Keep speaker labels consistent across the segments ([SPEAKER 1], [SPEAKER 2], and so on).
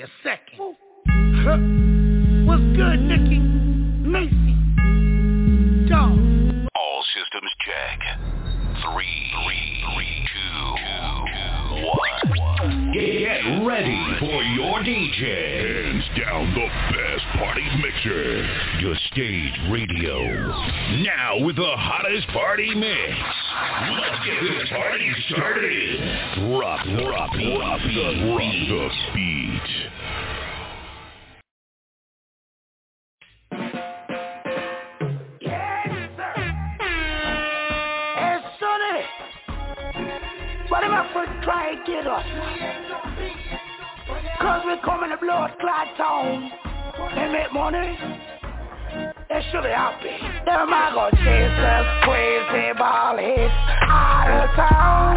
[SPEAKER 1] Ten. A second. Huh? What's good, Nicky? Macy. Dog.
[SPEAKER 2] All systems check. Three, three, three, two, two, one.
[SPEAKER 3] Get ready for your DJ.
[SPEAKER 4] Hands down the best party mixer.
[SPEAKER 3] Your stage radio.
[SPEAKER 4] Now with the hottest party mix. Let's get this party started. Drop, drop, drop the, drop the beat.
[SPEAKER 1] To us? Cause we coming to blood clot town and make money. That should be happy. Them I go chase us crazy ball hits out of town.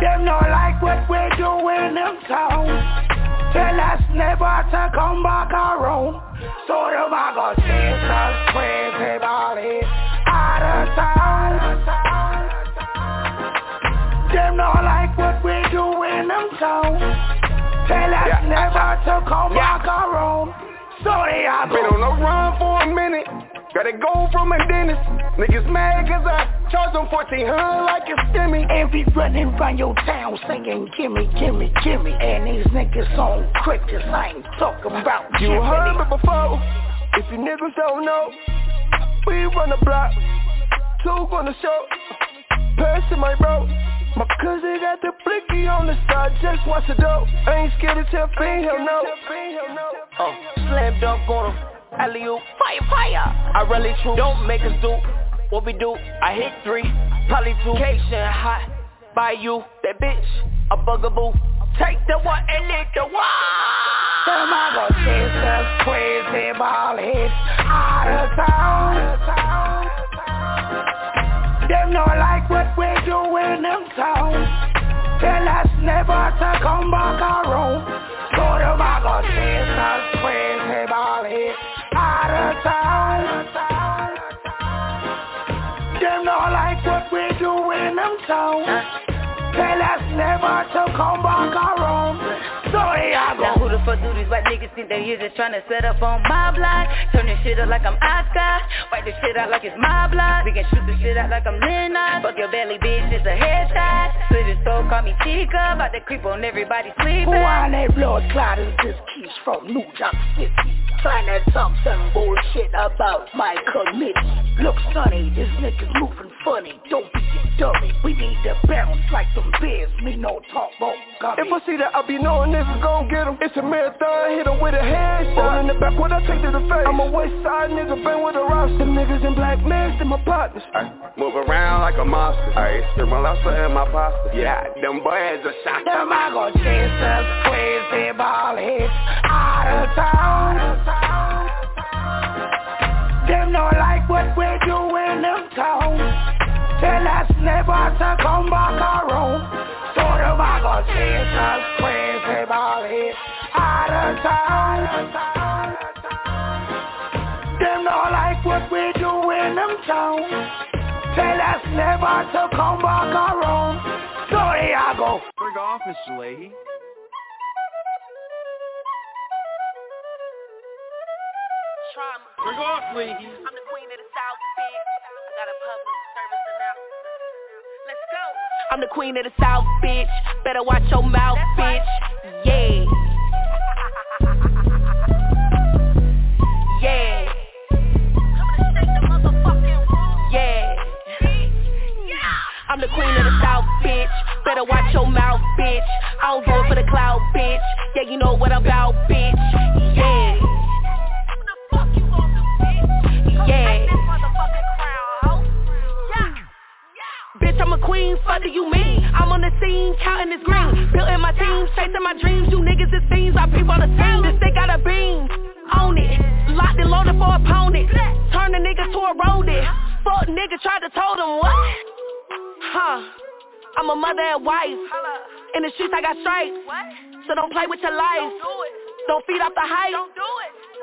[SPEAKER 1] Them not like what we do in them town. Tell us never to come back around. So them I go chase us crazy ball hits out of town. Them not like what we do in them town. Tell us never to come back around. So they are
[SPEAKER 5] Been on the run for a minute. Gotta go from a dentist. Niggas mad cause I charge them 1400 like a stimmy.
[SPEAKER 1] And be running around your town singing gimme, gimme, gimme And these niggas on crickets, I ain't talking about
[SPEAKER 5] You
[SPEAKER 1] Jiminy.
[SPEAKER 5] heard me before. If you niggas don't know, we run the block. Two on the show. Pass to my bro. My cousin got the blicky on the side, just watch the dope. I ain't scared to tell fiend, hell no.
[SPEAKER 6] Oh, slam dunk on him. Alley oop, fire, fire. I really true. Don't make us do what we do. I hit three, probably two. Cation hot by you. That bitch, a bugaboo. Take the one and lick the one.
[SPEAKER 1] Them I go chase us crazy ball hits out of town. Them not like what we do in them town. Tell us never to come back around. Go crazy ball hits out of town. Them not like what we do in them town. Tell us never to come back around. So they I
[SPEAKER 7] Now
[SPEAKER 1] go.
[SPEAKER 7] who the white niggas think they here just tryna set up on my block? Turn this shit up like I'm Oscar. Wipe this shit out like it's my block. We can shoot this shit out like I'm Lennox. Fuck your belly, bitch, it's a headshot. Split his soul, call me Chica. About to creep on everybody sleeping.
[SPEAKER 1] Who on that blood clot is this keys from New York City? Trying to talk some bullshit about my committee. Look, Sonny, this nigga's moving funny. Don't be a dummy. We need to bounce like some bears. Me no talk about gummy.
[SPEAKER 5] If I see that, I be knowing niggas gon' get him. It's a marathon, hit him with a headshot. in the back, what I take to the face. I'm a west side nigga, been with a roster. Them niggas in black masks, they my partners.
[SPEAKER 8] Move around like a monster. Ayy, spit my lobster and my pasta. Yeah, them boys are shot.
[SPEAKER 1] Them I go chase us crazy ball hits out of town. Them not like what we do in them town. Tell us never to come back around. So them I go chase us crazy ball hits out of town. Them not like what we do in them town. Tell us never to come back around. So they I go.
[SPEAKER 9] Bring office, Leahy. Bring off, Leahy.
[SPEAKER 10] I'm the queen of the South, bitch. I got a public service announcement. Let's go. I'm the queen of the South, bitch. Better watch your mouth, bitch. Yeah. Better watch your mouth, bitch. I don't do it for the cloud, bitch. Yeah, you know what I'm about, bitch. Yeah. Yeah. Bitch, I'm a queen, fuck do you mean? I'm on the scene, counting this green Building my team, chasing my dreams You niggas it seems, I peep on the scene This they got a beam, own it Locked and loaded for opponent Turn the niggas to a rodent Fuck nigga tried to told him what? Huh I'm a mother and wife. In the streets I got stripes. So don't play with your life. Don't feed off the hype.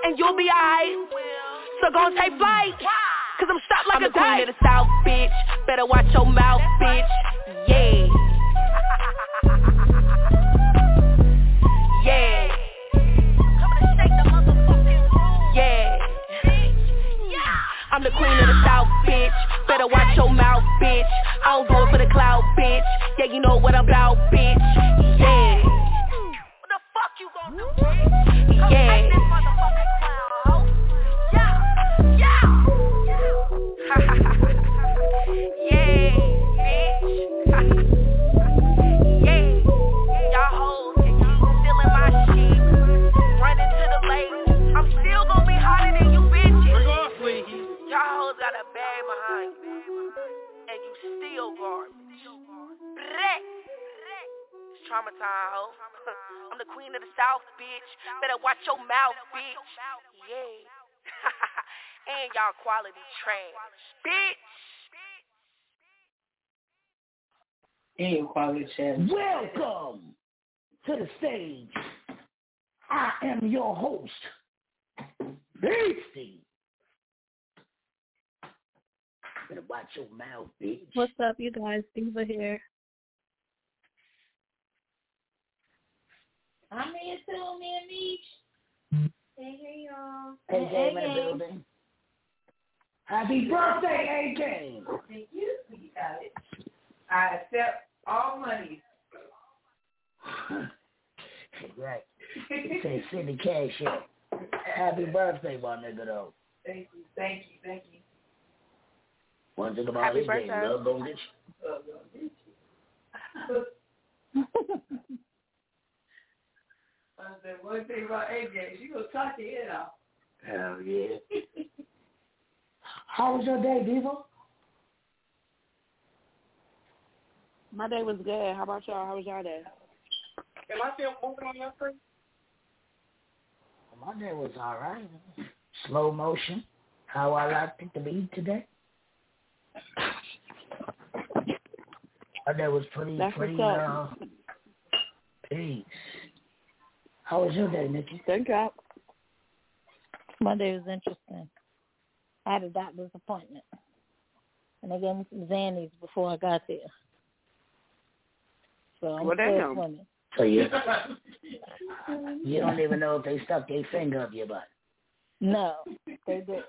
[SPEAKER 10] And you'll be alright. So gon' take flight. Cause I'm strapped like
[SPEAKER 9] I'm
[SPEAKER 10] a
[SPEAKER 9] the queen of
[SPEAKER 10] the south, bitch. Better watch your mouth, bitch. Yeah. Yeah I'm the queen of the south, bitch. Better watch your mouth, bitch. I don't do it for the clout, bitch. Yeah, you know what I'm about, bitch. Yeah. What the fuck you gon' do, Yeah. Yeah, trauma time, ho. I'm the queen of the south, bitch. Better watch your mouth, bitch. Yeah. and y'all quality trash, bitch.
[SPEAKER 1] Inequality challenge. Welcome to the stage. I am your host, Beastie. Better watch your mouth, bitch.
[SPEAKER 11] What's up, you guys? Diva here.
[SPEAKER 12] I'm here too, me and Meech. Hey, hey, y'all.
[SPEAKER 1] Hey, Game in the building. Happy birthday, A Game.
[SPEAKER 12] Thank you. You got it. I accept all money.
[SPEAKER 1] right. It says send cash. Happy birthday, my nigga, though.
[SPEAKER 12] Thank you, thank you, thank you.
[SPEAKER 1] One thing about
[SPEAKER 12] Happy
[SPEAKER 1] this game,
[SPEAKER 12] birthday.
[SPEAKER 1] love gonna get you.
[SPEAKER 12] I said one thing about AJ, she gonna talk your head off.
[SPEAKER 1] Hell yeah. How was your day, Diva?
[SPEAKER 13] My day was good. How about y'all? How was y'all day? Am I still moving on your screen?
[SPEAKER 1] My day was all right. Slow motion. How I like it to be today. My day was pretty,
[SPEAKER 13] That's
[SPEAKER 1] pretty,
[SPEAKER 13] what's
[SPEAKER 1] uh, peace. How was your day, Nikki?
[SPEAKER 13] Thank you.
[SPEAKER 11] Monday was interesting. I had a doctor's appointment, and they gave me some Xannies before I got there. So I'm
[SPEAKER 13] Well,
[SPEAKER 11] still
[SPEAKER 13] damn.
[SPEAKER 11] swimming.
[SPEAKER 1] So you, you don't even know if they stuck their finger up your butt.
[SPEAKER 11] No, they didn't.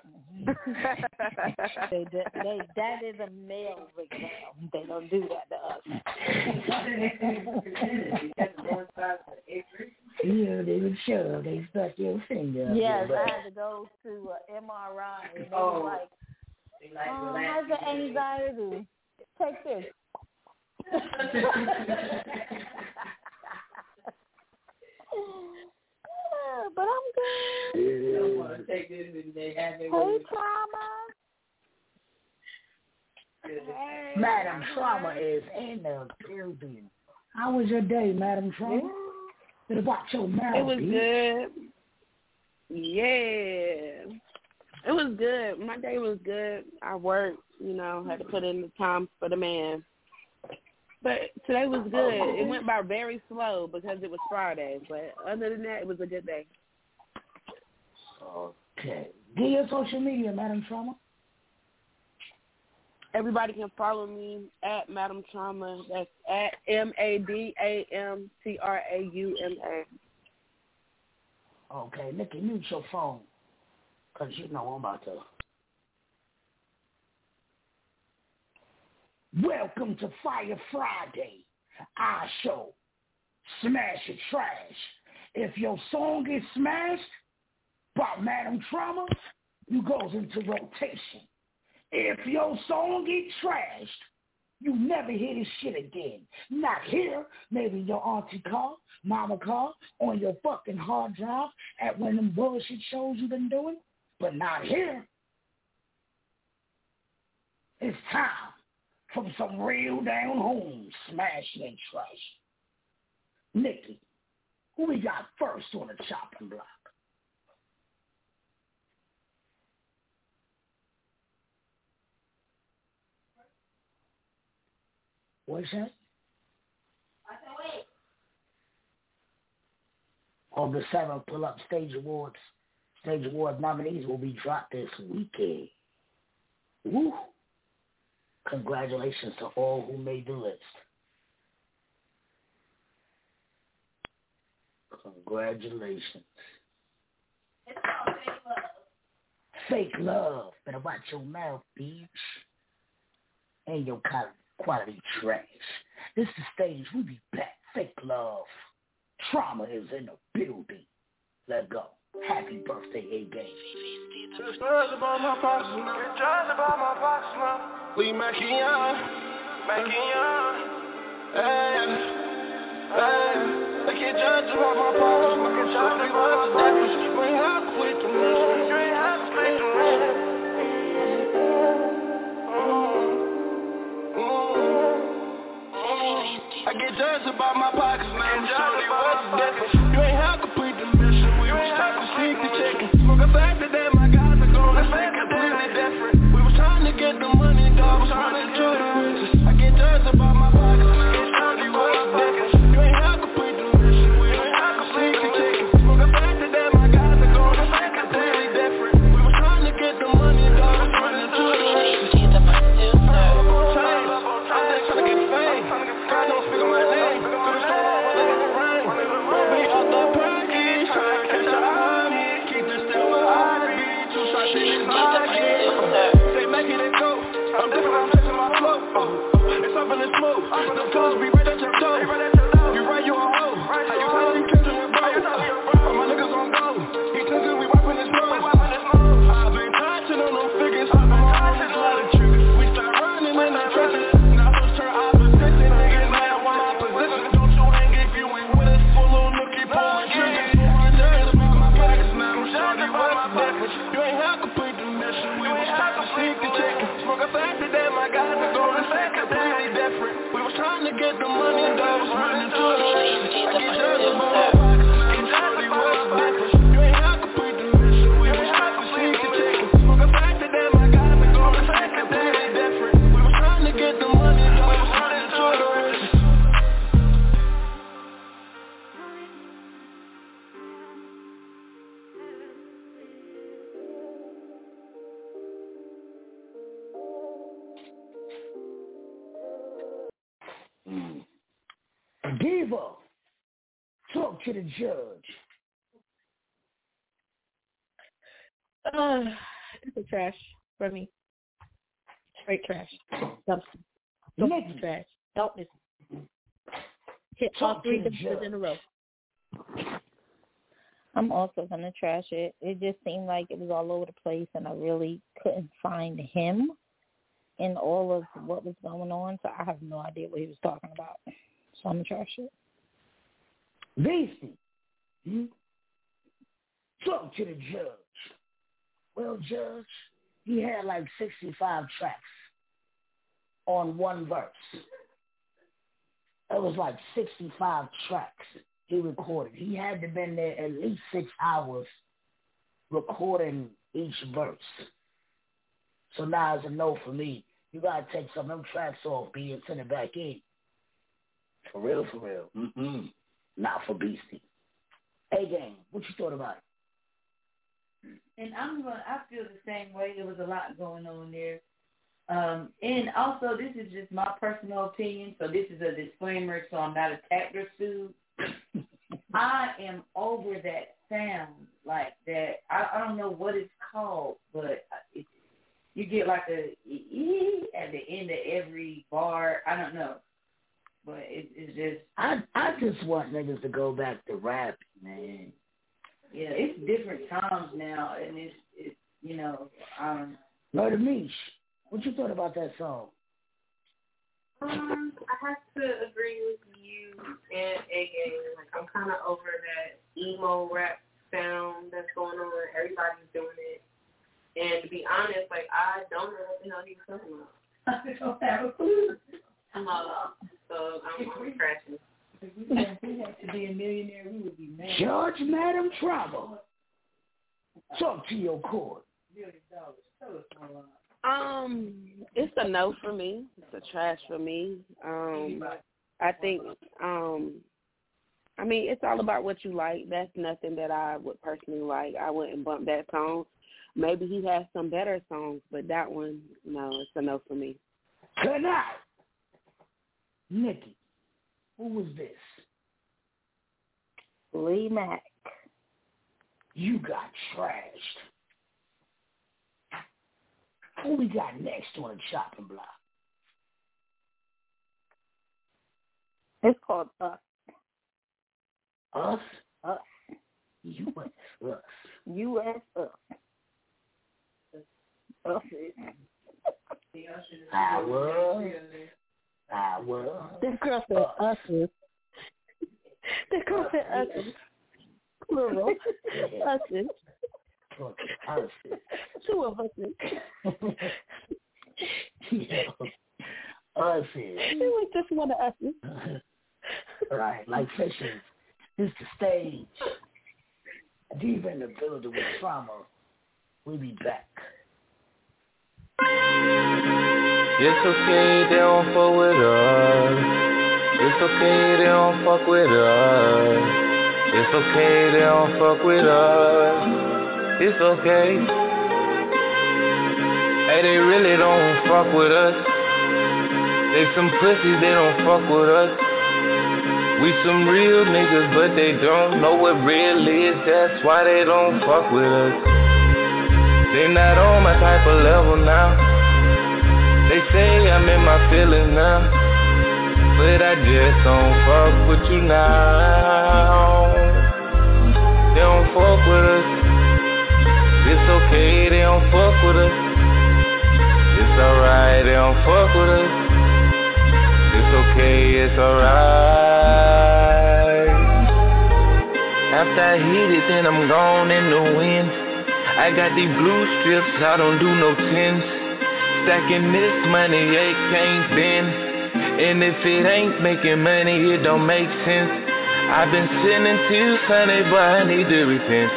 [SPEAKER 11] they did. They that is a male exam. They don't do that to us.
[SPEAKER 1] Yeah, they would show they stuck your finger
[SPEAKER 11] yes,
[SPEAKER 1] your
[SPEAKER 11] I had to go to uh, MRI. And they
[SPEAKER 1] Oh.
[SPEAKER 11] were like, oh, how's
[SPEAKER 12] you.
[SPEAKER 11] anxiety? Take this. Yeah, but I'm good.
[SPEAKER 12] They don't want to take this and they have their
[SPEAKER 11] Hey,
[SPEAKER 12] way.
[SPEAKER 11] trauma.
[SPEAKER 1] Madam Trauma is in the building. How was your day, Madam Trauma? Better watch your mouth.
[SPEAKER 13] It was
[SPEAKER 1] bitch.
[SPEAKER 13] good. Yeah. It was good. My day was good. I worked, you know, had to put in the time for the man. But today was good. Oh, it went by very slow because it was Friday. But other than that, it was a good day.
[SPEAKER 1] Okay. Get your social media, Madam Trauma.
[SPEAKER 13] Everybody can follow me at Madam Trauma. That's at M A D A M T R A U M A.
[SPEAKER 1] Okay, Nikki, mute your phone. Because you know I'm about to. Welcome to Fire Friday, our show. Smash your trash. If your song is smashed by Madam Trauma, you goes into rotation. If your song get trashed You never hear this shit again. Not here. Maybe your auntie car, mama car, on your fucking hard drive at one of them bullshit shows you've been doing. But not here. It's time for some real down home smashing and trash. Nikki, who we got first on the chopping block? What's that? I can wait. August 7th, pull up stage awards. Stage award nominees will be dropped this weekend. Woo! Congratulations to all who made the list. Congratulations. It's all fake love. Fake love. Better watch your mouth, bitch. And your quality trash. This is stage. We be back. Fake love. Trauma is in the building. Let go. Happy birthday, A-Game.
[SPEAKER 14] Just about my pops, just about my man. We making young, making young. Hey, hey. They can't judge my pops, man. Can judge about my pops. You ain't have to the man. You ain't have to the man. Mm, mm, mm. I get judged about my pockets, man. Shorty, what's the difference?
[SPEAKER 1] Judge.
[SPEAKER 15] Uh, it's a trash for me. Straight trash. Dumpster. Dumpster trash. Don't listen. Hit all three
[SPEAKER 1] to
[SPEAKER 15] dumpsters in a row.
[SPEAKER 11] I'm also gonna trash it. It just seemed like it was all over the place, and I really couldn't find him in all of what was going on. So I have no idea what he was talking about. So I'm gonna trash it.
[SPEAKER 1] Beastie, hmm? talk to the judge. Well, judge, he had like 65 tracks on one verse. It was like 65 tracks he recorded. He had to been there at least six hours recording each verse. So now it's a no for me. You gotta take some of them tracks off, be and send it back in. For real, for real. Mm-hmm. Not for Beastie. Hey, gang, what you thought about it?
[SPEAKER 12] And I'm gonna. I feel the same way. There was a lot going on there. Um, and also, this is just my personal opinion, so this is a disclaimer, so I'm not attacked or sued. I am over that sound like that. I, I don't know what it's called, but it, you get like a ee at the end of every bar. I don't know, but it, it's just
[SPEAKER 1] I I just want niggas to go back to rap, man.
[SPEAKER 12] yeah, it's different times now, and it's it's you know um
[SPEAKER 1] Murder Meesh, what you thought about that song?
[SPEAKER 16] Um, I have to agree with you and again. Like I'm kind of over that emo rap sound that's going on. Everybody's doing it, and to be honest, like I don't know what the hell he's talking about.
[SPEAKER 12] I don't have a clue.
[SPEAKER 16] I'm all up, so I'm, I'm crashing.
[SPEAKER 12] If we had to be a millionaire, we would be mad.
[SPEAKER 1] Judge Madam Trauma. Talk to your court.
[SPEAKER 12] Million dollars. Tell us more.
[SPEAKER 13] Um, it's a no for me. It's a trash for me. Um, I think, um, I mean, it's all about what you like. That's nothing that I would personally like. I wouldn't bump that song. Maybe he has some better songs, but that one, no, it's a no for me.
[SPEAKER 1] Good night. Nikki, who was this?
[SPEAKER 11] Lee Mack.
[SPEAKER 1] You got trashed. Who we got next on the chopping block?
[SPEAKER 11] It's called Us.
[SPEAKER 1] Us?
[SPEAKER 11] Us.
[SPEAKER 1] U.S. Us.
[SPEAKER 11] U.S. Us. Us.
[SPEAKER 1] I was. I was.
[SPEAKER 11] This girl said us is. This girl said us is. Plural. us is.
[SPEAKER 1] Us.
[SPEAKER 11] Two of us is.
[SPEAKER 1] yeah. Us is.
[SPEAKER 11] It was just one of us is.
[SPEAKER 1] right, like fishes. This the stage. Deep in the building with trauma. We'll be back.
[SPEAKER 17] It's okay, they don't fuck with us. It's okay, they don't fuck with us. It's okay, they don't fuck with us. It's okay. Hey, they really don't fuck with us. They some pussies, they don't fuck with us. We some real niggas, but they don't know what real is. That's why they don't fuck with us. They not on my type of level now. Say I'm in my feelings now. But I just don't fuck with you now. They don't fuck with us. It's okay, they don't fuck with us. It's alright, they don't fuck with us. It's okay, it's alright. After I hit it, then I'm gone in the wind. I got these blue strips, I don't do no tins. Stacking this money, it can't bend. And if it ain't making money, it don't make sense. I've been sitting till Sunday, but I need to repent.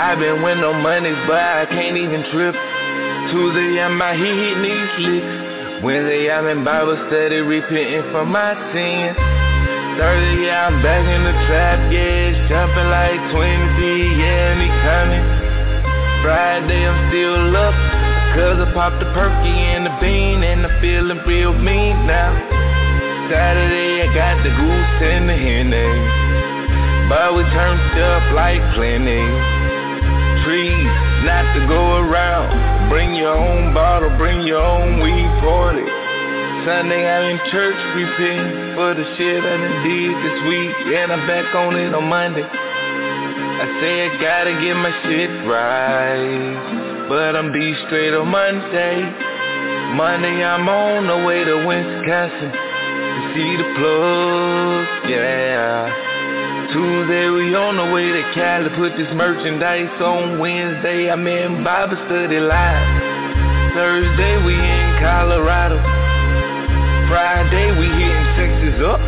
[SPEAKER 17] I've been with no money, but I can't even trip. Tuesday, I'm out here hitting these licks. Wednesday, I'm in Bible study, repenting for my sins. Thursday, yeah, I'm back in the trap, yeah, jumping like 20, yeah, and coming. Friday, I'm still up, cause I popped the perky and the bean, and I'm feeling real mean now. Saturday, I got the goose and the henny, but we turned up like plenty. Trees, not to go around, bring your own bottle, bring your own weed party. Sunday, I'm in church, repent for the shit I done did this week, and I'm back on it on Monday. I say I gotta get my shit right, but I'm be straight on Monday. Monday, I'm on the way to Wisconsin to see the plug, yeah. Tuesday, we on the way to Cali, put this merchandise on Wednesday, I'm in Bible study live. Thursday, we in Colorado. Friday, we hitting Texas up.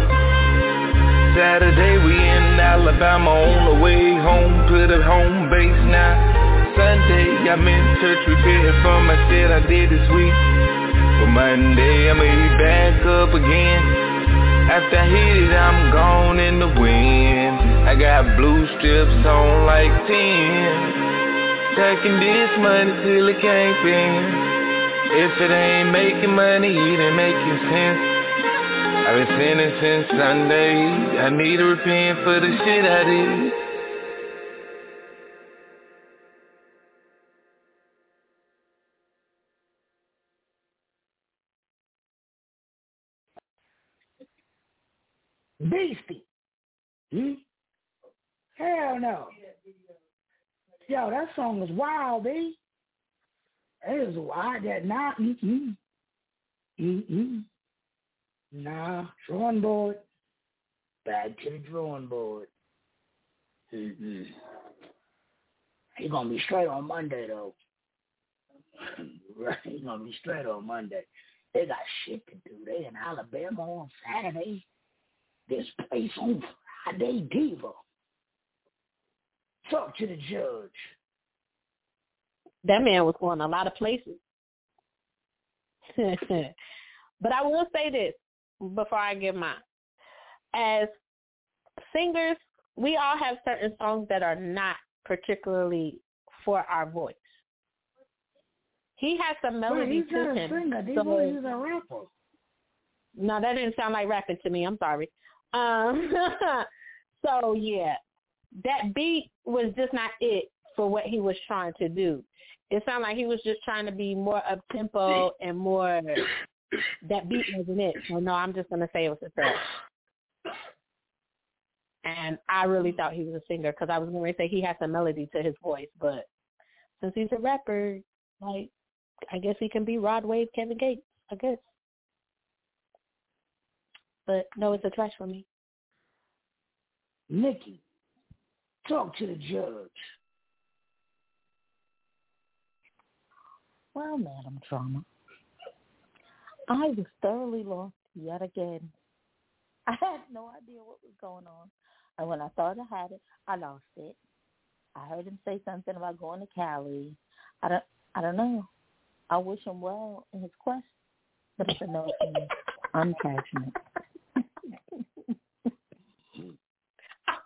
[SPEAKER 17] Saturday, we in Alabama on the way home to the home base now. Sunday, I'm in church repenting for my shit I did this week. But Monday, I'm be back up again. After I hit it, I'm gone in the wind. I got blue strips on like 10. Stacking this money till it can't bend. If it ain't making money, it ain't making sense. I've been sinning since Sunday. I need to repent for the shit I did.
[SPEAKER 1] Beastie. Hmm? Hell no. Yo, that song was wild, B. It was wild. That not. Mm-mm. Mm-mm. Nah, drawing board. Back to the drawing board. Mm-hmm. He gonna be straight on Monday though. right, he gonna be straight on Monday. They got shit to do. They in Alabama on Saturday. This place on Friday, Diva. Talk to the judge.
[SPEAKER 18] That man was going a lot of places. but I will say this before I give mine. As singers, we all have certain songs that are not particularly for our voice. He has some melody
[SPEAKER 1] well,
[SPEAKER 18] to him.
[SPEAKER 1] Singer.
[SPEAKER 18] So,
[SPEAKER 1] he's a rapper.
[SPEAKER 18] No, that didn't sound like rapping to me. I'm sorry. Um, so yeah, that beat was just not it for what he was trying to do. It sounded like he was just trying to be more up tempo and more. That beat wasn't it. So no, I'm just gonna say it was a track. And I really thought he was a singer because I was going to say he has some melody to his voice, but since he's a rapper, like I guess he can be Rod Wave, Kevin Gates. I guess. But no, it's a trash for me.
[SPEAKER 1] Nikki, talk to the judge.
[SPEAKER 11] Well, Madam Trauma, I was thoroughly lost yet again. I had no idea what was going on. And when I thought I had it, I lost it. I heard him say something about going to Cali. I don't I don't know. I wish him well in his quest, but it's a no for me. I'm passionate.
[SPEAKER 18] I'm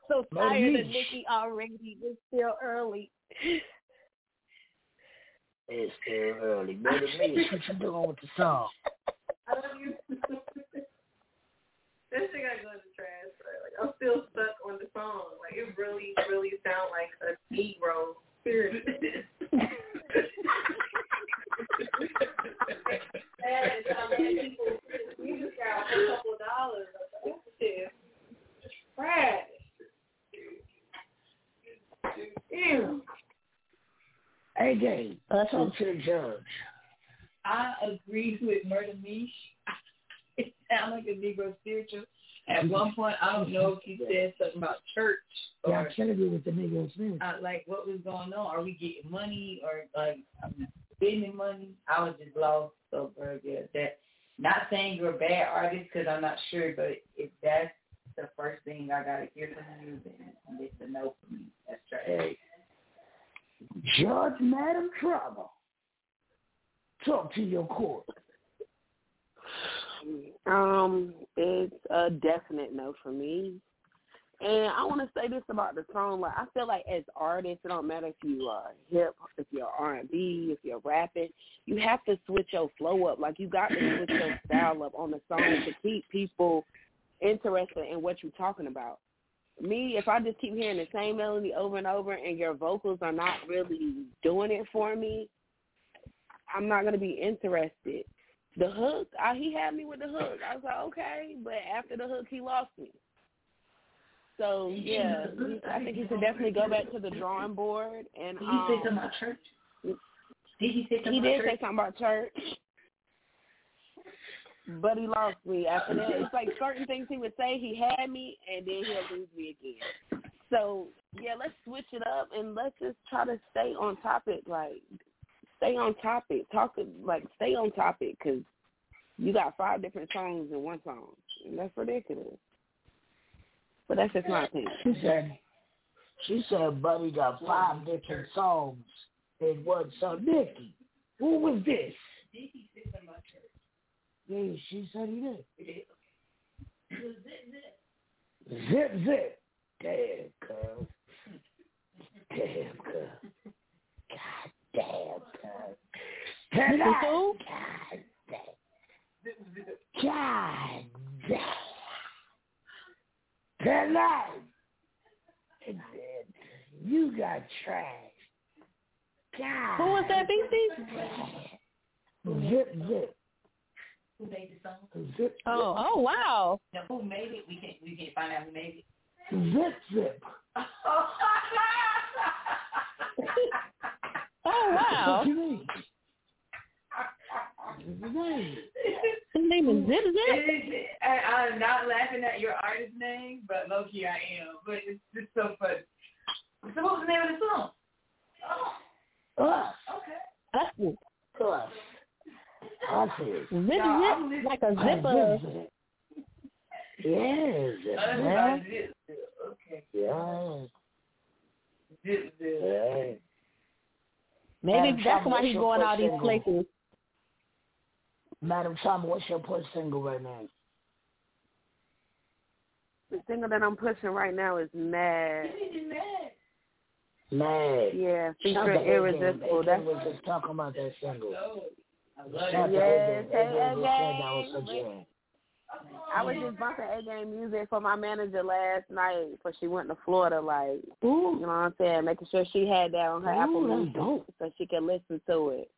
[SPEAKER 18] so tired of Nikki already. It's still early.
[SPEAKER 1] It's still early. Baby, me, what you doing with the song?
[SPEAKER 16] I love you. That shit gotta go in the trash. Right? Like I'm still stuck on the song. Like it really, really sound like a Negro spirit. and I mean, people, we just got a couple of dollars. Like, that shit is trash.
[SPEAKER 1] Gabe, let's talk to the judge.
[SPEAKER 12] I agree with Murder Mish. It sounds like a Negro spiritual. At one point, I don't know if he said something about church or
[SPEAKER 1] Yeah, I'm you with the Negro spirit.
[SPEAKER 12] uh, like what was going on. Are we getting money or like spending money? I was just lost so very good. That not saying you're a bad artist because I'm not sure, but if that's the first thing I gotta hear from you, then it's a no for me. That's trash.
[SPEAKER 1] Hey, Judge Madam Trauma, talk to your court.
[SPEAKER 13] Um, it's a definite no for me. And I want to say this about the song. Like, I feel like as artists, it don't matter if you are hip, if you're R and B, if you're rapping, you have to switch your flow up. Like, you got to switch your style up on the song to keep people interested in what you're talking about. Me, if I just keep hearing the same melody over and over, and your vocals are not really doing it for me, I'm not gonna be interested. The hook, I, he had me with the hook. I was like, okay, but after the hook, he lost me. So yeah, I think he should definitely go back to the drawing board. And
[SPEAKER 12] Did he say
[SPEAKER 13] um,
[SPEAKER 12] something about church? Did he say something
[SPEAKER 13] he did
[SPEAKER 12] church?
[SPEAKER 13] say something about church, but he lost me after that. It's like certain things he would say, he had me, and then he'll lose me again. So yeah, let's switch it up and let's just try to stay on topic. Like stay on topic. Talk like stay on topic because you got five different songs in one song, and that's ridiculous. But that's just my opinion.
[SPEAKER 1] She said, she said, Buddy got five different songs in one song. Nikki, who was this?
[SPEAKER 12] Nikki said something about church.
[SPEAKER 1] Yeah, she said he did.
[SPEAKER 12] Zip zip.
[SPEAKER 1] Zip, zip. Damn, cuz. Damn, cuz. God damn, cuz. Tonight. God damn. God damn. Tonight. And then you got trash. God.
[SPEAKER 18] Who was that, BC?
[SPEAKER 1] Zip, zip.
[SPEAKER 12] Who made the song?
[SPEAKER 1] Zip,
[SPEAKER 18] Oh, oh wow.
[SPEAKER 12] Now who made it? We can't we can't find out who made it.
[SPEAKER 1] zip, zip.
[SPEAKER 18] Oh wow.
[SPEAKER 1] What you mean? What's his name?
[SPEAKER 18] This name is Zip Zip.
[SPEAKER 12] It, I, I'm not laughing at your artist name, but low key I am. But it's just so funny. So what's the name of the song? Oh,
[SPEAKER 1] Us.
[SPEAKER 12] okay.
[SPEAKER 18] Us.
[SPEAKER 1] Us. Us.
[SPEAKER 18] Zip
[SPEAKER 12] No,
[SPEAKER 18] Zip, like a
[SPEAKER 1] Us
[SPEAKER 18] zipper.
[SPEAKER 1] is- Yes, man.
[SPEAKER 12] Zip Zip. Okay.
[SPEAKER 1] Yes.
[SPEAKER 12] Zip Zip.
[SPEAKER 1] Yes.
[SPEAKER 18] Maybe
[SPEAKER 1] Madam
[SPEAKER 18] that's
[SPEAKER 1] Trauma,
[SPEAKER 18] why he's going all these
[SPEAKER 1] single?
[SPEAKER 18] places.
[SPEAKER 1] Madam Trauma, what's your push single right now?
[SPEAKER 13] The single that I'm pushing right now is Mad.
[SPEAKER 1] Mad.
[SPEAKER 13] Yeah,
[SPEAKER 1] Shout out
[SPEAKER 13] featuring Irresistible.
[SPEAKER 1] A-Game.
[SPEAKER 13] That's
[SPEAKER 1] A-Game was just talking about that single.
[SPEAKER 12] I
[SPEAKER 1] Shout out to
[SPEAKER 13] Yes,
[SPEAKER 1] A-Game. A-Game
[SPEAKER 13] hey,
[SPEAKER 1] just said that was
[SPEAKER 13] A-Game.
[SPEAKER 1] such a
[SPEAKER 13] I was just bumping A game music for my manager last night before she went to Florida, like you know what I'm saying, making sure she had that on her
[SPEAKER 1] Ooh,
[SPEAKER 13] Apple Music so she could listen to it.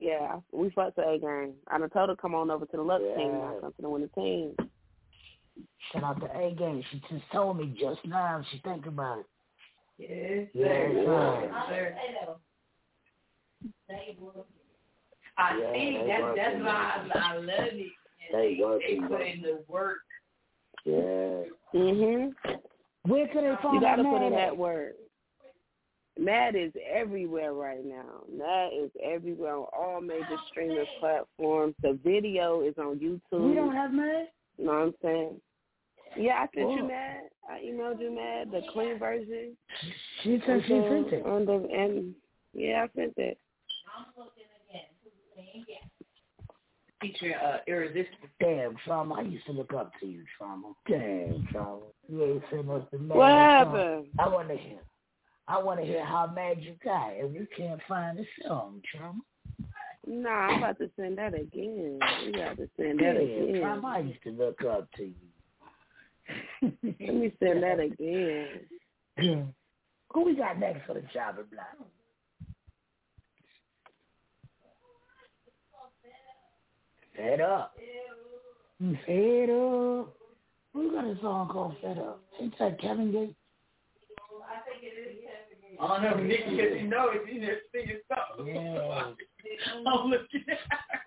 [SPEAKER 13] Yeah, we fucked with A game. I done told her to come on over to the Lux team now,
[SPEAKER 1] Yeah.
[SPEAKER 13] come to the winning team.
[SPEAKER 1] Shout out to A Game. She just told me just now. She think about it.
[SPEAKER 12] Yes,
[SPEAKER 1] Yes,
[SPEAKER 12] sir.
[SPEAKER 1] sir.
[SPEAKER 12] Yes, sir. I
[SPEAKER 1] Yeah,
[SPEAKER 12] see
[SPEAKER 1] they
[SPEAKER 12] that's that's why. I, I love it. And
[SPEAKER 1] They
[SPEAKER 12] they, they put in the work.
[SPEAKER 1] Yeah.
[SPEAKER 13] Mhm.
[SPEAKER 1] Where could they find
[SPEAKER 13] You gotta put in that
[SPEAKER 1] at?
[SPEAKER 13] word. Mad is everywhere right now. Mad is everywhere on all major streaming platforms. The video is on YouTube.
[SPEAKER 1] We don't have Mad?
[SPEAKER 13] You know what I'm saying? Yeah, I sent you
[SPEAKER 1] Whoa.
[SPEAKER 13] mad. I emailed you mad, the clean version.
[SPEAKER 1] She said she sent it.
[SPEAKER 13] On the, and yeah, I sent it.
[SPEAKER 12] Featuring uh, Irresistible.
[SPEAKER 1] Damn, Trauma. I used to look up to you, Trauma. Damn, Trauma. You ain't sent us the Mad
[SPEAKER 13] What
[SPEAKER 1] song.
[SPEAKER 13] happened?
[SPEAKER 1] I want to hear. I want to hear how mad you got, if we can't find the song, Trauma.
[SPEAKER 13] Nah, I'm about to send that again. We got to send that
[SPEAKER 1] Yeah,
[SPEAKER 13] again.
[SPEAKER 1] Trauma. I used to look up to you.
[SPEAKER 13] Let me send that again.
[SPEAKER 1] Who we got next for the job and block? Fed up. Fed up. We got a song called Fed Up. Ain't that Kevin Gates?
[SPEAKER 12] I think it is. I don't know, Nick, because you know it's in there singing something.
[SPEAKER 1] Yeah.
[SPEAKER 12] I'm looking at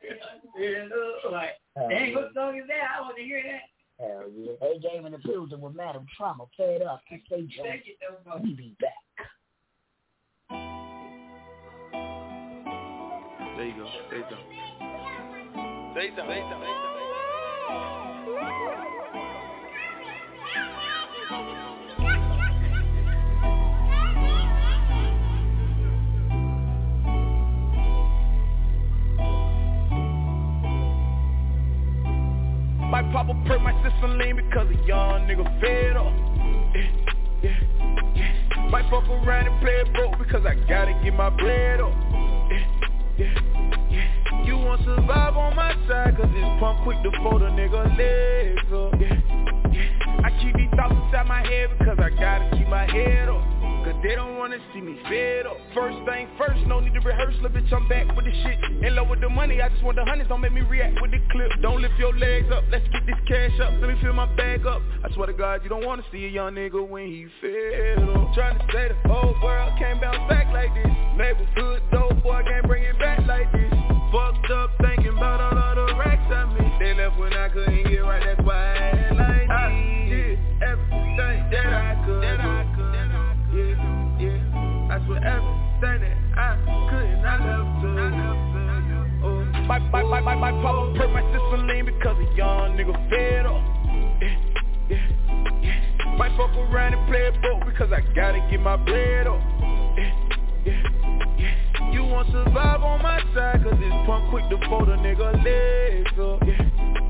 [SPEAKER 12] it. and, uh, like, dang, what song is that? I want to hear that.
[SPEAKER 1] Hell yeah. They game in the building with Madam Trauma. Fed up. Stay
[SPEAKER 12] Check
[SPEAKER 1] tuned.
[SPEAKER 12] it, though,
[SPEAKER 1] We be back.
[SPEAKER 19] There you go. There you go.
[SPEAKER 14] My papa perk my system lean because a young nigga fed up. Yeah, yeah, yeah. Might fuck around and play it broke because I gotta get my bread up. Yeah, yeah, Survive on my side cause this pump quick to fold a nigga legs up. Yeah, yeah. I keep these thoughts inside my head because I gotta keep my head up. Cause they don't wanna see me fed up. First thing first, no need to rehearse, little bitch, I'm back with the shit. In love with the money, I just want the hundreds, don't make me react with the clip. Don't lift your legs up, let's get this cash up, let me fill my bag up. I swear to God, you don't wanna see a young nigga when he fed up. Trying to say the whole world can't bounce back like this. Neighborhood dope boy can't bring it back like this. Fucked up thinking about all of the racks I missed. They left when I couldn't get right, that's why I ain't like ah. I did everything that I could. That I could. Yeah, yeah. I swear everything that I couldn't, I left to. Oh, my, my, my, my, my papa perk my system lean because a young nigga fed up. Yeah, yeah, yeah. Might fuck around and play it broke because I gotta get my bread up. Yeah, yeah. You won't survive on my side cause this punk quick to fold a nigga legs up. Yeah,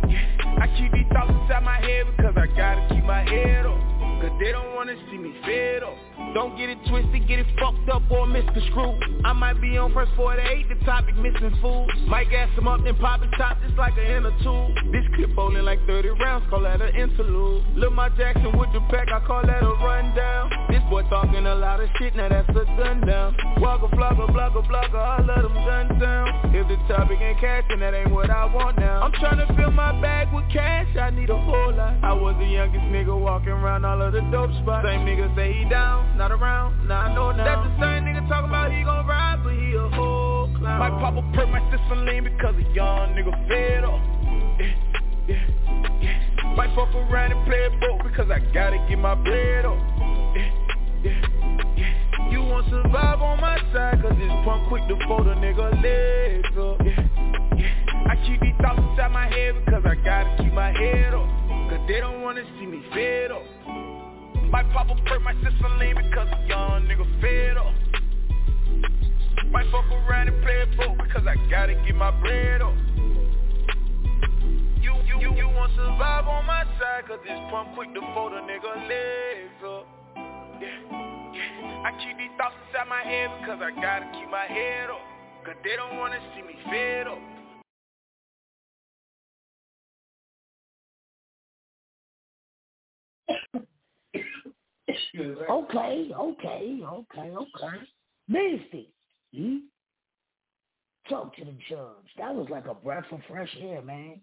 [SPEAKER 14] yeah. I keep these thoughts inside my head because I gotta keep my head up. Cause they don't wanna see me fed up. Don't get it twisted, get it fucked up or misconstrued. I might be on first 48, the topic missing food. Might gas them up, then pop it top just like an inner tube. This clip bowling like 30 rounds, call that an interlude. Lil my Jackson with the pack, I call that a rundown. This boy talking a lot of shit, now that's a gun down. Wugga, flugga, blugga, blugga, all of them guns down. If the topic ain't cash, then that ain't what I want now. I'm trying to fill my bag with cash, I need a whole lot. I was the youngest nigga walking around all of the dope spots. Same nigga say he down, not around, now I know now. That's the same nigga talking about he gon' ride, but he a whole clown. My papa perk my system lean because a young nigga fed up. Yeah, Might fuck around and play a boat because I gotta get my bread up. Yeah, yeah, yeah. You won't survive on my side cause this punk quick to fold a nigga legs up. Yeah, yeah. I keep these thoughts inside my head because I gotta keep my head up. Cause they don't wanna see me fed up. Might pop a perk, my sister lean because a young nigga fed up. Might fuck around and play a boat because I gotta get my bread up. You, you, you, you won't survive on my side cause this pump quick to fold a nigga legs up. Yeah, yeah. I keep these thoughts inside my head because I gotta keep my head up. Cause they don't wanna see me fed up.
[SPEAKER 1] Okay, okay, okay, okay. Beastie, hmm? Talk to the judge. That was like a breath of fresh air, man.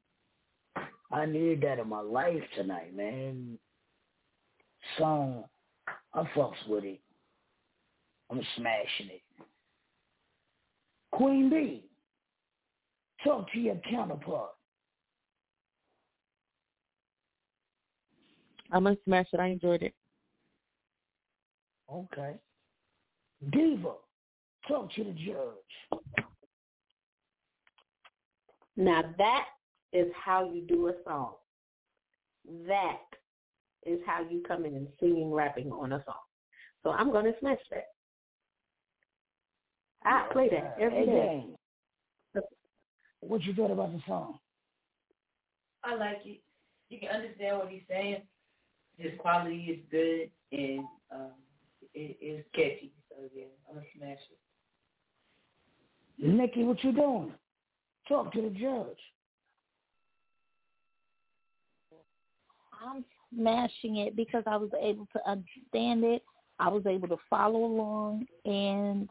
[SPEAKER 1] I needed that in my life tonight, man. Song, I fucks with it. I'm smashing it. Queen B, talk to your counterpart.
[SPEAKER 13] I'm gonna smash it. I enjoyed it.
[SPEAKER 1] Okay. Diva, talk to the judge.
[SPEAKER 18] Now that is how you do a song. That is how you come in and singing, rapping on a song. So I'm going to smash that. I play that every
[SPEAKER 1] Hey,
[SPEAKER 18] day.
[SPEAKER 1] gang. What you thought about the song?
[SPEAKER 12] I like it. You can understand what he's saying. His quality is good and um, it is catchy. So yeah, I'm gonna smash it.
[SPEAKER 1] Nikki, what you doing? Talk to the judge.
[SPEAKER 11] I'm smashing it because I was able to understand it. I was able to follow along and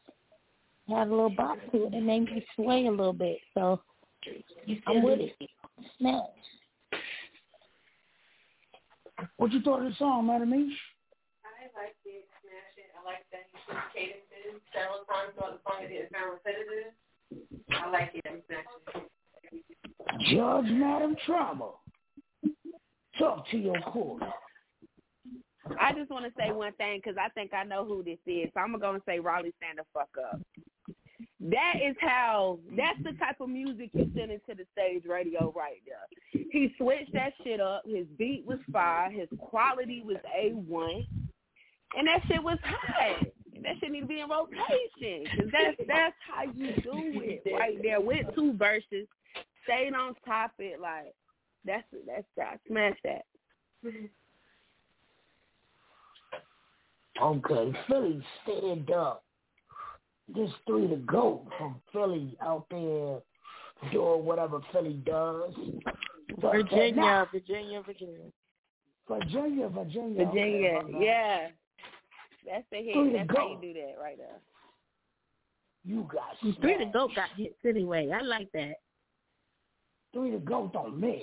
[SPEAKER 11] have a little bop to it. It made me sway a little bit. So I'm with it. Smash.
[SPEAKER 1] What you thought of the song, Madam Ish?
[SPEAKER 16] I like it, smash it. I like that he put cadences several times throughout the song. It didn't sound repetitive. I like it. It.
[SPEAKER 1] Judge Madam Trauma. Talk to your court.
[SPEAKER 13] I just want to say one thing because I think I know who this is. So I'm going to say Raleigh, stand the fuck up. That is how, that's the type of music you send into the stage radio right there. He switched that shit up. His beat was fire. His quality was A1. And that shit was hot. That shit need to be in rotation. Cause that's, that's how you do it right there with two verses. Staying on topic. Like, that's, that's, I smash that.
[SPEAKER 1] Okay, Philly stand up. This three to go from Philly out there doing whatever Philly does. But
[SPEAKER 13] Virginia, Virginia, Virginia.
[SPEAKER 1] Virginia, Virginia.
[SPEAKER 13] Virginia,
[SPEAKER 1] okay,
[SPEAKER 13] yeah. That's the
[SPEAKER 1] Three
[SPEAKER 13] hit.
[SPEAKER 1] to
[SPEAKER 13] That's how
[SPEAKER 1] go.
[SPEAKER 13] you do that right there.
[SPEAKER 1] You got
[SPEAKER 18] Three to
[SPEAKER 1] smashed.
[SPEAKER 18] go got hits anyway. I like that.
[SPEAKER 1] Three to go don't miss.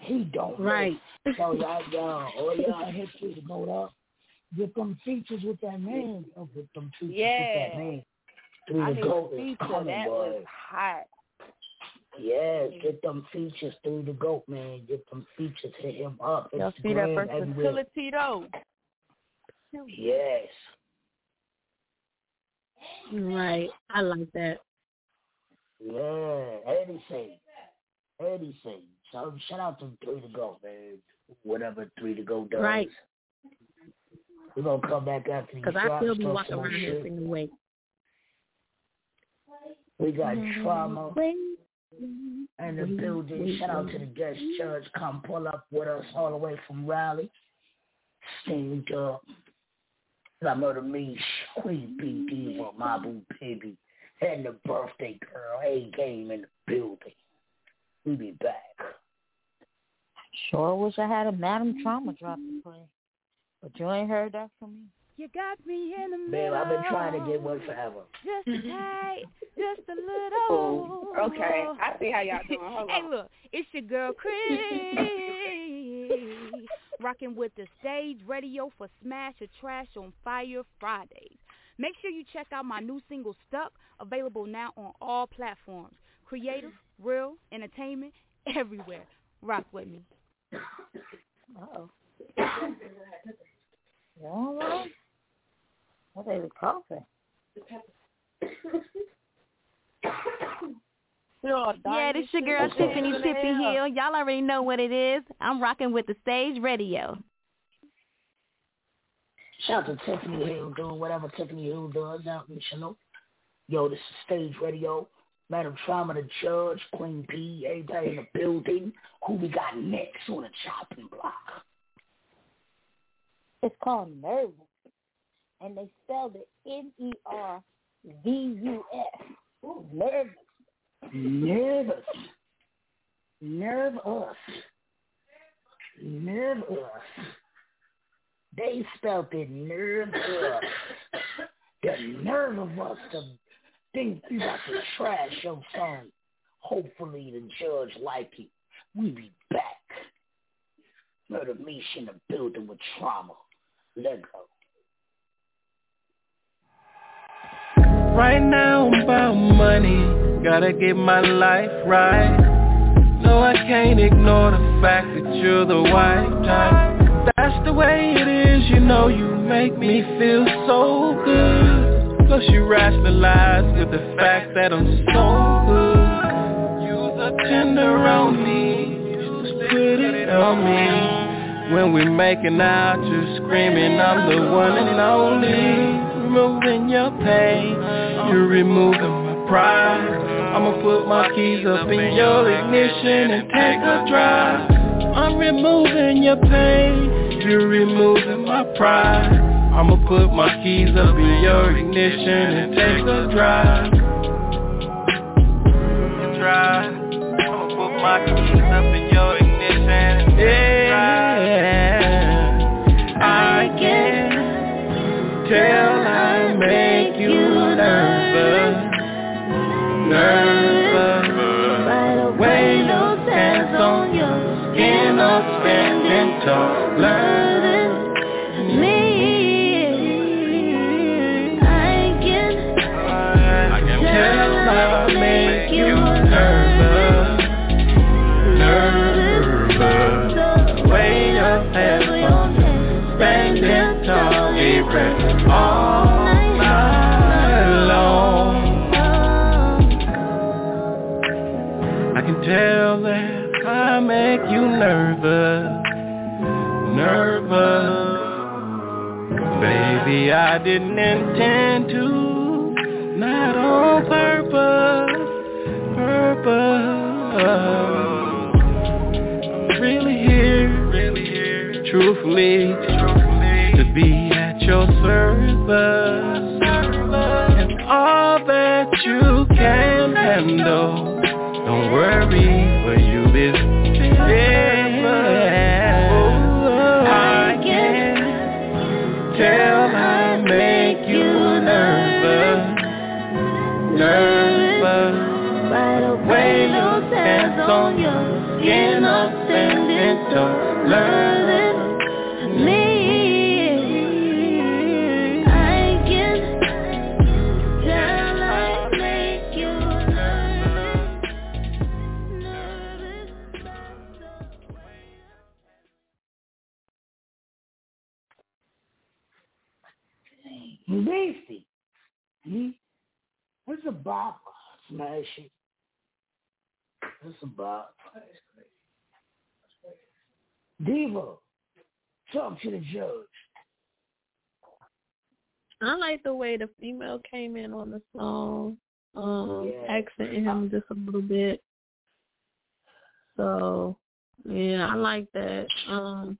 [SPEAKER 1] He don't
[SPEAKER 18] Right.
[SPEAKER 1] miss. So y'all, y'all, all y'all hit three to go up. Get them features with that man. Oh, get them features with
[SPEAKER 13] Yeah.
[SPEAKER 1] that man. Three
[SPEAKER 13] I
[SPEAKER 1] to
[SPEAKER 13] need
[SPEAKER 1] go
[SPEAKER 13] a
[SPEAKER 1] is
[SPEAKER 13] feature.
[SPEAKER 1] coming,
[SPEAKER 13] That
[SPEAKER 1] boy.
[SPEAKER 13] was hot.
[SPEAKER 1] Yes, get them features through the goat, man. Get them features, hit him up.
[SPEAKER 13] Y'all see that
[SPEAKER 1] Instagram, everywhere.
[SPEAKER 13] versatility though.
[SPEAKER 1] Yes.
[SPEAKER 18] Right. I like that.
[SPEAKER 1] Yeah. Anything. Anything. So shout out to three to go, man. Whatever three to go does.
[SPEAKER 18] Right.
[SPEAKER 1] We're gonna come back after these
[SPEAKER 18] Because I still be walking around here
[SPEAKER 1] shit.
[SPEAKER 18] singing away.
[SPEAKER 1] We got trauma in the building. Shout out to the guest judge. Come pull up with us all the way from Raleigh. Steamed up. La Murder Me, Queen B Diva, Mabu Baby, and the birthday girl, A Game in the building. We be back.
[SPEAKER 11] Sure wish I had a Madam Trauma drop to play. But you ain't heard that from me.
[SPEAKER 20] You got me in the
[SPEAKER 1] Babe,
[SPEAKER 20] middle.
[SPEAKER 1] I've been trying to get one forever.
[SPEAKER 20] Just a tight, just a little.
[SPEAKER 13] Okay, I see how y'all doing. Hold
[SPEAKER 20] hey,
[SPEAKER 13] on.
[SPEAKER 20] look, it's your girl Chris, rocking with the stage radio for Smash or Trash on Fire Fridays. Make sure you check out my new single "Stuck," available now on all platforms. Creative, real, entertainment, everywhere. Rock with me.
[SPEAKER 15] Uh-oh. You all right? What are you coughing?
[SPEAKER 21] Yeah, this your girl Tiffany Tippy Hill. Y'all already know what it is. I'm rocking with the stage radio.
[SPEAKER 1] Shout out to Tiffany Hill doing whatever Tiffany Hill does out in Chanel. Yo, this is Stage Radio. Madam Trauma, the judge, Queen B, everybody in the building. Who we got next on the chopping block?
[SPEAKER 15] It's called nervous, and they spelled it N-E-R-V-U-S. Nervous.
[SPEAKER 1] Nervous. Nervous. Nervous. They spelled it nervous. the nerve of us to think we got to trash your song. Hopefully the judge like it. We be back. Murder Meesh in the building with trauma. Let go.
[SPEAKER 17] Right now I'm about money, gotta get my life right. No, I can't ignore the fact that you're the white type. That's the way it is, you know you make me feel so good. Plus you rationalize with the fact that I'm so good. Use a tender on me, just put it on me. When we're making out, you're screaming, I'm the one and only. Removing your pain, you're removing my pride. I'ma put my keys up in your ignition and take a drive. I'm removing your pain, you're removing my pride. I'ma put my keys up in your ignition and take a drive. Drive. I'ma put my keys up in your ignition and standing tall, I didn't intend to, not on purpose, purpose. Really here, really here, truthfully, to be at your service, and all that you can handle. Don't worry, for you is I nervous. By the way those hands on your skin are standing tall, learning
[SPEAKER 1] It's a bop. Smash it. It's a bop. Diva, talk to the judge.
[SPEAKER 18] I like the way the female came in on the song, um,
[SPEAKER 1] Yeah.
[SPEAKER 18] accenting him just a little bit. So, yeah, I like that. Um,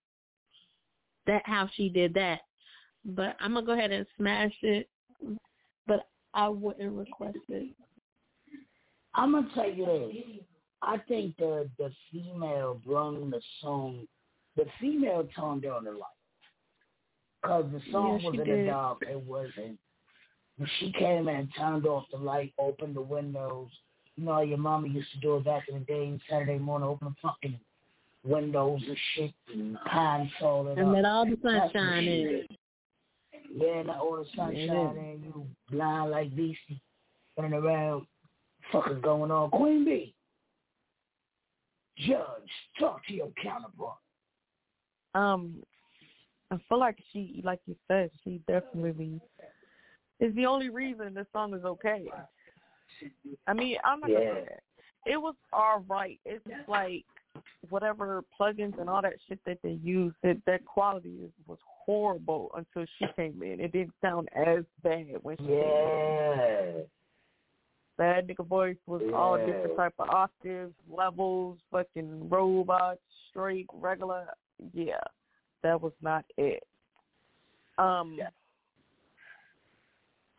[SPEAKER 18] that how she did that. But I'm gonna go ahead and smash it. I wouldn't request it.
[SPEAKER 1] I'm gonna tell you this. I think the the female brung the song. The female toned down the light. Cause the song
[SPEAKER 18] Yeah,
[SPEAKER 1] was
[SPEAKER 18] she
[SPEAKER 1] in the dark. It wasn't. She came and turned off the light, opened the windows. You know how your mama used to do it back in the day. Saturday morning, open the fucking windows and shit and console it
[SPEAKER 18] And let all the sunshine in.
[SPEAKER 1] Yeah, let all the sunshine
[SPEAKER 18] Yeah.
[SPEAKER 1] in. You blind like beastie, running around, fucking going on. Queen B, judge, talk to your counterpart.
[SPEAKER 22] Um, I feel like she, like you said, she definitely is the only reason this song is okay. I mean, I'm not gonna
[SPEAKER 1] Yeah.
[SPEAKER 22] say that. It was all right. It's like whatever plugins and all that shit that they use, that that quality is, was horrible until she came in. It didn't sound as bad when she came in.
[SPEAKER 1] Yeah.
[SPEAKER 22] That nigga voice was all different type of octaves, levels, fucking robots, straight, regular. Yeah, that was not it. Um,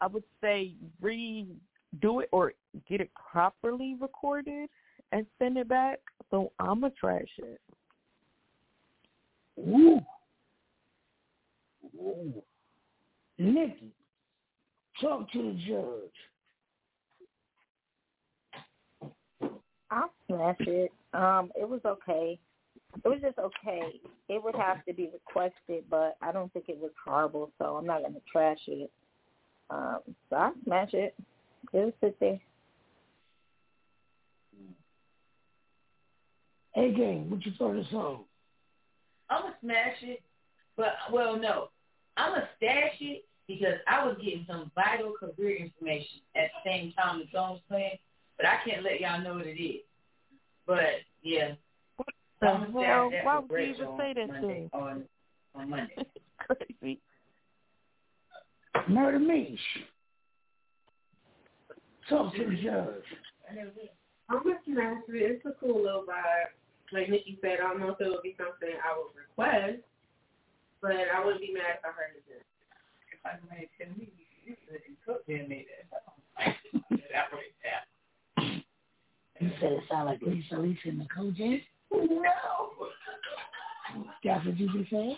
[SPEAKER 22] I would say redo it or get it properly recorded and send it back. So I'ma trash it.
[SPEAKER 1] Ooh. Ooh. Nikki, talk to the judge.
[SPEAKER 11] I'll smash it. Um, it was okay. It was just okay. It would have to be requested, but I don't think it was horrible, so I'm not gonna trash it. Um, so I smash it. It was sit there.
[SPEAKER 1] Hey, gang, what you thought of the song?
[SPEAKER 12] I'm gonna smash it, but well, no, I'm gonna stash it because I was getting some vital career information at the same time the song was playing, but I can't let y'all know what it is. But yeah,
[SPEAKER 22] The
[SPEAKER 12] I'm gonna stash
[SPEAKER 22] hell?
[SPEAKER 12] that
[SPEAKER 22] Why would you
[SPEAKER 12] Rich
[SPEAKER 22] even say that
[SPEAKER 12] Monday,
[SPEAKER 22] thing?
[SPEAKER 12] on on Monday.
[SPEAKER 22] Crazy.
[SPEAKER 1] Murder Meesh. Talk to the judge.
[SPEAKER 16] I'm gonna smash it. It's a cool little vibe. Like Nikki said, I don't know if it would be something I would request, but I wouldn't be mad if I heard it. Then.
[SPEAKER 12] If I made ten me, you could then made that. That way, yeah.
[SPEAKER 1] You said it sounded like Lisa Lisa and the Kojak?
[SPEAKER 12] No.
[SPEAKER 1] That's what you just said?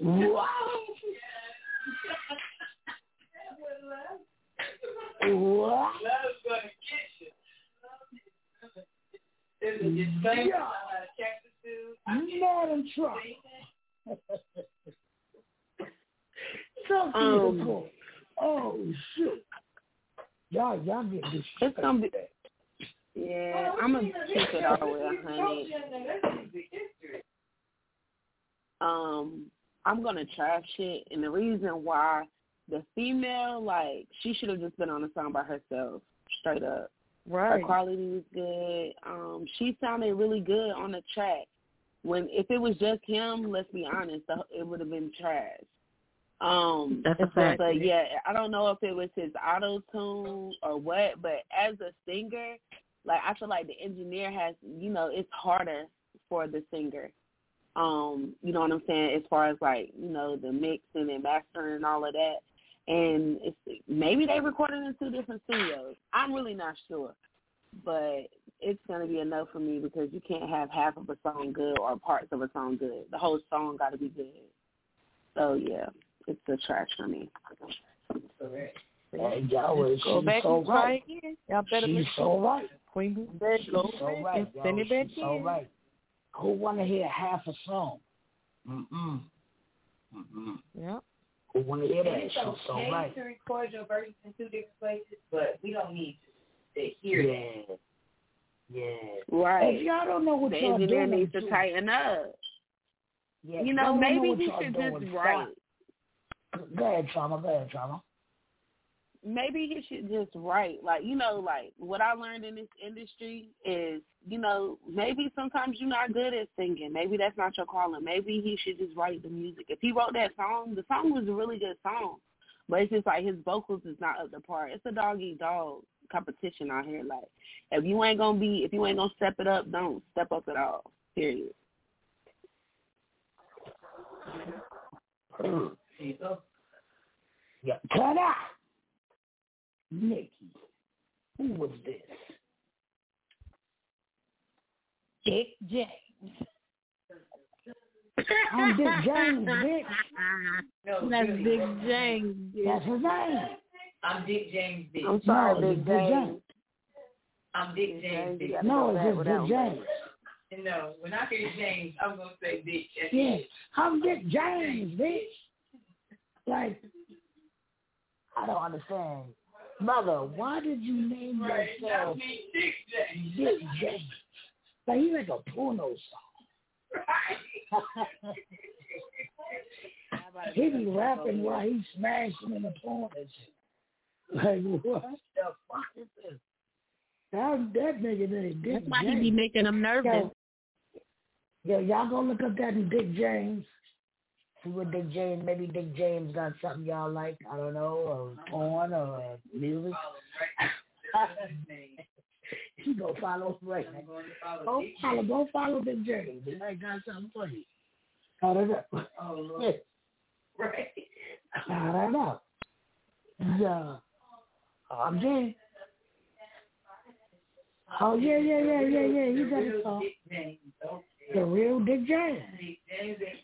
[SPEAKER 1] Wow. What?
[SPEAKER 12] Love's Is it your son?
[SPEAKER 1] Yeah.
[SPEAKER 12] Uh, Texas dude?
[SPEAKER 1] Madam Trauma. Talk
[SPEAKER 22] Um,
[SPEAKER 1] the. Oh, shit. Y'all, y'all get this shit.
[SPEAKER 13] It's gonna be. Yeah, I'm gonna keep it all the way a hundred. Um, I'm gonna trash it, and the reason why the female, like, she should have just been on the song by herself, straight up.
[SPEAKER 22] Right.
[SPEAKER 13] Her quality was good. Um, she sounded really good on the track. When if it was just him, let's be honest, it would have been trash. Um,
[SPEAKER 22] That's a fact.
[SPEAKER 13] But yeah, I don't know if it was his auto tune or what. But as a singer, like I feel like the engineer has, you know, it's harder for the singer. Um, you know what I'm saying? As far as like, you know, the mixing and mastering and all of that. And it's maybe they recorded in two different studios. I'm really not sure. But it's gonna be enough for me because you can't have half of a song good or parts of a song good. The whole song gotta be good. So yeah, it's a trash for me.
[SPEAKER 1] Hey, y'all, was-
[SPEAKER 22] Go
[SPEAKER 1] she's
[SPEAKER 22] back
[SPEAKER 1] so
[SPEAKER 22] and try
[SPEAKER 1] right.
[SPEAKER 22] again. Y'all better
[SPEAKER 1] She's so right.
[SPEAKER 22] Queen Bee said
[SPEAKER 1] She's
[SPEAKER 22] go
[SPEAKER 1] so
[SPEAKER 22] back
[SPEAKER 1] right,
[SPEAKER 22] and send
[SPEAKER 1] yo.
[SPEAKER 22] it back
[SPEAKER 1] She's so right. Who want to hear half a song? Mm-mm. Mm-mm.
[SPEAKER 22] Yeah.
[SPEAKER 1] Who want to hear
[SPEAKER 12] And
[SPEAKER 1] that?
[SPEAKER 12] it's
[SPEAKER 1] She's
[SPEAKER 12] okay
[SPEAKER 1] so right.
[SPEAKER 12] to record your verses in two different places, but we don't need to, to hear
[SPEAKER 1] Yeah. Yeah.
[SPEAKER 13] Right.
[SPEAKER 1] If y'all don't know what
[SPEAKER 13] the
[SPEAKER 1] y'all
[SPEAKER 13] engineer
[SPEAKER 1] doing,
[SPEAKER 13] needs to
[SPEAKER 1] too.
[SPEAKER 13] tighten up.
[SPEAKER 1] Yeah,
[SPEAKER 13] you know, maybe
[SPEAKER 1] what
[SPEAKER 13] he
[SPEAKER 1] y'all
[SPEAKER 13] should just
[SPEAKER 1] stop.
[SPEAKER 13] write.
[SPEAKER 1] Go ahead, trauma. Go ahead, trauma.
[SPEAKER 13] Maybe he should just write like you know like what i learned in this industry is you know maybe sometimes you're not good at singing. Maybe that's not your calling. Maybe he should just write the music. If he wrote that song the song was a really good song but it's just like his vocals is not up to par. It's a dog eat dog competition out here. Like if you ain't gonna be if you ain't gonna step it up don't step up at all period.
[SPEAKER 1] Yeah. Ta-da! Nikki, who was this?
[SPEAKER 11] Dick James.
[SPEAKER 1] I'm Dick James, bitch.
[SPEAKER 12] No,
[SPEAKER 11] That's
[SPEAKER 12] really.
[SPEAKER 11] Dick James. bitch.
[SPEAKER 1] That's his name.
[SPEAKER 12] I'm Dick James, bitch.
[SPEAKER 13] i'm sorry
[SPEAKER 1] No,
[SPEAKER 13] big
[SPEAKER 1] it's Dick
[SPEAKER 13] James.
[SPEAKER 1] James.
[SPEAKER 12] I'm Dick James,
[SPEAKER 13] you
[SPEAKER 12] bitch.
[SPEAKER 1] No, it's just Dick
[SPEAKER 13] one.
[SPEAKER 1] James.
[SPEAKER 12] No, when I hear James, I'm gonna say bitch. That's
[SPEAKER 1] Yeah,
[SPEAKER 12] it.
[SPEAKER 1] I'm Dick James, bitch. Like, I don't understand. Mother, why did you name
[SPEAKER 12] Right,
[SPEAKER 1] yourself
[SPEAKER 12] not me, Dick James.
[SPEAKER 1] Dick James? Like, you like a porno song.
[SPEAKER 12] Right.
[SPEAKER 1] he be rapping while he's smashing in the porn and shit. Like what the fuck is this? That that nigga named Dick
[SPEAKER 18] That's why he
[SPEAKER 1] James.
[SPEAKER 18] be making them nervous.
[SPEAKER 1] Yo, y'all go look up that in Dick James. See what Dick James, maybe Dick James got something y'all like, I don't know, or porn or music. you go follow right. Go follow, go follow Dick James. He might got something for you. I don't know.
[SPEAKER 12] Oh, Lord. Right.
[SPEAKER 1] I don't know. Yeah. Oh, I'm Jay. Oh yeah, yeah, yeah, yeah, yeah. You got it. All. The real Dick James.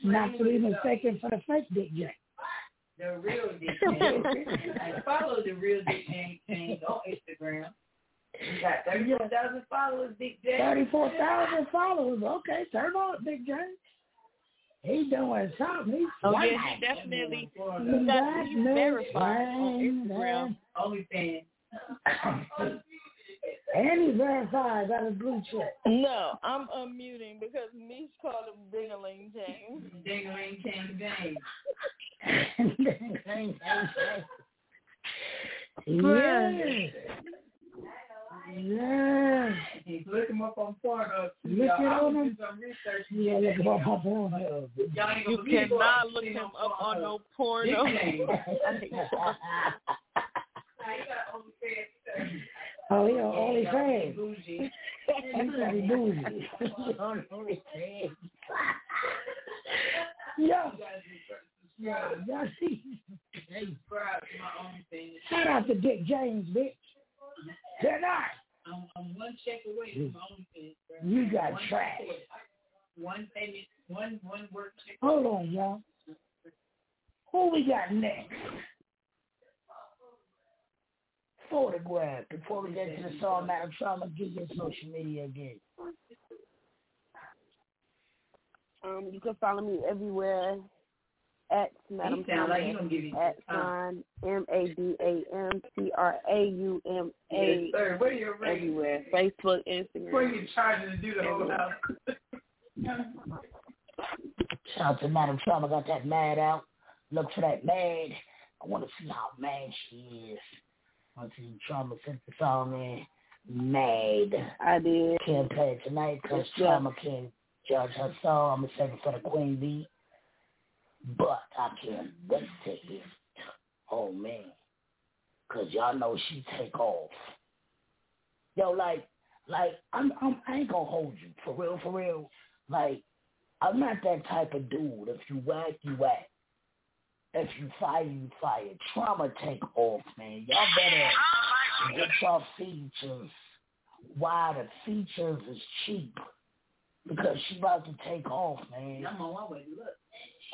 [SPEAKER 1] Not to be mistaken for the fake Dick James.
[SPEAKER 12] The real Dick James. I follow the real Dick James James on Instagram. You got 34,000 followers, Dick James.
[SPEAKER 1] Thirty-four thousand followers. Okay, turn on Dick James. He doing something. He's
[SPEAKER 22] Oh
[SPEAKER 1] white.
[SPEAKER 22] yeah, he definitely
[SPEAKER 1] That
[SPEAKER 22] he's he's
[SPEAKER 1] makes
[SPEAKER 22] verified on. Instagram.
[SPEAKER 12] Only fan.
[SPEAKER 1] And he verified, got a blue check.
[SPEAKER 22] No, I'm unmuting because Mish called him Dingaling James.
[SPEAKER 12] Dingaling James James.
[SPEAKER 1] yeah. Yeah.
[SPEAKER 12] Look him up on Pornhub.
[SPEAKER 1] Look it
[SPEAKER 12] Y'all,
[SPEAKER 1] on
[SPEAKER 12] I'm
[SPEAKER 1] him.
[SPEAKER 12] some research.
[SPEAKER 1] Yeah, look him up on Pornhub.
[SPEAKER 12] Y'all ain't
[SPEAKER 22] You
[SPEAKER 12] gonna believe what
[SPEAKER 22] cannot
[SPEAKER 12] I'm
[SPEAKER 22] look him up on no porno.
[SPEAKER 1] Oh, yeah, only fans.
[SPEAKER 12] Bougie.
[SPEAKER 1] Everybody bougie. on only fans. Yo. Yeah, y'all see. Hey,
[SPEAKER 12] Subscribe to my own thing.
[SPEAKER 1] shout out to Dick James, bitch. Good night.
[SPEAKER 12] I'm, I'm one check away from my own thing. bro.
[SPEAKER 1] You got
[SPEAKER 12] One
[SPEAKER 1] trash.
[SPEAKER 12] check. One payment, one one work check.
[SPEAKER 1] Hold on, y'all. Who we got next? Photograph. Before we get to the song, Madam Trauma, give your social media again.
[SPEAKER 13] Um, you can follow me everywhere at Madam
[SPEAKER 12] He sound like he
[SPEAKER 13] Trauma,
[SPEAKER 12] gonna give you
[SPEAKER 13] at
[SPEAKER 12] time.
[SPEAKER 13] sign M A D A M T R A U M A
[SPEAKER 12] Yes, sir. What are your rates?
[SPEAKER 13] everywhere. Facebook, Instagram.
[SPEAKER 12] What are you charging to do the whole house?
[SPEAKER 1] Shout out to Madam Trauma, got that mad out. Look for that mad. I want to see how mad she is. I want to see Trauma sent the song in. Mad.
[SPEAKER 13] I did.
[SPEAKER 1] Can't play it tonight because Trauma can't judge her song. I'm going to save it for the Queen Bee. But I can't wait to hear it. Oh, man. Because y'all know she take off. Yo, like, like, I'm, I'm, I ain't going to hold you. For real, for real. Like, I'm not that type of dude. If you whack, you whack. If you fire, you fire. Trauma take off, man. Y'all better get your features. Why the features is cheap. Because she about to take off, man.
[SPEAKER 12] I'm on my way. Look.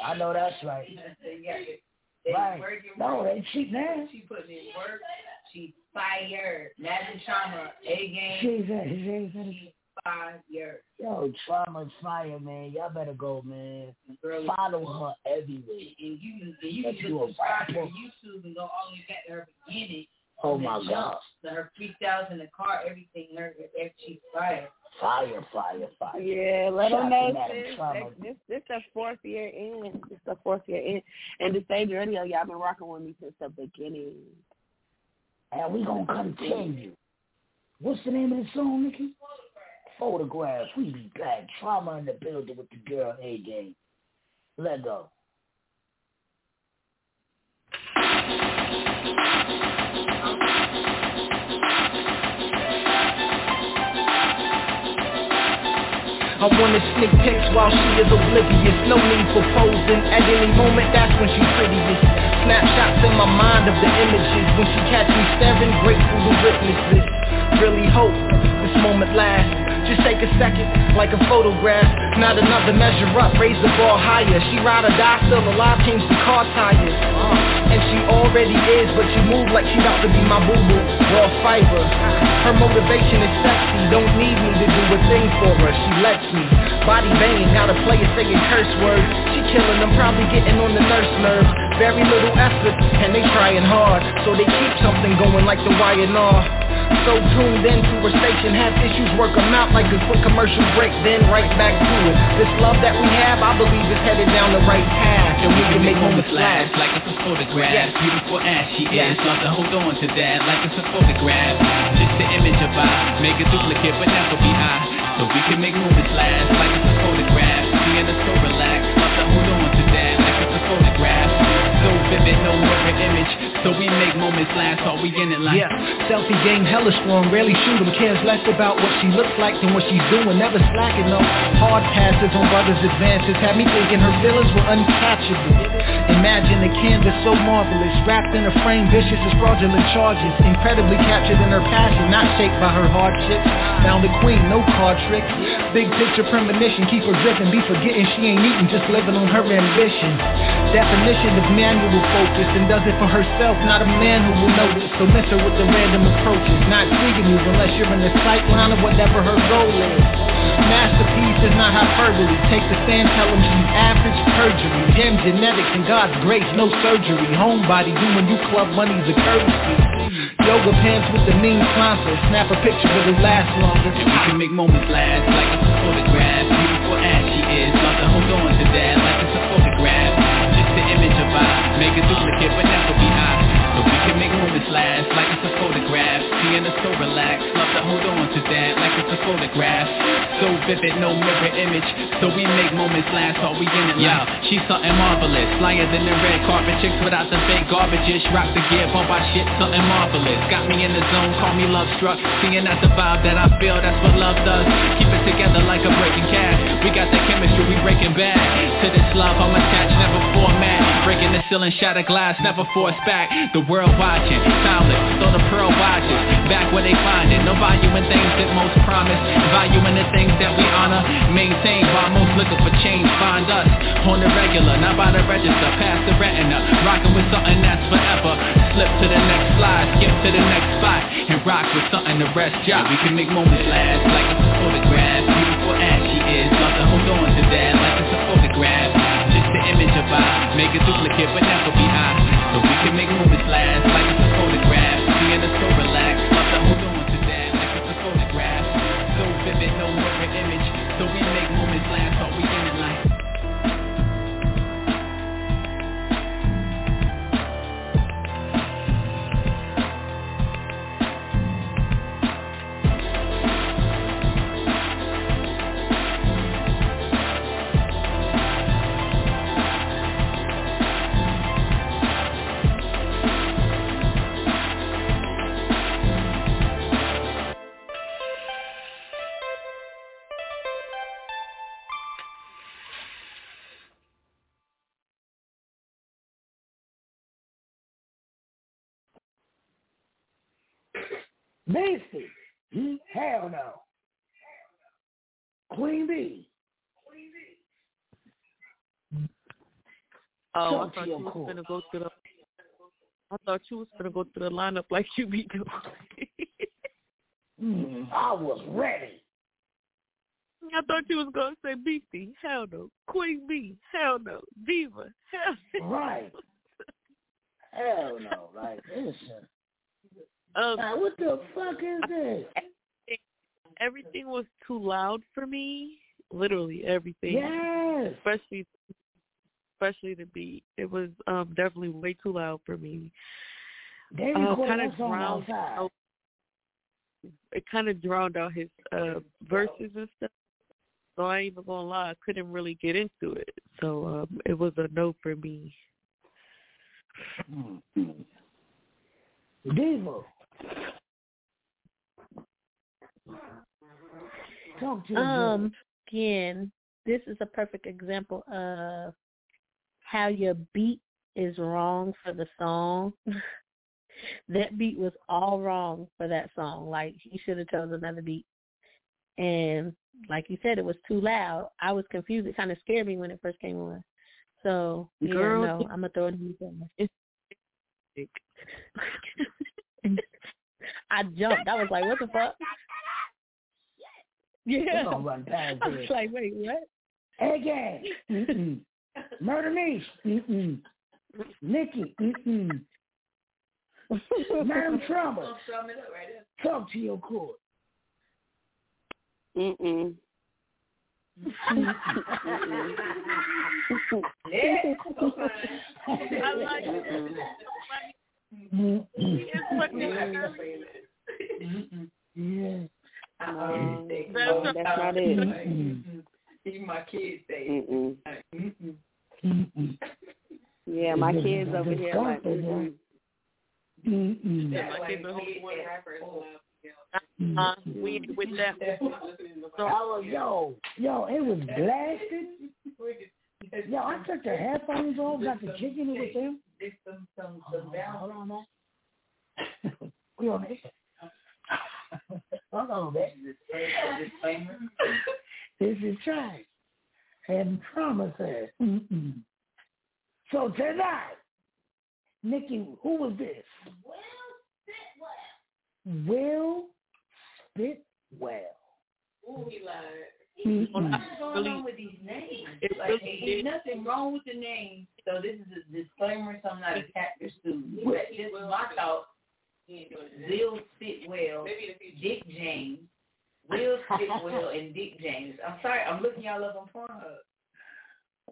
[SPEAKER 1] I know that's right.
[SPEAKER 12] They got it. They
[SPEAKER 1] Right.
[SPEAKER 12] working
[SPEAKER 1] No,
[SPEAKER 12] work.
[SPEAKER 1] they cheap now.
[SPEAKER 12] She putting in work. She fired. Madam Trauma. A game.
[SPEAKER 1] She's a, she's a,
[SPEAKER 12] She fired.
[SPEAKER 1] yo, trauma's fire, man. Y'all better go, man.
[SPEAKER 12] Girl,
[SPEAKER 1] Follow her everywhere.
[SPEAKER 12] and you and you can
[SPEAKER 1] you a
[SPEAKER 12] just subscribe to her. YouTube and go all the way back to her beginning.
[SPEAKER 1] Oh my
[SPEAKER 12] jump,
[SPEAKER 1] God.
[SPEAKER 12] To her freestyles in the car, everything. Her if she fired.
[SPEAKER 1] Fire, fire, fire.
[SPEAKER 13] Yeah, let
[SPEAKER 1] Shout
[SPEAKER 13] them know
[SPEAKER 1] Madam
[SPEAKER 13] sis. This, this this the fourth year in. This the fourth year in. And the stage radio, y'all been rocking with me since the beginning.
[SPEAKER 1] And we gonna continue. What's the name of the song, Nikki? Photograph. We be back. Trauma in the building with the girl A game. Let go.
[SPEAKER 23] I wanna sneak pics while she is oblivious No need for posing, at any moment that's when she's prettiest Snapshots in my mind of the images When she catch me staring, grateful to witness this Really hope this moment lasts just take a second, like a photograph. Not another measure up, raise the bar higher. She ride or die, still alive, change the car tires. Uh, And she already is, but she move like she about to be my boo-boo. Raw fiber. Her motivation is sexy, don't need me to do a thing for her. She lets me, body banging, got a player saying curse words. She killing them, probably getting on the nurse nerves Very little effort, and they trying hard. So they keep something going like the Y&R So tuned into her station, have issues, work them out like a quick commercial break, then right back to it. This love that we have, I believe is headed down the right path, and we can make moments last
[SPEAKER 24] like it's a photograph.
[SPEAKER 23] Yes.
[SPEAKER 24] Beautiful as she
[SPEAKER 23] Yes.
[SPEAKER 24] is, love to hold on to that like it's a photograph. Just the image of I, make a duplicate but never be I. So we can make moments last like it's a photograph. Seeing us so relaxed, love to hold on to that like it's a photograph. So vivid, no mirror image. So we make moments last, all we in it like.
[SPEAKER 23] Yeah, selfie game hella strong, rarely shoot 'em, cares less about what she looks like than what she's doing, never slacking no hard passes on brothers' advances, had me thinking her feelings were uncatchable. Imagine a canvas so marvelous, wrapped in a frame, vicious as fraudulent charges, incredibly captured in her passion, not shaped by her hardships. Found a queen, no card tricks, big picture premonition, keep her driven, be forgetting she ain't eating, just living on her ambition. Definition of manual focus, and does it for herself, not a man who will notice. So miss her with the random approaches, not seeing you unless you're in the sight line of whatever her goal is. Masterpiece is not hyperbole. Take the stand, tell them she's average perjury. Gem genetics and God's grace, no surgery. Homebody doing you club money's a courtesy. Yoga pants with the mean sponsor. Snap a picture, but it lasts longer.
[SPEAKER 24] We can make moments last like a photograph. Beautiful as she is, love to hold on to that like it's No mirror image. So we make moments last, all we in it like. she's something marvelous. Flyer than the red carpet, chicks without the fake garbage garbages. Rock the gear, bump our shit, something marvelous. Got me in the zone, call me love struck. Seeing that's the vibe that I feel, that's what love does. Keep it together like a breaking cast. We got that chemistry, we breaking bad. To this love, I'm attached, never format. Breaking the ceiling, shatter glass, never force back. The world watching, timeless, throw the pearl watches. Back where they find it, no value in things that most promise. Value in the things that we honor. Maintain while most looking for change, find us. On the regular, not by the register, past the retina. Rocking with something that's forever. Slip to the next slide, skip to the next spot. And rock with something the rest job. We can make moments last like it's a photograph. Beautiful as she is, love to hold on to that like it's a photograph. Just the image of I, make a duplicate but never be I. So we can make moments last like it's a photograph. Image.
[SPEAKER 1] Macy. Hmm? Hell no. Queen Bee.
[SPEAKER 22] Oh, I thought you was
[SPEAKER 1] court.
[SPEAKER 22] gonna go to the. I thought you was gonna go to the lineup like you be doing.
[SPEAKER 1] Mm, I was ready.
[SPEAKER 22] I thought you was gonna say Beefy, hell no. Queen Bee, hell no. Diva, hell no.
[SPEAKER 1] Right. Hell no. Like, listen.
[SPEAKER 22] Um,
[SPEAKER 1] what the fuck is this?
[SPEAKER 22] everything was too loud for me. Literally everything.
[SPEAKER 1] Yes.
[SPEAKER 22] Especially especially the beat. It was um definitely way too loud for me.
[SPEAKER 1] They
[SPEAKER 22] Uh, kinda drowned out it kind of drowned out his uh verses and stuff. So I ain't even gonna lie, I couldn't really get into it. So um it was a no for me.
[SPEAKER 1] Diva. Talk to your
[SPEAKER 18] Um, again, this is a perfect example of how your beat is wrong for the song. that beat was all wrong for that song. Like he should have chosen another beat. And like you said, it was too loud. I was confused. It kind of scared me when it first came on. So yeah,
[SPEAKER 22] Girl,
[SPEAKER 18] no, I'm gonna throw it in the I jumped. I was like, what the fuck? Yeah.
[SPEAKER 1] gonna run past
[SPEAKER 18] I was
[SPEAKER 1] this.
[SPEAKER 18] like, wait, what?
[SPEAKER 1] Again. Mm-mm. Murder Meesh. Mm-mm. Nikki. Mm-mm. Madam Trauma,
[SPEAKER 12] Gonna sum it up right there.
[SPEAKER 1] talk to your court.
[SPEAKER 13] Mm-mm.
[SPEAKER 12] Yeah.
[SPEAKER 22] I like it.
[SPEAKER 1] Yeah.
[SPEAKER 12] Uh-uh.
[SPEAKER 13] No, that's not it.
[SPEAKER 1] Mm-mm.
[SPEAKER 12] Even my kids say.
[SPEAKER 13] Yeah, my kids over here like, mm-mm.
[SPEAKER 12] That
[SPEAKER 22] my kids
[SPEAKER 12] oh,
[SPEAKER 22] Uh, we with that. So,
[SPEAKER 1] Oh, yo, yo, it was blasted. Yo, I took the headphones off, got the chicken with them.
[SPEAKER 12] Some some oh,
[SPEAKER 1] Hold
[SPEAKER 12] some
[SPEAKER 1] on,
[SPEAKER 12] balance.
[SPEAKER 1] hold on, man. we on this. Hold on, man. This is trash. And promises. Mm-mm. So tonight, Nikki, who was this? Will Spitwell. Will Spitwell.
[SPEAKER 12] Ooh, he lied.
[SPEAKER 1] Mm-mm.
[SPEAKER 12] What's going on with these names?
[SPEAKER 22] It
[SPEAKER 12] Like,
[SPEAKER 22] really
[SPEAKER 12] ain't nothing wrong with the names. So this is a disclaimer, so I'm not a captor student. But just my thought. Will Sitwell, Dick James, Will Sitwell, and Dick James. I'm sorry, I'm looking y'all up on Pornhub.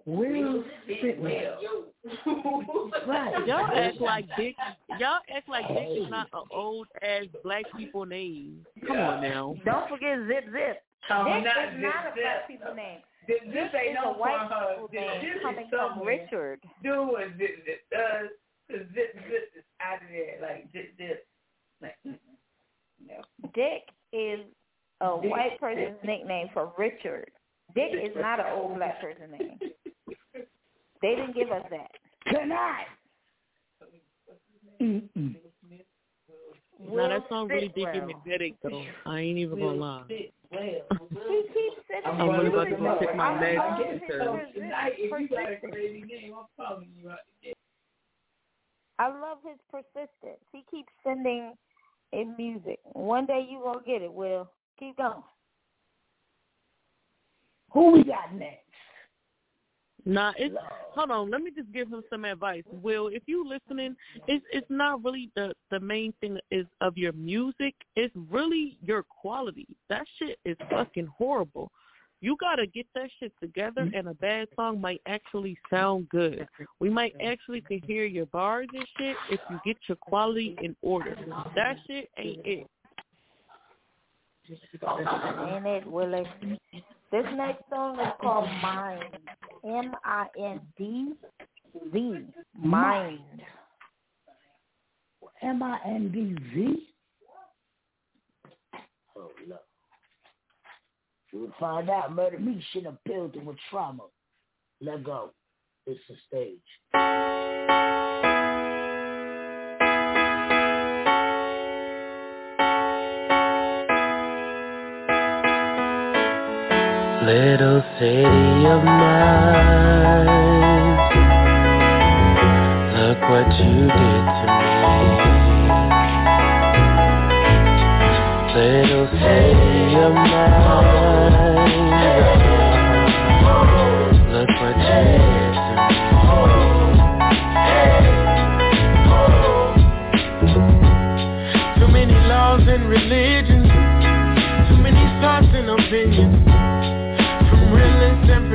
[SPEAKER 1] Will Spitwell. Right.
[SPEAKER 22] y'all act like Dick. Y'all act like Dick is not an old ass black people name. Come on now.
[SPEAKER 11] Don't forget Zip Zip.
[SPEAKER 12] Oh,
[SPEAKER 11] Dick
[SPEAKER 12] not
[SPEAKER 11] is
[SPEAKER 12] Zip
[SPEAKER 11] not a
[SPEAKER 12] Zip.
[SPEAKER 11] black people name.
[SPEAKER 12] This,
[SPEAKER 11] Dick
[SPEAKER 12] this ain't
[SPEAKER 11] is
[SPEAKER 12] no
[SPEAKER 11] a white
[SPEAKER 12] Pornhub.
[SPEAKER 11] people name
[SPEAKER 12] this
[SPEAKER 11] coming from. Richard.
[SPEAKER 12] Do what Zip Zip does. 'cause Zip Zip is out of there. Like Zip Zip. Like, no.
[SPEAKER 11] Dick is a
[SPEAKER 12] Dick.
[SPEAKER 11] white person's nickname for Richard. Dick is not an old black person name. They didn't give us that.
[SPEAKER 1] Tonight. Mm-mm.
[SPEAKER 22] Now that song really did give
[SPEAKER 11] Sitwell.
[SPEAKER 22] me headache though. I ain't even gonna lie.
[SPEAKER 11] He keeps sending
[SPEAKER 22] I'm
[SPEAKER 11] me
[SPEAKER 22] really about
[SPEAKER 11] music
[SPEAKER 22] to go
[SPEAKER 11] though.
[SPEAKER 22] check my
[SPEAKER 11] I
[SPEAKER 22] meds
[SPEAKER 11] love his
[SPEAKER 22] because-
[SPEAKER 11] persi-
[SPEAKER 12] Tonight, if you got a
[SPEAKER 11] persistence.
[SPEAKER 12] crazy name, I'm calling you out.
[SPEAKER 11] I love his persistence. He keeps sending in music. One day you gonna get it, Will. Keep going.
[SPEAKER 1] Who we got next?
[SPEAKER 22] Nah, it's hold on. Let me just give him some advice. Will, if you listening, it's it's not really the the main thing is of your music. It's really your quality. That shit is fucking horrible. You gotta get that shit together, mm-hmm. and a bad song might actually sound good. We might actually can hear your bars and shit if you get your quality in order. That shit ain't it.
[SPEAKER 11] Ain't it, Willie? This next song is called Mind. M I N D Z. Mind.
[SPEAKER 1] M I N D Z. Oh look. You would find out murder me shit a building with trauma. Let go. It's a stage.
[SPEAKER 17] Little city of mine, look what you did to me. Little city of mine,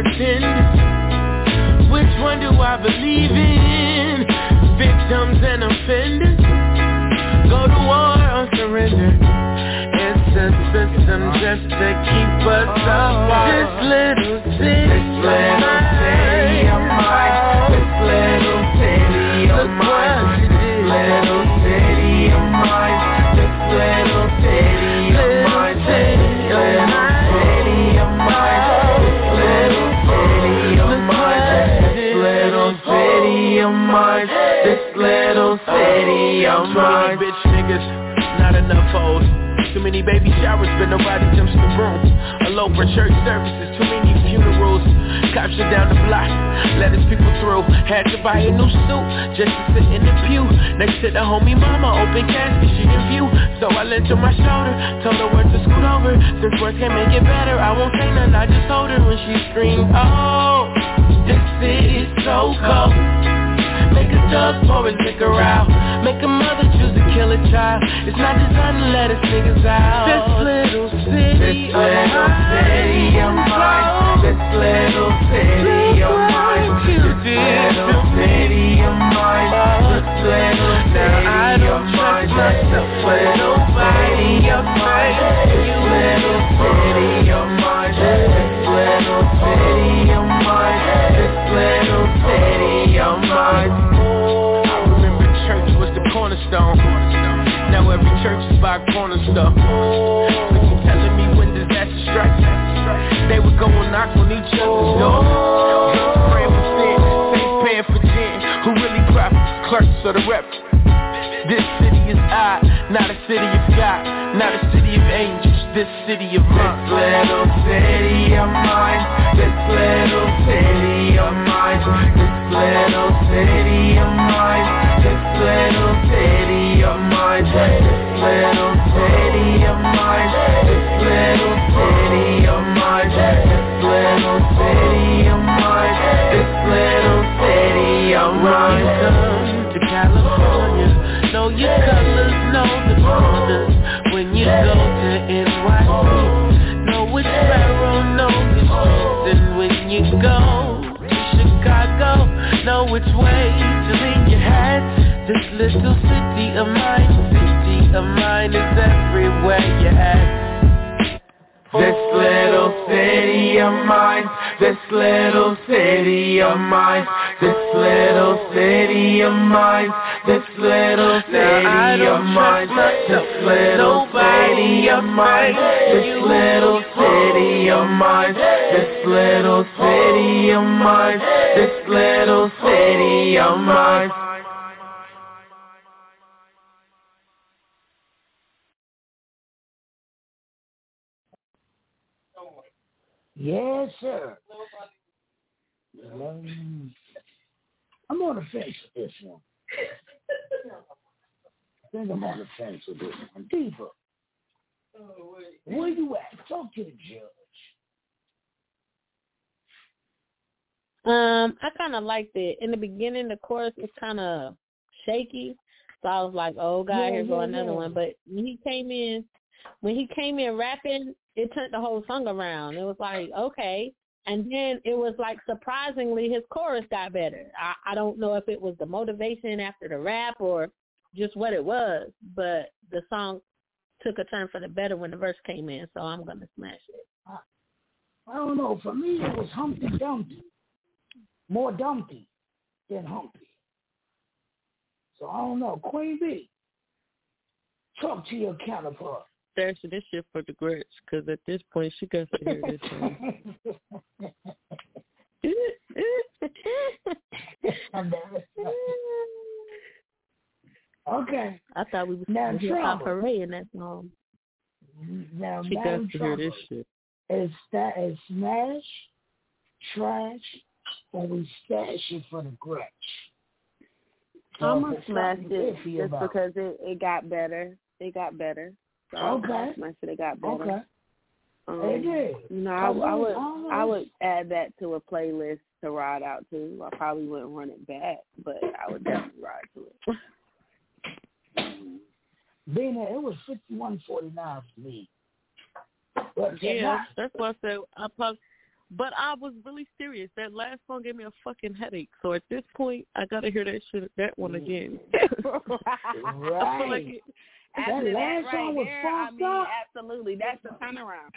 [SPEAKER 17] pretenders. Which one do I believe in? Victims and offenders. Go to war or surrender. It's a system just to keep us apart. This little city, of mine. bitch niggas, not enough hoes. Too many baby showers, but nobody jumps the broom. A low for church services, too many funerals. Cops are down the block, let his people through. Had to buy a new suit just to sit in the pew. Next to the homie mama, open casket, she in view. So I lent her my shoulder, told her where to scoot over. Since words can't make it better, I won't say nothing, I just hold her when she screamed, oh, this is so cold. Make a
[SPEAKER 25] stuck pouring liquor out. Make a mother choose to kill a child. It's not designed to let us niggas out. This little city
[SPEAKER 17] This little city of mine. This little city of mine. This little city of mine. This little city of mine. This little city of mine. This little city of mine. This little city of mine
[SPEAKER 25] cornerstone. Now every church is by a corner store But you telling me when disaster strikes They would go and knock on each other's door. Praying for sin, saints paying for gin. Who really profits, clerks or the reps This city is I, not a city of God Not a city of angels, this city of
[SPEAKER 17] This little city of mine of mine. City of mine
[SPEAKER 25] is everywhere you're at.
[SPEAKER 17] This little city of mine, this little city of mine, this little city of mine, this little city of mine, this little city of mine, this little city of mine, this little city of mine, this little city of mine.
[SPEAKER 1] Yes, sir. Um, I'm on the fence with this one. I think I'm on the fence with this one. Deeper. Where you at? Talk to the judge.
[SPEAKER 18] Um, I kind of liked it. In the beginning, the chorus was kind of shaky, so I was like, "Oh God,
[SPEAKER 1] Yeah,
[SPEAKER 18] here go
[SPEAKER 1] yeah,
[SPEAKER 18] another
[SPEAKER 1] yeah.
[SPEAKER 18] one." But when he came in, when he came in rapping, it turned the whole song around. It was like, okay, and then it was like surprisingly, his chorus got better. I, I don't know if it was the motivation after the rap or just what it was, but the song took a turn for the better when the verse came in. So I'm gonna smash it.
[SPEAKER 1] I don't know. For me, it was Humpty Dumpty. More Dumpty than Humpty. So I don't know. Queen B, talk to your counterpart.
[SPEAKER 22] Stashing this shit for the Gretch, because at this point she got to hear this song.
[SPEAKER 1] okay.
[SPEAKER 18] I thought we was
[SPEAKER 1] Now,
[SPEAKER 18] gonna hear Pop
[SPEAKER 1] Trouble.
[SPEAKER 18] Hooray in that song.
[SPEAKER 1] Now,
[SPEAKER 22] She got to hear this
[SPEAKER 1] Trouble,
[SPEAKER 22] shit.
[SPEAKER 1] Is that is smash, trash, or we stash it for the Gretch? So
[SPEAKER 13] I'm gonna smash it just
[SPEAKER 1] about
[SPEAKER 13] because it it got better. It got better. So I'm gonna
[SPEAKER 1] Okay.
[SPEAKER 13] smash it. It got better.
[SPEAKER 1] Okay.
[SPEAKER 13] Um,
[SPEAKER 1] It did.
[SPEAKER 13] You know, I, I
[SPEAKER 1] Cause
[SPEAKER 13] would
[SPEAKER 1] I.
[SPEAKER 13] I would add that to a playlist to ride out to. I probably wouldn't run it back, but I would definitely ride to it.
[SPEAKER 1] Being that it was fifty one forty nine for me. But
[SPEAKER 22] Yeah, that's why I said I probably. But I was really serious. That last song gave me a fucking headache. So at this point, I gotta hear that shit, that one again. I feel like it,
[SPEAKER 13] After
[SPEAKER 1] That last
[SPEAKER 13] right
[SPEAKER 1] song was
[SPEAKER 13] there, I
[SPEAKER 1] fucked
[SPEAKER 13] mean,
[SPEAKER 1] up.
[SPEAKER 13] absolutely, that's the turnaround.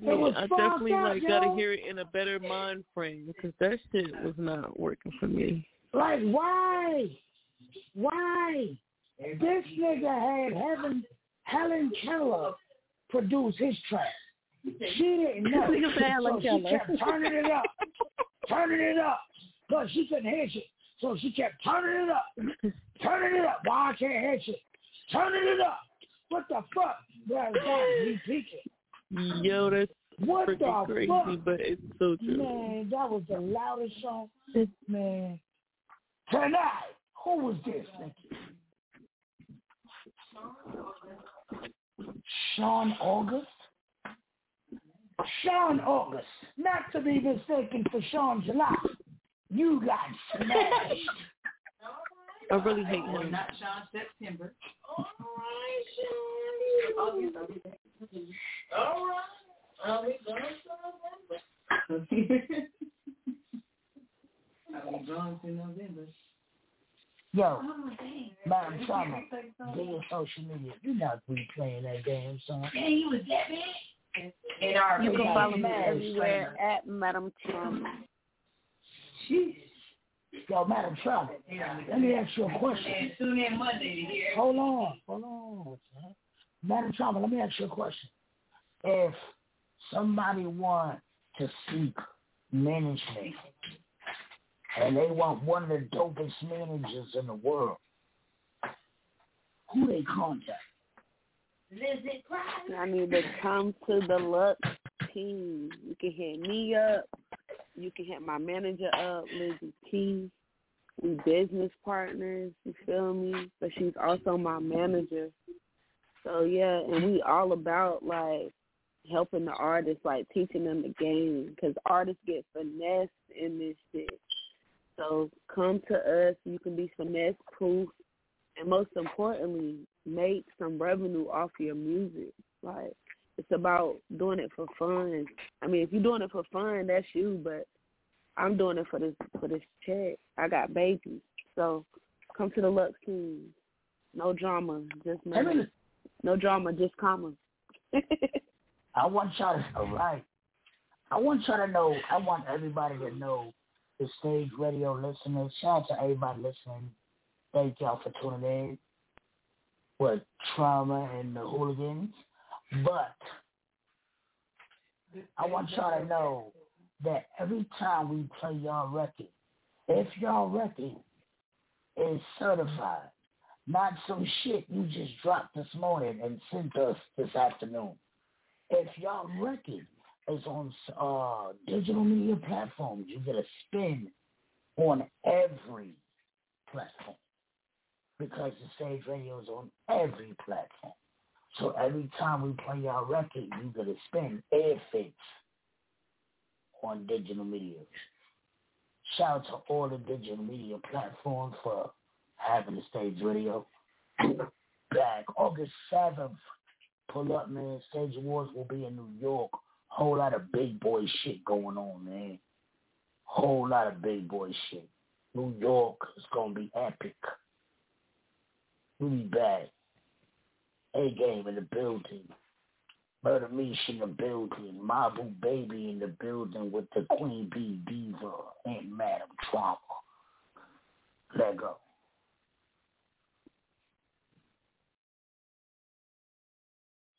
[SPEAKER 22] yeah, I definitely
[SPEAKER 1] up,
[SPEAKER 22] like gotta hear it in a better mind frame because that shit was not working for me.
[SPEAKER 1] like why? Why? This nigga had Helen Helen Keller produce his track. She didn't know.
[SPEAKER 18] Nigga said Helen
[SPEAKER 1] so she
[SPEAKER 18] Keller.
[SPEAKER 1] kept turning it up. turning it up. because she couldn't hear shit. So she kept turning it up. turning it up. Why I can't hear shit? Turning it up. What the fuck? That was me peeking.
[SPEAKER 22] Yo, that's
[SPEAKER 1] What
[SPEAKER 22] freaking
[SPEAKER 1] the
[SPEAKER 22] crazy,
[SPEAKER 1] fuck?
[SPEAKER 22] but it's so true.
[SPEAKER 1] Man, that was the loudest song. Man. Tonight, who was this? Thank you. Sean August? Sean August. Not to be mistaken for Sean July. You got smashed.
[SPEAKER 13] I really hate him.
[SPEAKER 12] Not Sean September.
[SPEAKER 26] All right. I'll be gone
[SPEAKER 12] I'll be gone to November.
[SPEAKER 1] Yo,
[SPEAKER 12] Oh.
[SPEAKER 1] Madam Trauma, do your social media. You're not replaying that damn song.
[SPEAKER 12] Man, you was that bad? In our
[SPEAKER 13] You can follow me everywhere at Madam Trauma.
[SPEAKER 1] Jeez. Yo, Madam Trauma, let me ask you a question.
[SPEAKER 12] Tune in Monday to hear.
[SPEAKER 1] Hold on, hold on. son. Madam Trauma, let me ask you a question. If somebody want to seek management and they want one of the dopest managers in the world, who they contact?
[SPEAKER 12] Lizzie Pride.
[SPEAKER 13] I need to come to the Lux team. You can hit me up. You can hit my manager up, Lizzie T. We business partners, you feel me? But she's also my manager. So yeah, and we all about like helping the artists, like teaching them the game, because artists get finessed in this shit. So come to us. You can be finesse proof, and most importantly, make some revenue off your music. Like it's about doing it for fun. I mean, if you're doing it for fun, that's you. But I'm doing it for this for this check. I got babies, so come to the Lux team. No drama, just
[SPEAKER 1] Hey.
[SPEAKER 13] No drama, just commas.
[SPEAKER 1] I want y'all to all right. I want y'all to know. I want everybody to know. The stage radio listeners. Shout out to everybody listening. Thank y'all for tuning in. With trauma and the hooligans, but I want y'all to know that every time we play y'all record, if y'all record is certified, not some shit you just dropped this morning and sent us this afternoon. If y'all record is on uh, digital media platforms, you get a spin on every platform because the stage radio is on every platform. So every time we play y'all record, you get a spin if it's on digital media. Shout out to all the digital media platforms for having the stage radio. Back August 7th, pull up, man. Stage Awards will be in New York. Whole lot of big boy shit going on, man. Whole lot of big boy shit. New York is gonna be epic. We'll be back. A game in the building. Murder Meesh in the building. Mabu Baby in the building with the Queen B Diva and Madam Trauma. Let go.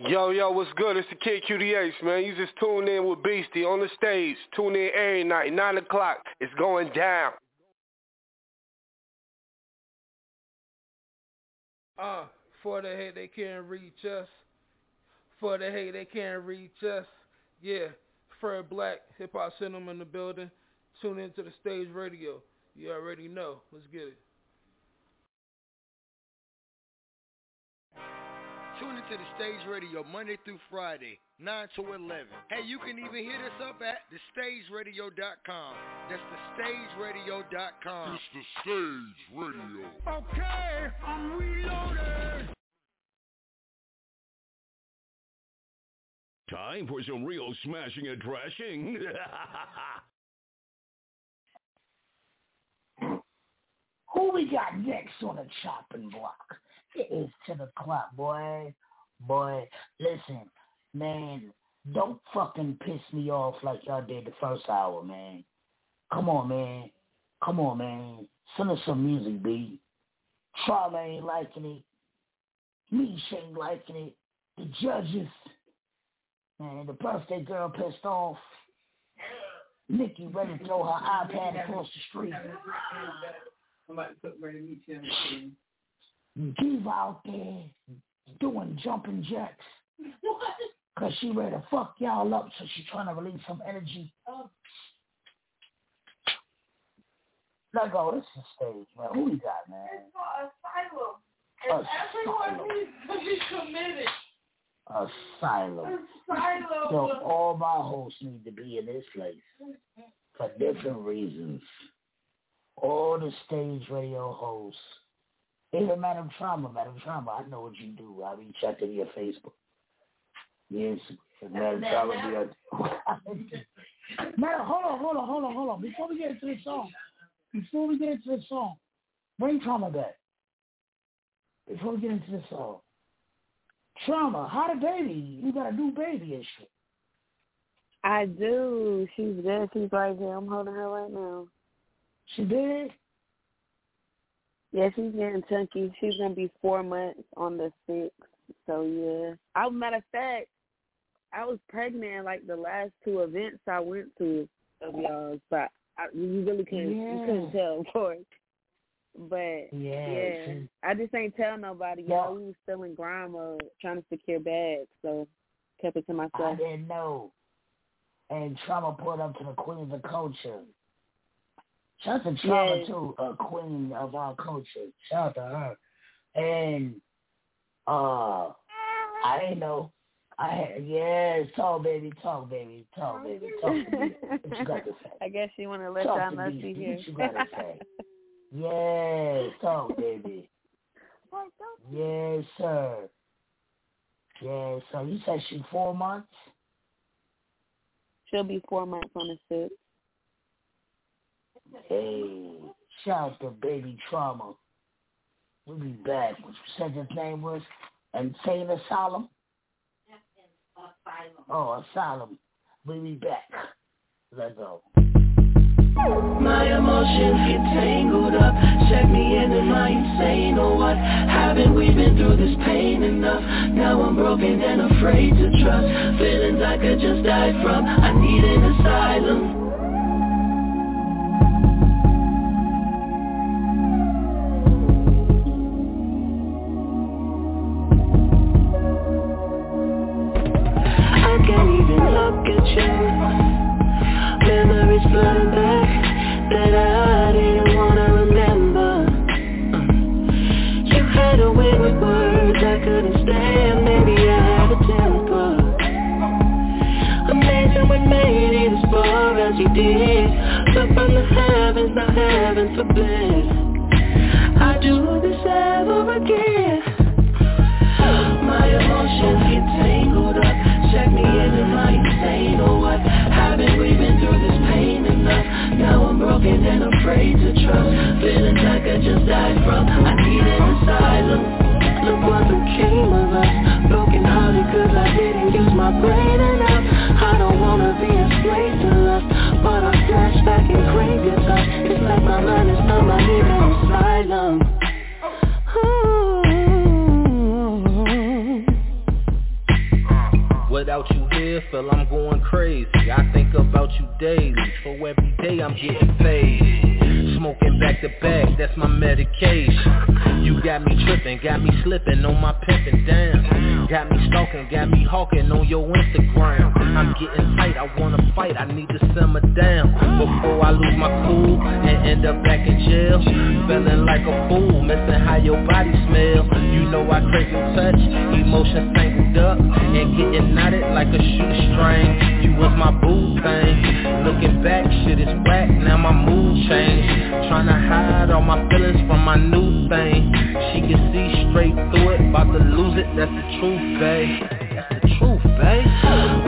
[SPEAKER 5] Yo, yo, what's good? It's the Kid QDH, man. You just tuned in with Beastie on the stage. Tune in every night, 9 o'clock. It's going down.
[SPEAKER 27] Uh, for the hate they can't reach us. For the hate they can't reach us. Yeah, Fred Black, Hip Hop Cinema in the building. Tune into the stage radio. You already know. Let's get it.
[SPEAKER 28] Tune into the stage radio Monday through Friday, 9 to 11. Hey, you can even hit us up at thestageradio.com. That's thestageradio.com.
[SPEAKER 4] It's the stage radio.
[SPEAKER 28] Okay, I'm reloaded.
[SPEAKER 4] Time for some real smashing and trashing.
[SPEAKER 1] Who we got next on the chopping block? It is 10 o'clock, boy. Boy, listen, man, don't fucking piss me off like y'all did the first hour, man. Come on, man. Come on, man. Send us some music, B. Trauma ain't liking it. Me ain't liking it. The judges. Man, the birthday girl pissed off. Nikki ready to throw her iPad across the street.
[SPEAKER 12] I'm about to put Brady Meach the
[SPEAKER 1] Diva out there doing jumping jacks. Cause she ready to fuck y'all up, so she trying to release some energy. Let go. This is stage, man. Who we got, man?
[SPEAKER 26] It's called asylum. And everyone
[SPEAKER 1] Asylum.
[SPEAKER 26] needs to be committed.
[SPEAKER 1] Asylum.
[SPEAKER 26] Asylum.
[SPEAKER 1] So all my hosts need to be in this place for different reasons. all the stage radio hosts, even Madam Trauma, Madam Trauma, I know what you do. I be checking your Facebook. Yes, Madam Trauma be Madam, hold on, hold on, hold on, hold on. Before we get into the song, before we get into the song, bring Trauma back. Before we get into the song. Trauma, how the baby? You got a new baby and shit.
[SPEAKER 13] I do. She's good. She's right here. I'm holding her right now.
[SPEAKER 1] She did?
[SPEAKER 13] Yeah, she's getting chunky. She's gonna be four months on the sixth. So yeah. I matter of fact, I was pregnant like the last two events I went to of y'all, but I, you really couldn't
[SPEAKER 1] yeah.
[SPEAKER 13] you couldn't tell, of course. But
[SPEAKER 1] yeah,
[SPEAKER 13] yeah, I just ain't tell nobody. Y'all, we was still in grind mode, trying to secure bags, so kept it to myself.
[SPEAKER 1] I didn't know. And Trauma pulled up to the Queens of Culture. Shout out to
[SPEAKER 13] Yes.
[SPEAKER 1] too, a queen of our culture. Shout out to her. And uh I didn't know. I had yes, talk baby, talk baby, talk baby, talk to me. What you got to say?
[SPEAKER 13] I guess you want to let
[SPEAKER 1] Talk
[SPEAKER 13] know
[SPEAKER 1] me.
[SPEAKER 13] she
[SPEAKER 1] What
[SPEAKER 13] here.
[SPEAKER 1] you gotta say? Yes, talk baby. Yes, sir. Yes, sir. You said she four months?
[SPEAKER 13] She'll be four months on the sixth.
[SPEAKER 1] Hey, shout out to Baby Trauma. We'll be back. What you said his name was? Insane Asylum? Oh, Asylum. We'll be back. Let's go.
[SPEAKER 29] My emotions get tangled up Check me in, am I insane or what? Haven't we been through this pain enough? Now I'm broken and afraid to trust Feelings I could just die from I need an asylum from the heavens, now heaven forbid I do this ever again. My emotions get tangled up. Check me in, am I insane or what? Haven't we been through this pain enough? Now I'm broken and afraid to trust. Feeling like I just died from I need an asylum Look what became of us. Broken hearted cause I didn't use my brain enough. I don't wanna be a slave to lust But I flash back and crave your touch It's like my mind is numb, I need an asylum
[SPEAKER 30] Without you feel I'm going crazy. I think about you daily, so every day I'm getting paid. Smoking back to back, that's my medication. You got me tripping, got me slipping on my pimping down. Got me stalking, got me hawking on your Instagram. I'm getting tight, I wanna fight, I need to simmer down. Before I lose my cool and end up back in jail. Feeling like a fool, missing how your body smell. You know I crave your touch, emotions tangled up and getting knotted like a shoestring. You was my boo thing. Looking back, shit is whack, now my mood changed. Tryna hide all my feelings from my new thing. She can see straight through it, about to lose it, that's the truth, babe. That's the truth, babe.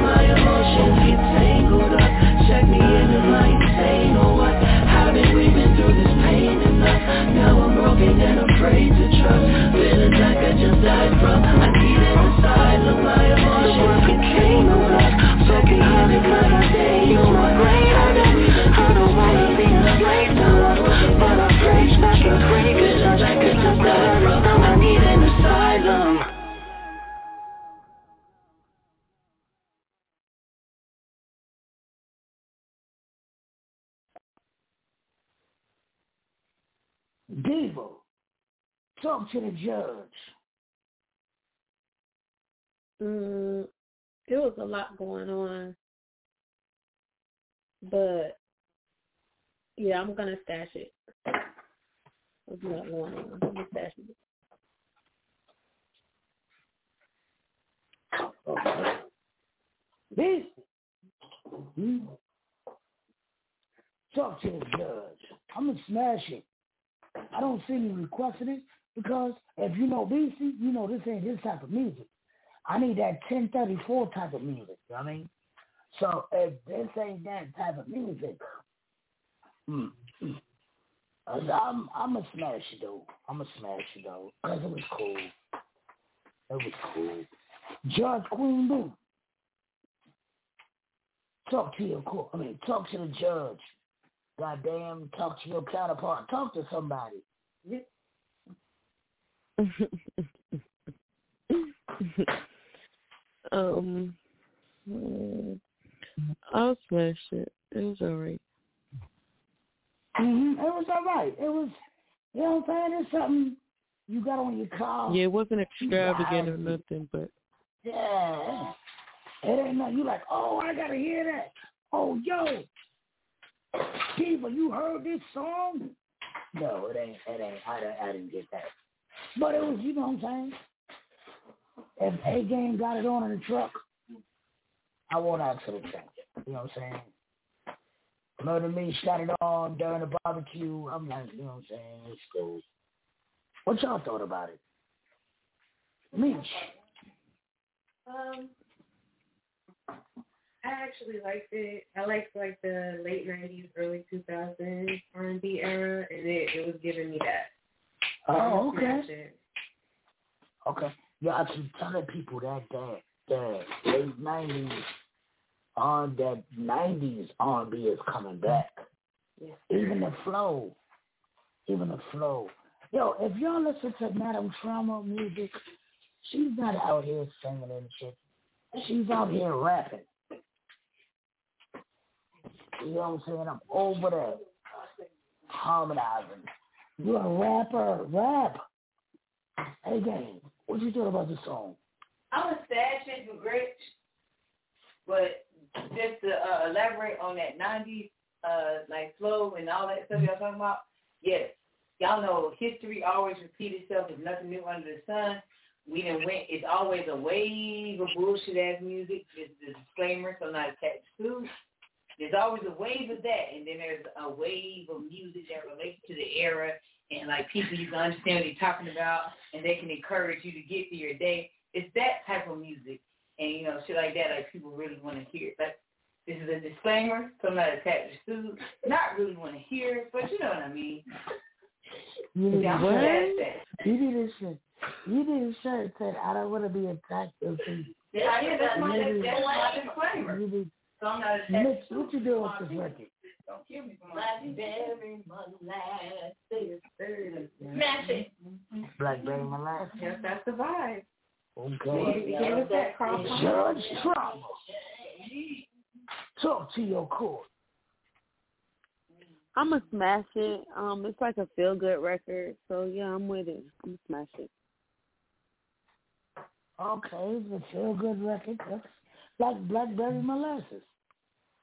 [SPEAKER 29] My emotions get tangled up Check me in, am I insane or what? Haven't we been through this pain enough? Now I'm broken and afraid to trust Feelings I could just die from I need an asylum My
[SPEAKER 1] Devo, talk to the judge.
[SPEAKER 18] Mm, it was a lot going on, but yeah, I'm gonna stash it. A lot going on. I'm gonna stash it.
[SPEAKER 1] This, hmm? talk to the judge. I'm gonna smash it. I don't see you requesting it because if you know BC, you know this ain't his type of music. I need that 1034 type of music. You know what I mean? So if this ain't that type of music, mm, mm, I'm I'm a smash it though. I'm a smash it though because it was cool. It was cool. Judge Queen Boo. Talk to your court. I mean, talk to the judge. Goddamn, talk to your counterpart. Talk to somebody.
[SPEAKER 22] um, mm, I'll smash it. It was alright.
[SPEAKER 1] Mm-hmm. It was all right. It was, you know what I'm saying? It's something you got on your car.
[SPEAKER 22] Yeah, it wasn't extravagant or nothing, but
[SPEAKER 1] Yeah. It ain't nothing. You like, oh, I gotta hear that. Oh, yo, people, you heard this song? No, it ain't. It ain't. I, I didn't get that. But it was, you know what I'm saying? If A Game got it on in the truck, I won't to change it. You know what I'm saying? Murder Me shot it on during the barbecue. I'm like, you know what I'm saying? It's cool. What y'all thought about it? Meesh.
[SPEAKER 16] Um, I actually liked it. I liked like the late nineties, early two thousands R and B era, and it it was giving me that.
[SPEAKER 1] Oh, okay. Okay. Yeah, I keep telling people that that that late nineties on that nineties R and B is coming back.
[SPEAKER 16] Yes.
[SPEAKER 1] Even the flow. Even the flow. Yo, if y'all listen to Madam Trauma music, she's not out here singing and shit. She's out here rapping. You know what I'm saying? I'm over there harmonizing. You're a rapper, rap. Hey, gang, what you thought about the song?
[SPEAKER 12] I'm a sad shit for Gretch, but just to uh, elaborate on that '90s uh, like flow and all that stuff y'all talking about, yes, y'all know history always repeats itself. There's nothing new under the sun. We done went. It's always a wave of bullshit ass music. There's the disclaimer, so not attached to. There's always a wave of that, and then there's a wave of music that relates to the era, and like people you can understand what they're talking about, and they can encourage you to get through your day. It's that type of music, and you know shit like that. Like people really want to hear. Like this is a disclaimer, so I'm not attached to. Not really want to hear, it, but you know what I mean.
[SPEAKER 1] You need
[SPEAKER 12] Yeah,
[SPEAKER 1] say, you need to say, you need to say, said, I don't want to be attacked. to."
[SPEAKER 12] Yeah, yeah, that's my, that's my disclaimer.
[SPEAKER 1] you need-
[SPEAKER 12] So I'm not
[SPEAKER 1] Mitch,
[SPEAKER 12] attached to.
[SPEAKER 1] what you doing with this record?
[SPEAKER 12] Don't kill me for my Blackberry molasses. Smash it.
[SPEAKER 1] Blackberry molasses.
[SPEAKER 12] Yes, that's the vibe.
[SPEAKER 1] Okay.
[SPEAKER 12] Yeah, yeah, that Carl
[SPEAKER 1] Judge Trauma. Talk to your court.
[SPEAKER 13] I'm gonna smash it. Um, it's like a feel good record, so yeah, I'm with it. I'm gonna smash it.
[SPEAKER 1] Okay, it's a feel good record. That's like Blackberry molasses.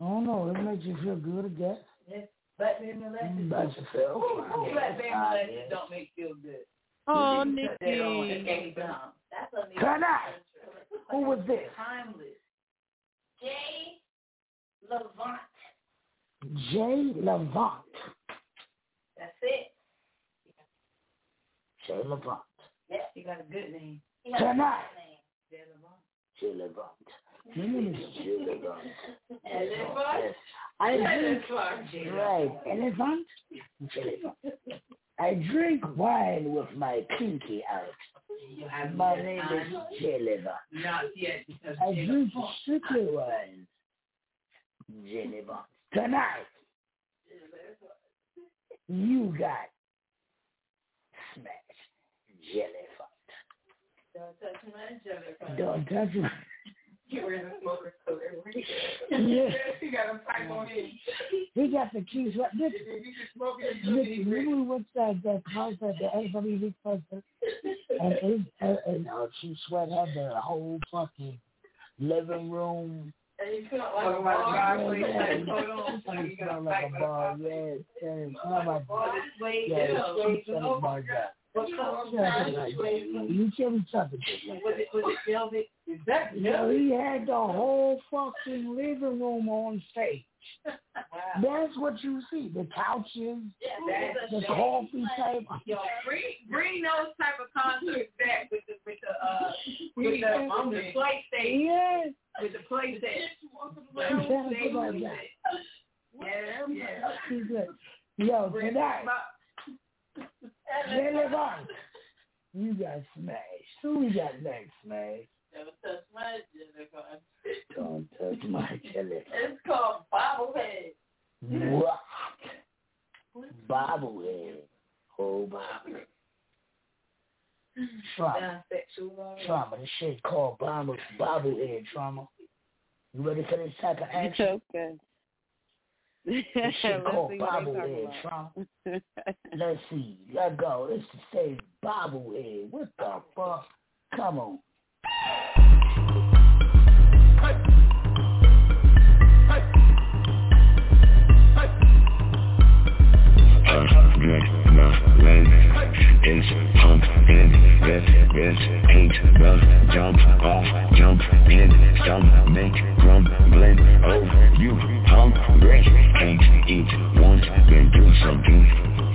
[SPEAKER 1] I don't know. It makes you feel good, I guess.
[SPEAKER 12] Yes, Blackberry molasses.
[SPEAKER 1] That's a feel.
[SPEAKER 12] Ooh, ooh, Blackberry
[SPEAKER 1] Ah,
[SPEAKER 12] molasses
[SPEAKER 1] yeah.
[SPEAKER 12] don't make you feel good.
[SPEAKER 13] Oh,
[SPEAKER 12] You can put that on
[SPEAKER 13] Nikki.
[SPEAKER 12] at any time. That's a
[SPEAKER 1] Tonight. Who was this?
[SPEAKER 12] Timeless. Jay Levant.
[SPEAKER 1] Jay Levant.
[SPEAKER 12] That's it.
[SPEAKER 1] Jay Levant.
[SPEAKER 12] Yes, you got a good name.
[SPEAKER 1] Tonight.
[SPEAKER 12] Jay Levant.
[SPEAKER 1] Jay Levant. Mm-hmm. My name is Levant.
[SPEAKER 12] Elephant?
[SPEAKER 1] I drink,
[SPEAKER 12] Elephant.
[SPEAKER 1] right, elephant? Elephant. I drink wine with my pinky out. My name is Jay
[SPEAKER 12] Not yet,
[SPEAKER 1] I drink strictly wine. Levant. Tonight, you got smashed. Jay
[SPEAKER 12] Don't touch my jelly.
[SPEAKER 1] Don't touch me.
[SPEAKER 12] Get rid of the coat everywhere.
[SPEAKER 1] Yeah.
[SPEAKER 12] You got a pipe on it.
[SPEAKER 1] He got the keys right. Nick,
[SPEAKER 12] You can smoke it.
[SPEAKER 1] Remember we went to that concert, the SWV concert, and it, and, and uh, she sweat had the whole fucking living room.
[SPEAKER 12] And you feel like a bar, so you like, hold on.
[SPEAKER 1] It
[SPEAKER 12] You got
[SPEAKER 1] smelled like a bar, yes, yes. Oh my God.
[SPEAKER 12] Wait,
[SPEAKER 1] Yes,
[SPEAKER 12] yeah,
[SPEAKER 1] she
[SPEAKER 12] wait,
[SPEAKER 1] smelled like
[SPEAKER 12] my
[SPEAKER 1] a bar. You tell me something.
[SPEAKER 12] Was it was it velvet? Is that
[SPEAKER 1] No, he had the whole fucking living room on stage. That's what you see. The couches, the coffee table.
[SPEAKER 12] Yo, bring bring those type of concerts back with the with the uh with the um, the PlayStation.
[SPEAKER 1] Yes.
[SPEAKER 12] With the PlayStation.
[SPEAKER 1] Something like that.
[SPEAKER 12] Yeah, yeah.
[SPEAKER 1] He's good. Yo, tonight, Lily you got smashed. Who we got next, Smash?
[SPEAKER 12] Never touch my Jennifer.
[SPEAKER 1] Don't touch my jelly.
[SPEAKER 12] It's called bobblehead.
[SPEAKER 1] What? Bobblehead. Oh, bobblehead. Trauma. Trauma. This shit called bobble, bobblehead trauma. You ready for this type of action?
[SPEAKER 13] okay.
[SPEAKER 1] This shit
[SPEAKER 13] Let's
[SPEAKER 1] called
[SPEAKER 13] see what they
[SPEAKER 1] bobblehead
[SPEAKER 13] talking
[SPEAKER 1] Let's see. Let go. This is say bobblehead. What the fuck? Come on.
[SPEAKER 31] Is pumping. This, this ain't the jump off, jump in, stomach grumbling. Oh, you hungry? Can't eat once, then do something.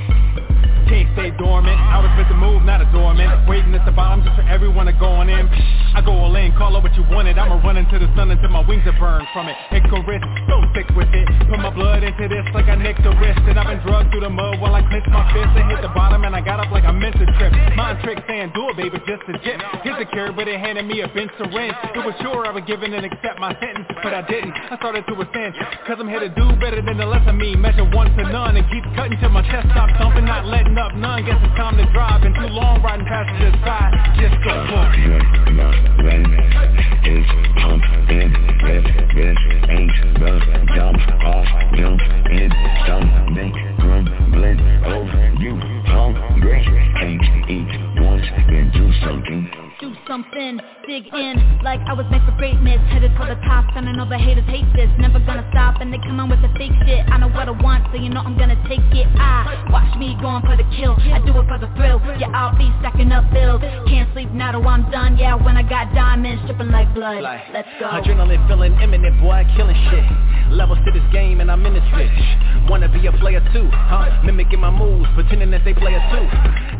[SPEAKER 24] Can't stay dormant. I was meant to move, not a dormant. Waiting at the bottom just for everyone to go on in. I go all in, call it what you wanted. I'ma run into the sun until my wings are burned from it. Icarus, so thick with it. Put my blood into this like I nicked a wrist. And I've been drugged through the mud while I clenched my fist and hit the bottom and I got up like I meant to trip. Mind trick saying do it, baby, just a dip. Here's a but it handed me a bench syringe. It was sure I would give in and accept my sentence, but I didn't. I started to ascend, cause I'm here to do better than the less of me. Measure one to none and keep cutting till my chest stops thumping, not letting up none. Guess it's time to drive. Been too long riding passengers side. Just go for it.
[SPEAKER 31] is pumping. This, this ain't the jump off, jump in, stomach grumbling. Oh, you hungry? Can't eat once, then do something.
[SPEAKER 21] Do something, dig in like I was meant for greatness Headed for the top and I know the haters hate this Never gonna stop and they come on with the fake shit I know what I want so you know I'm gonna take it I watch me going for the kill, I do it for the thrill Yeah, I'll be stacking up bills Can't sleep now till I'm done Yeah, when I got diamonds dripping like blood Let's go
[SPEAKER 24] Adrenaline feeling imminent, boy, killing shit. Levels to this game and I'm in this bitch. Wanna be a player too, huh? Mimicking my moves, pretending that they player too.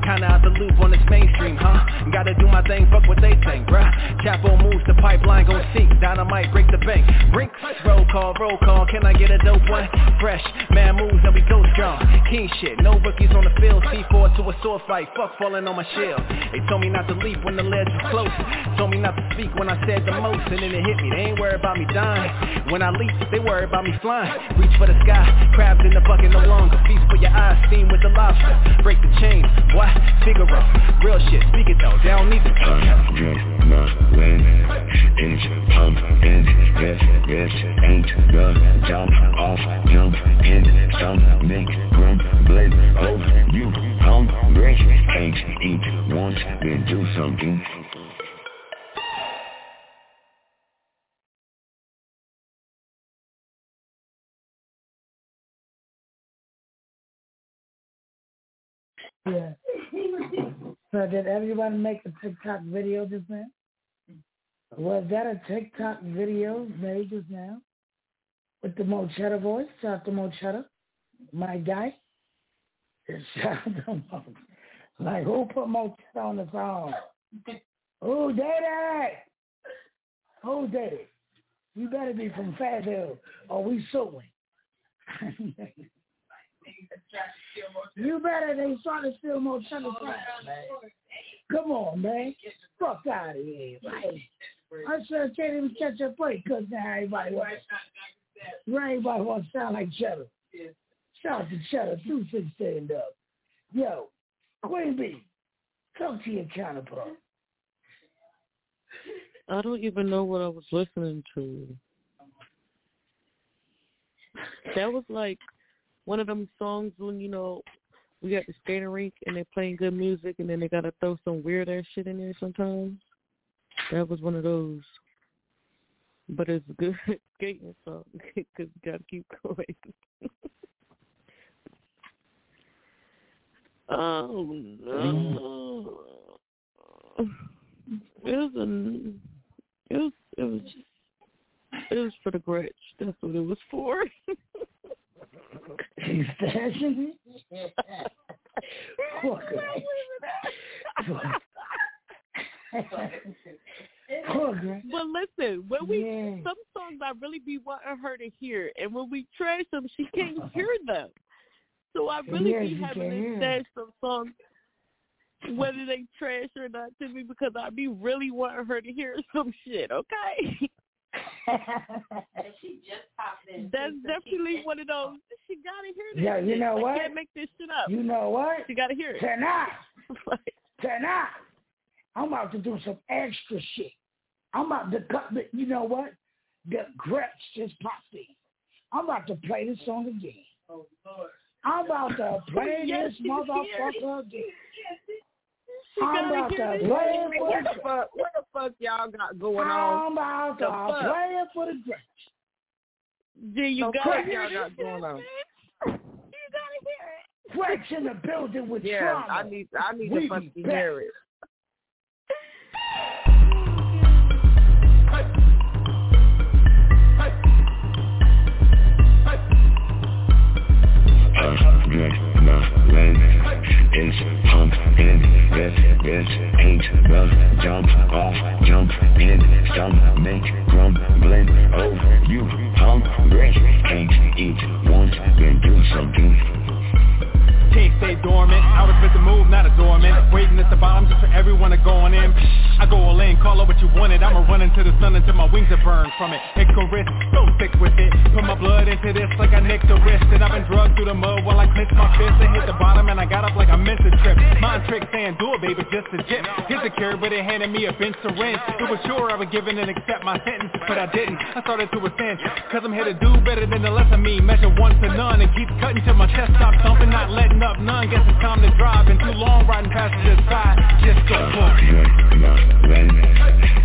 [SPEAKER 24] Kinda out the loop on this mainstream, huh? Gotta do my thing, fuck what they think, bruh. Capo moves, the pipeline gon' sink. Dynamite break the bank. Brinks, roll call, roll call. Can I get a dope one? Fresh, man moves and we go strong. King shit, no rookies on the field. C4 to a sword fight, fuck falling on my shield. They told me not to leap when the ledge was close. Told me not to speak when I said the most, and then it hit me. They ain't worried about me dying. When I leap, they worry about me flying. Reach for the sky, crabs in the bucket no longer. Feast for your eyes, steam with the lobster. Break the chain, boy, Figaro. Real shit, speak it though, they don't need the talk.
[SPEAKER 31] Adrenaline is pumping. This, this ain't the jump off, jump in, stomach grumbling. Oh, you hungry? Can't eat once, then do something.
[SPEAKER 1] Yeah. Did everybody make a TikTok video just now? Was that a TikTok video made just now? With the Mochetta voice? Shout out to Mochetta, my guy. Shout out to. Like, who put Mochetta on the song? Who did it? Who did it? You better be from Fat Hill or we suing. You better they trying to steal more Channel Five, man. Come on, man. Fuck out of here, man. I sure can't even catch a break because now everybody wants now everybody wants to sound like Cheddar. Shout out to Cheddar, two six stand up. Yo, Queen B, talk to your counterpart.
[SPEAKER 22] I don't even know what I was listening to. That was like one of them songs when you know we got the skating rink and they're playing good music and then they gotta throw some weird ass shit in there sometimes. That was one of those. But it's good skating song because you gotta keep going. Oh no. It was an it was it was just it was for the Gretch. That's what it was for.
[SPEAKER 1] He's stashing it? Poor Gretch.
[SPEAKER 22] But listen, when we
[SPEAKER 1] Yeah.
[SPEAKER 22] some songs I really be wanting her to hear, and when we trash them, she can't hear them. So I really
[SPEAKER 1] Yes,
[SPEAKER 22] be having to
[SPEAKER 1] hear.
[SPEAKER 22] stash some songs, whether they trash or not, to me because I be really wanting her to hear some shit. Okay,
[SPEAKER 12] she just popped in.
[SPEAKER 22] that's definitely one of those. She gotta hear this.
[SPEAKER 1] Yeah, you know
[SPEAKER 22] I
[SPEAKER 1] what?
[SPEAKER 22] can't make this shit up.
[SPEAKER 1] You know what?
[SPEAKER 22] She gotta hear it.
[SPEAKER 1] Tonight, tonight, I'm about to do some extra shit. I'm about to cut the, you know what? The Gretch just popped in. I'm about to play this song again.
[SPEAKER 12] Oh Lord.
[SPEAKER 1] I'm about to play
[SPEAKER 22] Yes,
[SPEAKER 1] this motherfucker again.
[SPEAKER 22] She
[SPEAKER 1] I'm
[SPEAKER 22] gotta
[SPEAKER 1] about to play it for
[SPEAKER 22] What
[SPEAKER 1] the
[SPEAKER 22] the fuck? What the fuck y'all got going on?
[SPEAKER 1] I'm about
[SPEAKER 22] The
[SPEAKER 1] to play it for the Gretch.
[SPEAKER 22] Yeah, you
[SPEAKER 1] So
[SPEAKER 22] gotta
[SPEAKER 1] Gretch,
[SPEAKER 22] y'all got going on.
[SPEAKER 1] Gretch in the building with
[SPEAKER 22] Yeah,
[SPEAKER 1] trauma.
[SPEAKER 22] I need I need
[SPEAKER 1] We
[SPEAKER 22] to fucking hear it.
[SPEAKER 31] It's pumping, this, this ain't the jump off, jump in, stomach grumbling over you, hungry, can't eat once, then do something.
[SPEAKER 24] Can't stay dormant. I was meant to move, not a dormant. Waiting at the bottom just for everyone to go on in. I go all in, call it what you wanted. I'ma run into the sun until my wings are burned from it. Icarus, so thick with it. Put my blood into this like I nicked a wrist. And I've been drugged through the mud while I clenched my fist and hit the bottom and I got up like I missed a trip. Mind trick saying do it, baby, just a jip. Hit the cure, but it handed me a bench to syringe. It was sure I would give in and accept my sentence, but I didn't. I started to ascend, cause I'm here to do better than the less of me. Measure one to none and keep cutting till my chest stops thumping, not letting up none. Guess it's time to drive. Been too long riding passenger side. Just go book.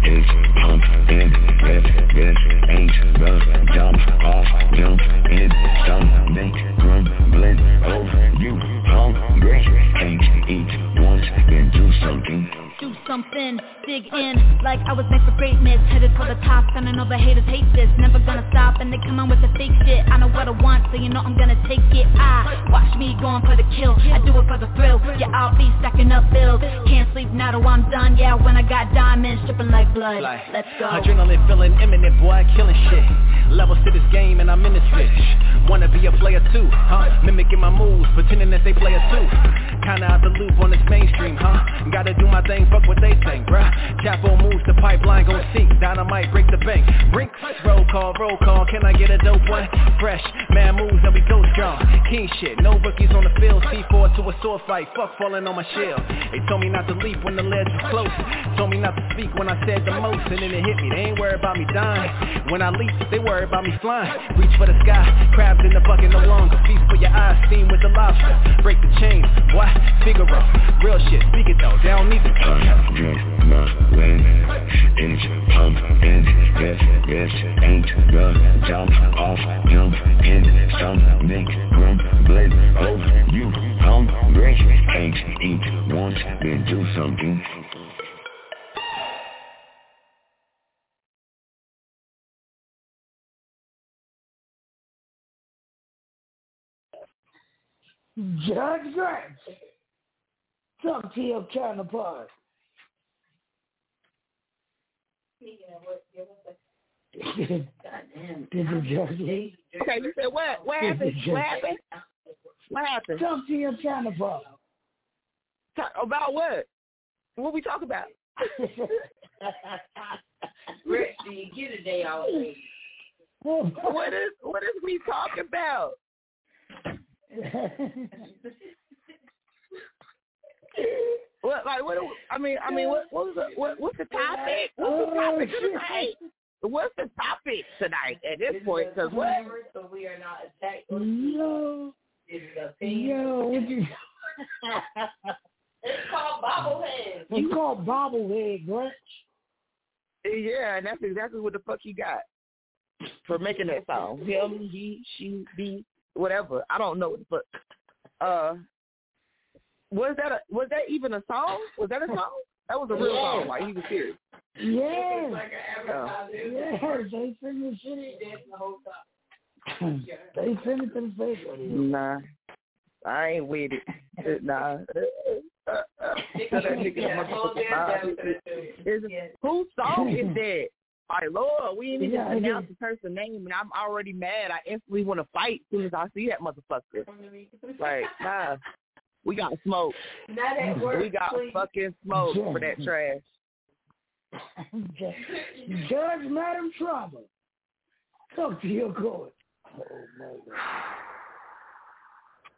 [SPEAKER 31] It's pumping, this, this ain't the jump off, jump in, stomach grumbling over you, hungry, can't eat once, then do something.
[SPEAKER 21] Do something, dig in like I was meant for greatness. Headed for the top, and I know the haters hate this. Never gonna stop, and they come on with the fake shit. I know what I want, so you know I'm gonna take it. I watch me going for the kill. I do it for the thrill. Yeah, I'll be stacking up bills. Can't sleep now till I'm done. Yeah, when I got diamonds dripping like blood. Let's go.
[SPEAKER 24] Adrenaline feeling imminent, boy, killing shit. Levels to this game and I'm in this bitch. Wanna be a player too, huh? Mimicking my moves, pretending that they player too. Kinda out the loop on this mainstream, huh? Gotta do my thing, fuck what they think, bruh. Chapo moves the pipeline, gon' sink. Dynamite break the bank. Brinks, roll call, roll call. Can I get a dope one? Fresh, man moves and we go strong. King shit, no rookies on the field. C4 to a sword fight, fuck falling on my shield. They told me not to leap when the ledge was close. Told me not to speak when I said the most, and then it hit me. They ain't worried about me dying. When I leap, they worry about me flying. Reach for the sky, crabs in the bucket no longer. Feast for your eyes, steam with the lobster. Break the chains, what? Figaro, real shit. Speak it though, they don't need
[SPEAKER 31] the
[SPEAKER 1] Judge Grant. Talk to your counterpart.
[SPEAKER 12] Goddamn.
[SPEAKER 1] Did the judge leave?
[SPEAKER 22] Okay, you said what? What happened? What happened? What happened?
[SPEAKER 1] Talk to your counterpart.
[SPEAKER 22] Talk about what? What we talk about?
[SPEAKER 12] Rich, you get a day off?
[SPEAKER 22] what is what is we talking about? What like what? do- I mean I mean what what was the what, what's the topic? What's the topic tonight? What's the topic tonight at this point? Because what?
[SPEAKER 12] So we are not attacked.
[SPEAKER 1] Yo,
[SPEAKER 12] Is it a thing?
[SPEAKER 1] yo, what you?
[SPEAKER 12] It's called bobblehead.
[SPEAKER 1] It's called bobblehead, Grant.
[SPEAKER 22] Yeah, and that's exactly what the fuck he got for making that song. Him, he, she, be, whatever. I don't know, but uh,
[SPEAKER 32] Was that a was that even a song? Was that a song? That was a real
[SPEAKER 1] Yeah.
[SPEAKER 32] song. Like he was serious.
[SPEAKER 1] Yeah.
[SPEAKER 32] Like Oh.
[SPEAKER 1] Yeah, they send the shit. They send it to the face.
[SPEAKER 32] Nah, I ain't with it. Nah. Tell that nigga that motherfucker nah. Is it- Whose song is that? Like, Lord, we ain't even
[SPEAKER 1] Yeah, it
[SPEAKER 32] announced the person's name, and I'm already mad. I instantly want to fight as soon as I see that motherfucker. Like, nah, we got smoke.
[SPEAKER 12] Not at work,
[SPEAKER 32] we got
[SPEAKER 12] please.
[SPEAKER 32] fucking smoke for that trash.
[SPEAKER 1] Judge Madam Trauma. Talk to your court. Oh my God.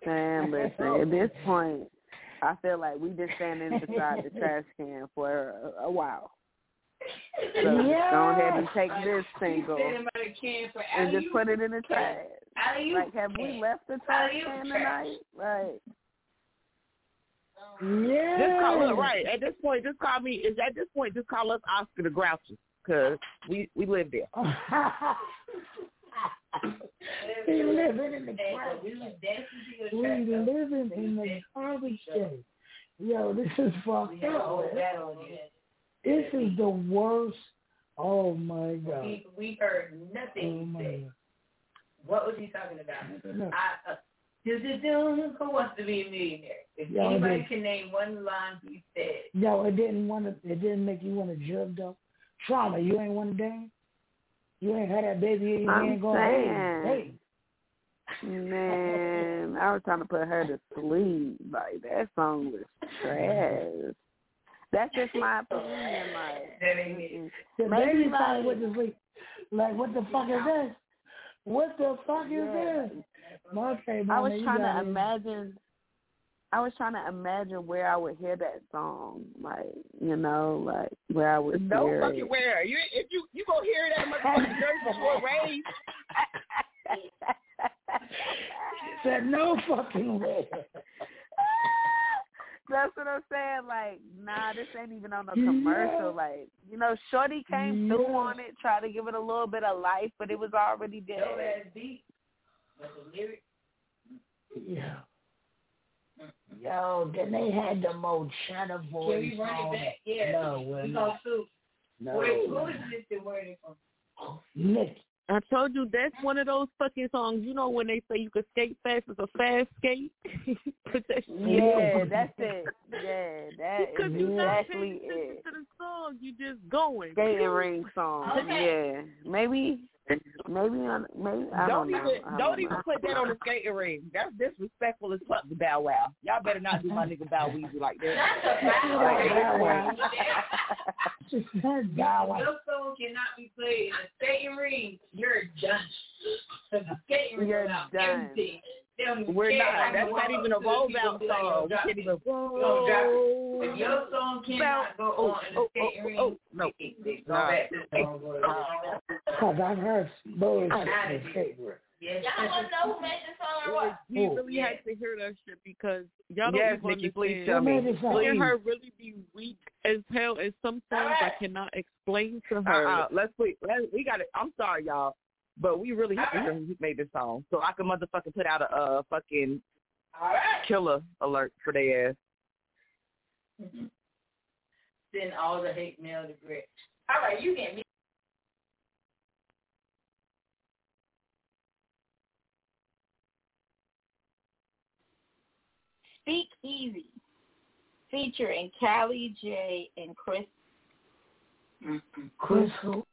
[SPEAKER 13] Man, listen, at this point, I feel like we've been standing beside the trash can for a, a while. So just go ahead and take this single
[SPEAKER 12] Sitting by the can
[SPEAKER 13] and just put it in the trash. Like, have we left the trash can tonight? Like,
[SPEAKER 1] Yeah.
[SPEAKER 32] Just call look right at this point. Just call me. Is at this point just call us Oscar the Grouchy because we we live there.
[SPEAKER 1] we living in the
[SPEAKER 12] Hey,
[SPEAKER 1] garbage.
[SPEAKER 12] we was dancing to
[SPEAKER 1] We
[SPEAKER 12] your track.
[SPEAKER 1] living in the garbage can. Yo, this is fucked up.
[SPEAKER 12] that on you.
[SPEAKER 1] This is the worst. Oh my god.
[SPEAKER 12] We, we heard
[SPEAKER 1] Oh
[SPEAKER 12] nothing
[SPEAKER 1] my god.
[SPEAKER 12] What was he talking about?
[SPEAKER 1] No.
[SPEAKER 12] I, uh, do, do, do, who wants to be a millionaire? If
[SPEAKER 1] Yeah, I
[SPEAKER 12] anybody
[SPEAKER 1] did.
[SPEAKER 12] can name one line he said,
[SPEAKER 1] No, it didn't want to. It didn't make you want to jump though. Trauma. You ain't want to dance. You ain't had that baby in your
[SPEAKER 13] I'm
[SPEAKER 1] hand going, hey, hey.
[SPEAKER 13] man, I was trying to put her to sleep. Like, that song was trash. That's just my opinion. Like,
[SPEAKER 12] that ain't it.
[SPEAKER 1] The
[SPEAKER 13] Maybe
[SPEAKER 1] baby probably
[SPEAKER 13] like-
[SPEAKER 1] went to sleep. Like, what the fuck is this? What the fuck is
[SPEAKER 13] Yeah.
[SPEAKER 1] this? Okay,
[SPEAKER 13] I was trying
[SPEAKER 1] got
[SPEAKER 13] to
[SPEAKER 1] it.
[SPEAKER 13] imagine. I was trying to imagine where I would hear that song, like you know, like where I would
[SPEAKER 32] No
[SPEAKER 13] hear
[SPEAKER 32] fucking
[SPEAKER 13] it.
[SPEAKER 32] where. You if you you gonna hear that motherfucking Jersey before rain.
[SPEAKER 1] Said no fucking way.
[SPEAKER 13] That's what I'm saying. Like, nah, this ain't even on a commercial.
[SPEAKER 1] Yeah.
[SPEAKER 13] Like, you know, Shorty came through
[SPEAKER 1] Yeah.
[SPEAKER 13] on it, tried to give it a little bit of life, but it was already
[SPEAKER 12] Dope
[SPEAKER 13] dead.
[SPEAKER 12] ass beat. But the lyrics,
[SPEAKER 1] Yeah. Yo, then they had the most China
[SPEAKER 12] can we run it back? Yeah.
[SPEAKER 1] No, we're
[SPEAKER 12] we
[SPEAKER 1] not.
[SPEAKER 12] gonna sue.
[SPEAKER 1] No.
[SPEAKER 12] Where, who is this that word from?
[SPEAKER 1] Nick.
[SPEAKER 32] I told you that's one of those fucking songs. You know when they say you can skate fast, it's a fast skate. Put that shit
[SPEAKER 13] Yeah, that's it. Yeah, that
[SPEAKER 32] Because
[SPEAKER 13] is
[SPEAKER 32] you're not
[SPEAKER 13] exactly it.
[SPEAKER 32] to the song. You just going.
[SPEAKER 13] Skating ring song.
[SPEAKER 12] Okay.
[SPEAKER 13] Yeah, maybe, maybe on, maybe I
[SPEAKER 32] don't
[SPEAKER 13] don't, know.
[SPEAKER 32] even
[SPEAKER 13] I
[SPEAKER 32] don't
[SPEAKER 13] know.
[SPEAKER 32] even put that on the skating ring. That's disrespectful as fuck to Bow Wow. Y'all better not do my nigga Bow Weezy like that.
[SPEAKER 1] Bow Wow. Bow Wow.
[SPEAKER 12] Your song cannot be played in a skating ring. You're done. Because the skating ring
[SPEAKER 13] You're
[SPEAKER 12] is
[SPEAKER 13] done.
[SPEAKER 12] empty. They don't even
[SPEAKER 32] We're not. That's not even a
[SPEAKER 12] to the
[SPEAKER 32] roll
[SPEAKER 12] people
[SPEAKER 32] out
[SPEAKER 12] and be like,
[SPEAKER 32] song. We can't even.
[SPEAKER 12] Don't drop it. If your song cannot go
[SPEAKER 32] Oh,
[SPEAKER 12] on in
[SPEAKER 32] oh,
[SPEAKER 12] skating
[SPEAKER 32] oh,
[SPEAKER 12] ring,
[SPEAKER 32] oh, no.
[SPEAKER 12] it- it- go
[SPEAKER 32] Nah.
[SPEAKER 12] back to the song.
[SPEAKER 1] Because I've heard bullshit in the skate ring.
[SPEAKER 12] Yes.
[SPEAKER 26] Y'all want to know who made this song or what?
[SPEAKER 32] We
[SPEAKER 1] Who?
[SPEAKER 32] really had to hear that shit because y'all don't Yes, even Nikki, please understand. tell me.
[SPEAKER 1] Who made this song?
[SPEAKER 32] Me and her really be weak as hell, and some songs I cannot explain to her. Uh-uh. Let's wait. Let, we got it. I'm sorry, y'all, but we really have to hear who made this song so I can motherfucking put out a uh, fucking
[SPEAKER 12] All right.
[SPEAKER 32] killer alert for their ass.
[SPEAKER 12] Send all the hate mail to Greg. All right, you can.
[SPEAKER 11] Speak Easy, featuring Callie J and Chris.
[SPEAKER 1] Chris who?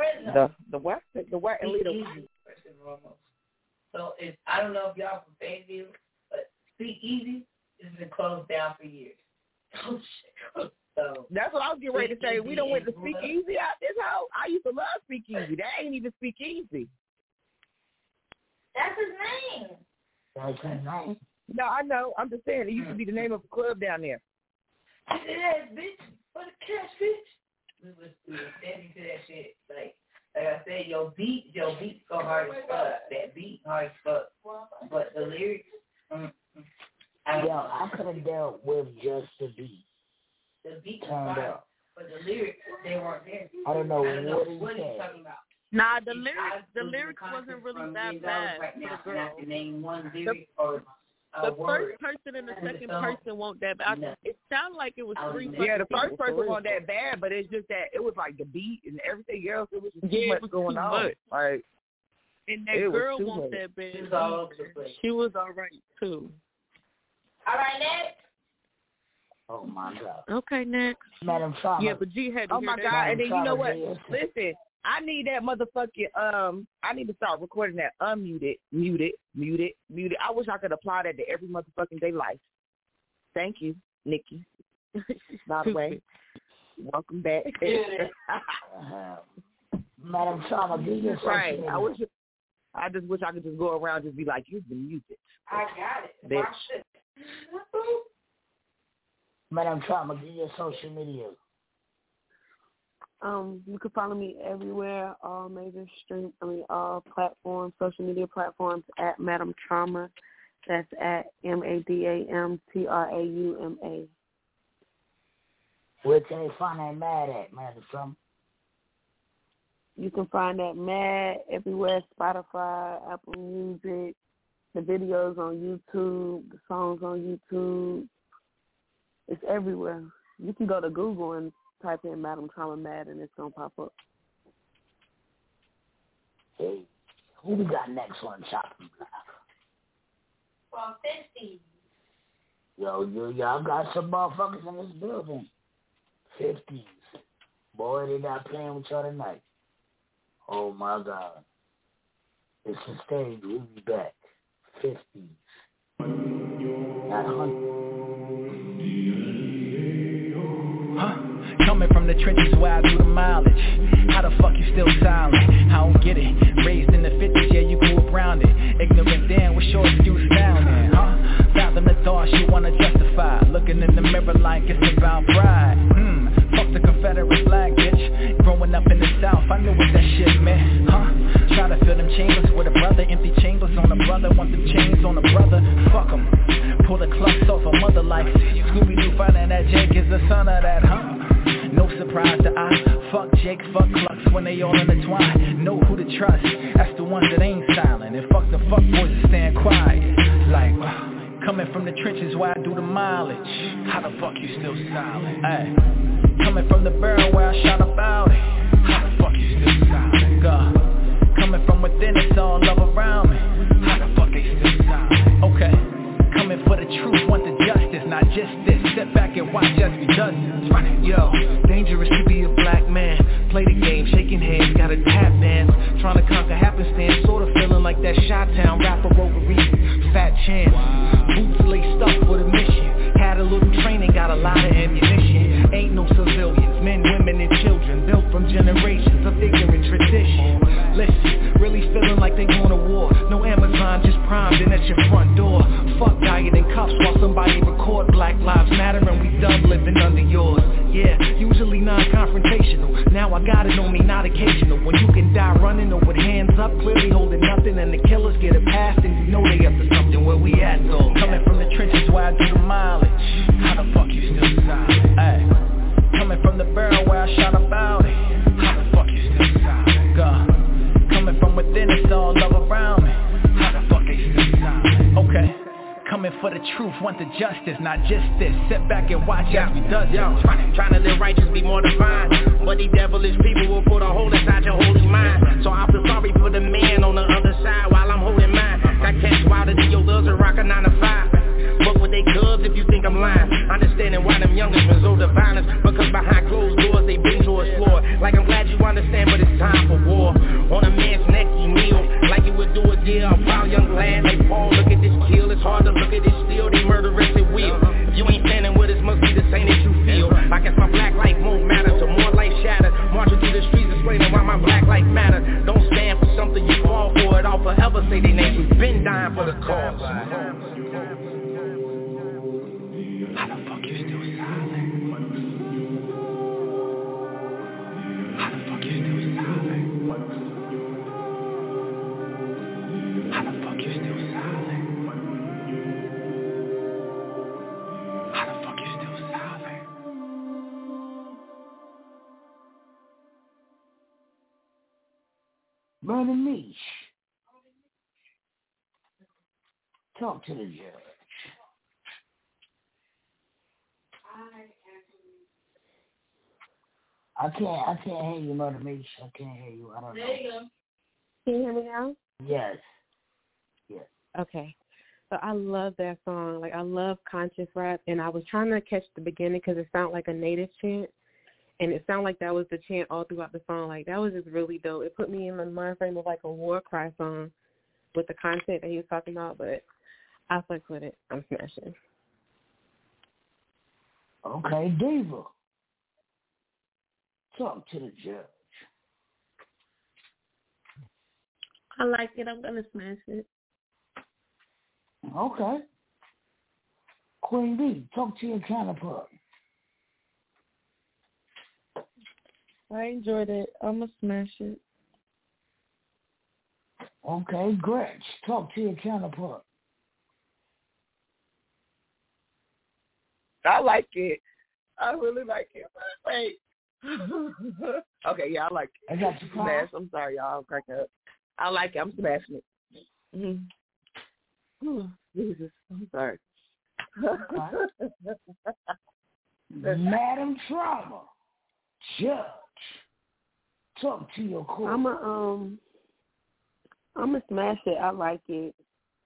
[SPEAKER 12] Prisoner.
[SPEAKER 32] The the what? The what? And
[SPEAKER 12] Speak
[SPEAKER 32] Lito.
[SPEAKER 12] First and foremost. So it's, I don't know if y'all from Fayetteville, but Speak Easy has been closed down for years. Oh shit. So
[SPEAKER 32] That's what I was getting ready to say. We don't went to
[SPEAKER 12] Speak
[SPEAKER 32] Speak
[SPEAKER 12] Easy
[SPEAKER 32] Easy out this house. I used to love Speak Easy. That ain't even Speak Easy.
[SPEAKER 26] That's his name.
[SPEAKER 1] Okay, nice.
[SPEAKER 32] No, I know. I'm just saying it used to be the name of a club down there.
[SPEAKER 12] Yes, bitch. For the cash, bitch. We was we was standing to that shit. Like like I said, your beat, your beat go hard as fuck. That beat hard as fuck. But the lyrics, mm, mm. I
[SPEAKER 1] Yo, I could have dealt with just the beat.
[SPEAKER 12] the beat was
[SPEAKER 1] Turned
[SPEAKER 12] fire, but the lyrics they weren't there.
[SPEAKER 1] I don't know
[SPEAKER 12] I don't know
[SPEAKER 1] what he
[SPEAKER 12] what he's talking about.
[SPEAKER 32] Nah, the lyrics the lyrics wasn't really that bad
[SPEAKER 12] right now,
[SPEAKER 32] the
[SPEAKER 12] and I
[SPEAKER 32] girl.
[SPEAKER 12] can name one lyric or
[SPEAKER 22] the first person and the second person want that. But I, it sounded like it was three.
[SPEAKER 32] Yeah, the first person
[SPEAKER 22] for real.
[SPEAKER 32] wasn't that bad, but it's just that it was like the beat and everything else. It was just too
[SPEAKER 22] Yeah, it
[SPEAKER 32] much
[SPEAKER 22] was
[SPEAKER 32] going
[SPEAKER 22] too
[SPEAKER 32] on.
[SPEAKER 22] much.
[SPEAKER 32] Like
[SPEAKER 22] And that girl
[SPEAKER 32] too
[SPEAKER 22] wants
[SPEAKER 32] much.
[SPEAKER 22] that bad.
[SPEAKER 32] It was all over the place.
[SPEAKER 22] She was all right too.
[SPEAKER 1] All right, next. Oh my God.
[SPEAKER 22] Okay, next.
[SPEAKER 1] Madam Trauma.
[SPEAKER 22] Yeah, but G had to
[SPEAKER 32] Oh
[SPEAKER 22] hear
[SPEAKER 32] my
[SPEAKER 22] that.
[SPEAKER 32] god! And then you know what? Listen, I need that motherfucking um. I need to start recording that unmuted, muted, muted, muted. I wish I could apply that to every motherfucking day life. Thank you, Nikki. By the way, welcome back.
[SPEAKER 1] Uh, Madam Trauma, do your
[SPEAKER 32] right.
[SPEAKER 1] media.
[SPEAKER 32] I wish. I just wish I could just go around and just be like, you've been muted,
[SPEAKER 12] I got it.
[SPEAKER 32] bitch.
[SPEAKER 1] Madam Trauma, do your social media.
[SPEAKER 13] Um, you can follow me everywhere, all major stream, I mean, all platforms, social media platforms at Madam Trauma. That's at M A D A M T R A U M A.
[SPEAKER 1] Where can they find that mad at, Madam Trauma?
[SPEAKER 13] You can find that Mad everywhere, Spotify, Apple Music, the videos on YouTube, the songs on YouTube. It's everywhere. You can go to Google and type in Madam Trauma Mad and it's gonna pop up.
[SPEAKER 1] Hey, who we got next on Chopping Block?
[SPEAKER 12] From 50.
[SPEAKER 1] Yo, yo, y'all got some motherfuckers in this building. Fifties. Boy, they not playing with y'all tonight. Oh my God. It's the stage. We'll be back. Fifties. Not hundred.
[SPEAKER 24] Coming from the trenches where I do the mileage. How the fuck you still silent? I don't get it. Raised in the 50s, yeah, you grew up around it. Ignorant then, what's your excuse now then, huh? Fathom the thoughts you wanna justify. Looking in the mirror like it's about pride. Hmm, fuck the Confederate flag, bitch. Growing up in the South, I knew what that shit meant, huh? Try to fill them chambers with a brother. Empty chambers on a brother. Want them chains on a brother. Fuck 'em. Pull the clucks off a mother like Scooby-Doo finding that Jake is the son of that, huh? No surprise that I fuck Jake, fuck Clucks when they all intertwine. Know who to trust, that's the ones that ain't silent. And fuck the fuck boys that stand quiet. Like, uh, coming from the trenches where I do the mileage. How the fuck you still silent? Ay, coming from the barrel where I shot about it. How the fuck you still silent? God, coming from within, it's all love around me. How the fuck they still silent? Okay. Coming for the truth, want watch as we does.
[SPEAKER 23] Yo, dangerous to be a black man. Play the game, shaking hands, got a tap dance. Trying to conquer happenstance, sorta feeling like that Chi-Town rapper over Reese. Fat chance, boots laced up for the mission. Had a little training, got a lot of ammunition. Ain't no civilians, men, women, and children. Built from generations of ignorant tradition. Listen, really feeling like they going to war. No Amazon, just primed in at your front door. Fuck dying in cuffs while somebody record Black Lives Matter and living under yours. Yeah, usually non-confrontational. Now I got it on me, not occasional. When you can die running or with hands up, clearly holding nothing, and the killers get it past, and you know they up to something. Where we at though?
[SPEAKER 24] Coming from the trenches where I do the mileage. How the fuck you still silent? Ay, coming from the barrel where I shot about it. Coming for the truth, want the justice, not just this. Sit back and watch as we does
[SPEAKER 23] Yo, trying, trying to live righteous, be more defined. But these devilish people will put a hole inside your holy mind. So I feel sorry for the man on the other side while I'm holding mine. Got cats wilder than your loves a 9 to 5. They cubs if you think I'm lying. Understanding why them youngers resort to violence. Because behind closed doors they been to explore. Like I'm glad you understand, but it's time for war. On a man's neck he kneel. Like you would do a deal. I'm young lad. They fall, look at this kill. It's hard to look at this still. They murderous at will. You ain't standing with us, must be the same that you feel. I guess my black life won't matter. So more life shattered. Marching through the streets explaining why my black life matter. Don't stand for something you fall for it. I'll forever say they names. We've been dying for the cause.
[SPEAKER 1] Brother niche. talk to the judge. I can't. I can't hear you, Murder Meesh. I can't hear you. I don't know.
[SPEAKER 16] There you go.
[SPEAKER 13] Can you hear me now?
[SPEAKER 1] Yes. Yes.
[SPEAKER 13] Okay. So I love that song. Like I love conscious rap, and I was trying to catch the beginning because it sounded like a native chant and it sounded like that was the chant all throughout the song. Like that was just really dope. It put me in the mind frame of like a war cry song with the content that he was talking about. But I fuck with it. I'm smashing.
[SPEAKER 1] Okay, Diva. Talk to the judge.
[SPEAKER 13] I like it. I'm gonna smash it.
[SPEAKER 1] Okay. Queen B, talk to your counterpart.
[SPEAKER 22] I enjoyed it. I'ma smash it.
[SPEAKER 1] Okay, Gretch, talk to your counterpart.
[SPEAKER 32] I like it. I really like it. Wait. okay, yeah, I like it.
[SPEAKER 1] I got you.
[SPEAKER 32] Smash. I'm sorry, y'all. I'm cracking up. I like it. I'm smashing it. Mm-hmm. Jesus, I'm sorry.
[SPEAKER 1] Madam Trauma, Judge, talk to your court.
[SPEAKER 13] I'm a um, I'm a smash it. I like it.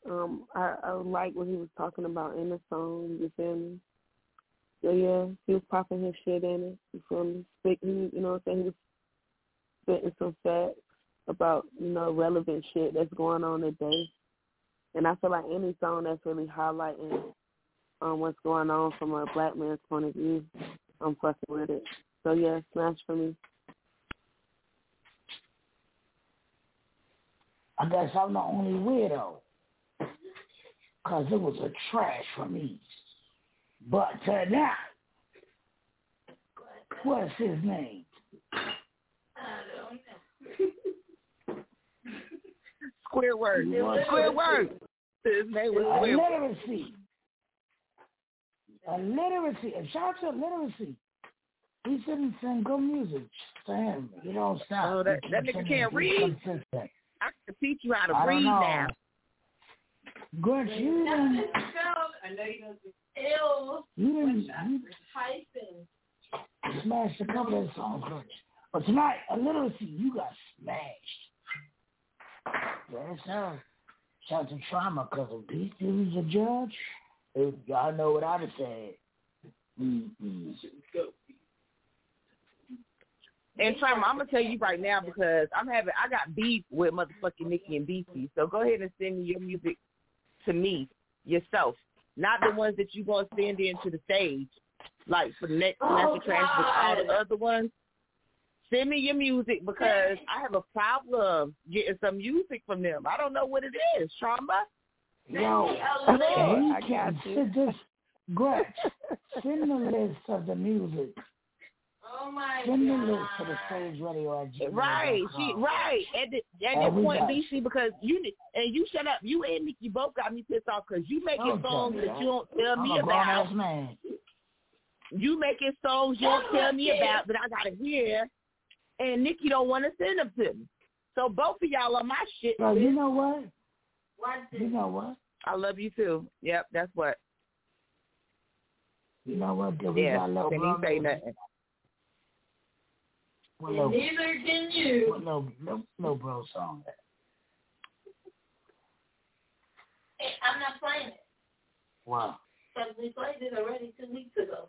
[SPEAKER 13] Um, I, I like what he was talking about in the song. You feel me? So yeah, he was popping his shit in it. You feel me? Speaking, you know what I'm saying? He was spitting some facts about you know relevant shit that's going on today. And I feel like any song that's really highlighting um what's going on from a black man's point of view, I'm fucking with it. So yeah, smash for me.
[SPEAKER 1] I guess I'm the only weirdo. Because it was a trash for me. But tonight, what's his name?
[SPEAKER 32] Squidward. Squidward. His name was Squidward.
[SPEAKER 1] Illiteracy. Illiteracy. And shout out to illiteracy. He shouldn't sing good music to him. You don't stop.
[SPEAKER 32] Oh, that, that nigga can't read.
[SPEAKER 1] consistent.
[SPEAKER 32] I can teach you how to
[SPEAKER 1] I
[SPEAKER 32] read now.
[SPEAKER 1] Good, you didn't,
[SPEAKER 16] I know you don't ill.
[SPEAKER 1] you didn't,
[SPEAKER 16] Hyphen.
[SPEAKER 1] you smashed a couple of songs, Good. But tonight, illiteracy, you got smashed. Yes, sir. Shout to trauma, because if Beastie was a judge, if y'all know what I'd have said. Mm-mm.
[SPEAKER 32] And Trauma, I'm gonna tell you right now because I'm having I got beef with motherfucking Nicki and BC. So go ahead and send me your music to me yourself, not the ones that you gonna send into the stage, like for the next
[SPEAKER 16] Oh,
[SPEAKER 32] semester transfer, all the other ones. Send me your music because I have a problem getting some music from them. I don't know what it is. Trauma.
[SPEAKER 1] Yo, okay,
[SPEAKER 32] I
[SPEAKER 1] he can send this, Gretch, send the list of the music.
[SPEAKER 16] Oh my
[SPEAKER 1] Send the list to the stage radio.
[SPEAKER 32] Right, she right at the, at
[SPEAKER 1] And
[SPEAKER 32] that point,
[SPEAKER 1] got-
[SPEAKER 32] BC, because you and you shut up. You and Nikki both got me pissed off because you making
[SPEAKER 1] oh, Don't
[SPEAKER 32] songs that you don't tell
[SPEAKER 1] I'm
[SPEAKER 32] me about.
[SPEAKER 1] man.
[SPEAKER 32] You making songs you don't tell me about that I gotta hear, and Nikki don't want to send them to me. So both of y'all are my shit.
[SPEAKER 1] Yo, you know what?
[SPEAKER 16] Watch
[SPEAKER 1] You know what?
[SPEAKER 32] I love you too. Yep, that's what.
[SPEAKER 1] You know what?
[SPEAKER 32] Yeah, can he say nothing?
[SPEAKER 1] What
[SPEAKER 16] And
[SPEAKER 1] little,
[SPEAKER 16] neither can you.
[SPEAKER 1] what little, little, little bro song?
[SPEAKER 16] Hey, I'm not playing it.
[SPEAKER 1] Wow.
[SPEAKER 16] Because we played it already two weeks ago.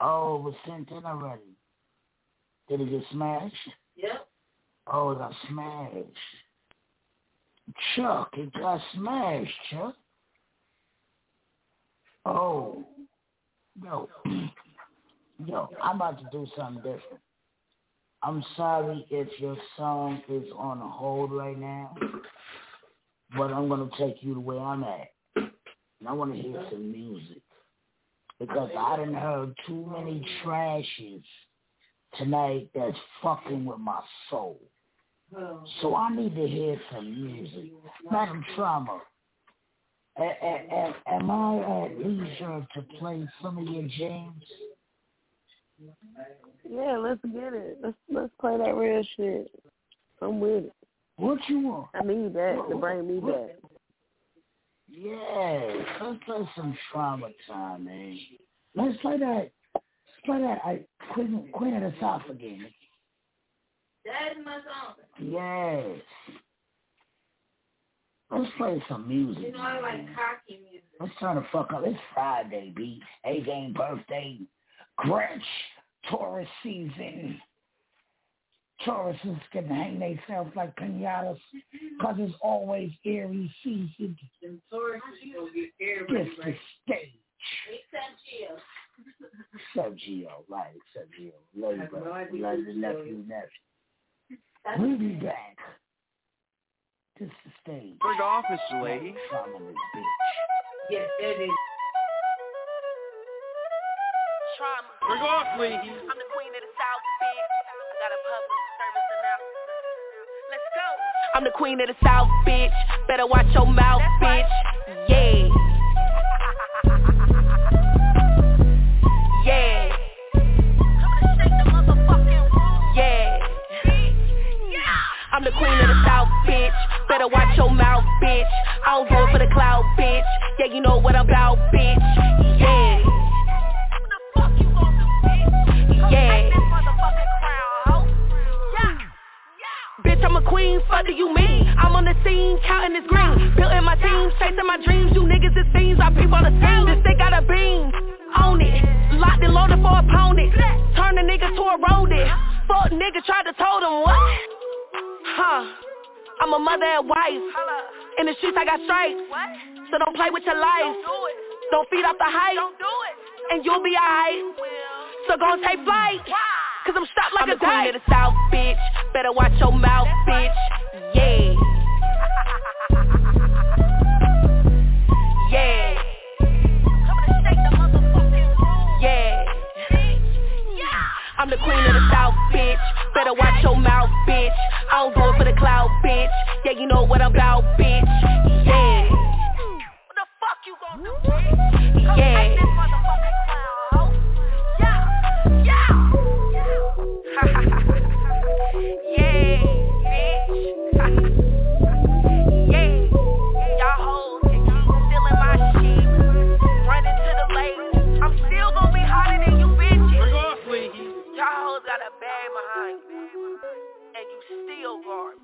[SPEAKER 1] Oh, it was sent in already. Did it get smashed?
[SPEAKER 16] Yep.
[SPEAKER 1] Oh, it got smashed. Chuck, it got smashed, Chuck. Oh. Yo. Yo, I'm about to do something different. I'm sorry if your song is on hold right now, but I'm to take you to where I'm at. And I want to hear some music. Because I didn't heard too many trashes tonight that's fucking with my soul. So I need to hear some music. Madam Trauma, a- am I at leisure to play some of your jams?
[SPEAKER 13] Yeah, let's get it. Let's let's play that real shit. I'm with it.
[SPEAKER 1] What you want?
[SPEAKER 13] I need that to bring me back.
[SPEAKER 1] Yeah, let's play some trauma time, man. Let's play that. Let's play that. I Queen, Queen of the South again.
[SPEAKER 12] That is my song.
[SPEAKER 1] Yes. Let's play some music.
[SPEAKER 12] You know, I like
[SPEAKER 1] man.
[SPEAKER 12] cocky music.
[SPEAKER 1] Let's turn the fuck up. It's Friday, B. A game birthday. Grinch. Taurus season. Taurus can hang themselves like pinatas because it's always Aries season.
[SPEAKER 12] Them Taurus is gonna get
[SPEAKER 1] This
[SPEAKER 12] everybody
[SPEAKER 1] the stage.
[SPEAKER 12] Except Gio.
[SPEAKER 1] Sergio, right, Sergio. Love you,
[SPEAKER 12] I have no
[SPEAKER 1] brother.
[SPEAKER 12] idea
[SPEAKER 1] Love you,
[SPEAKER 12] Sergio
[SPEAKER 1] nephew, nephew. We'll be back. This the stage.
[SPEAKER 33] Bring office, lady.
[SPEAKER 1] Trauma this bitch.
[SPEAKER 12] Yes, that is.
[SPEAKER 9] Trauma.
[SPEAKER 33] Bring off.
[SPEAKER 9] I'm the queen of the South, bitch. I got a public service announcement. Let's go. I'm the queen of the South, bitch. Better watch your mouth, bitch. Yeah. yeah. Yeah. I'm the queen of the South, bitch. Better watch your mouth, bitch. I don't do it for the clout, bitch. Yeah, you know what I'm about, bitch. Yeah. Yeah. Bitch, I'm a queen, fuck do you mean? I'm on the scene, counting this green. Building my team, chasing my dreams. You niggas is fiends, I peep on the scene This stick got a beam, own it. Locked and loaded for opponent. Turn a nigga to a rodent. Fuck nigga tried to told him what? Huh, I'm a mother and wife. In the streets I got stripes. So don't play with your life. Don't feed off the hype. And you'll be alright So gon' take flight Cause I'm strapped like
[SPEAKER 10] I'm
[SPEAKER 9] a
[SPEAKER 10] the queen of the South, bitch. Better watch your mouth, bitch. Yeah. Yeah. Yeah. I'm the queen of the South, bitch. Better watch your mouth, bitch. I don't do it for the cloud, bitch. Yeah, you know what I'm about, bitch. Yeah. What the fuck you gonna do? Yeah. yeah, you garbage.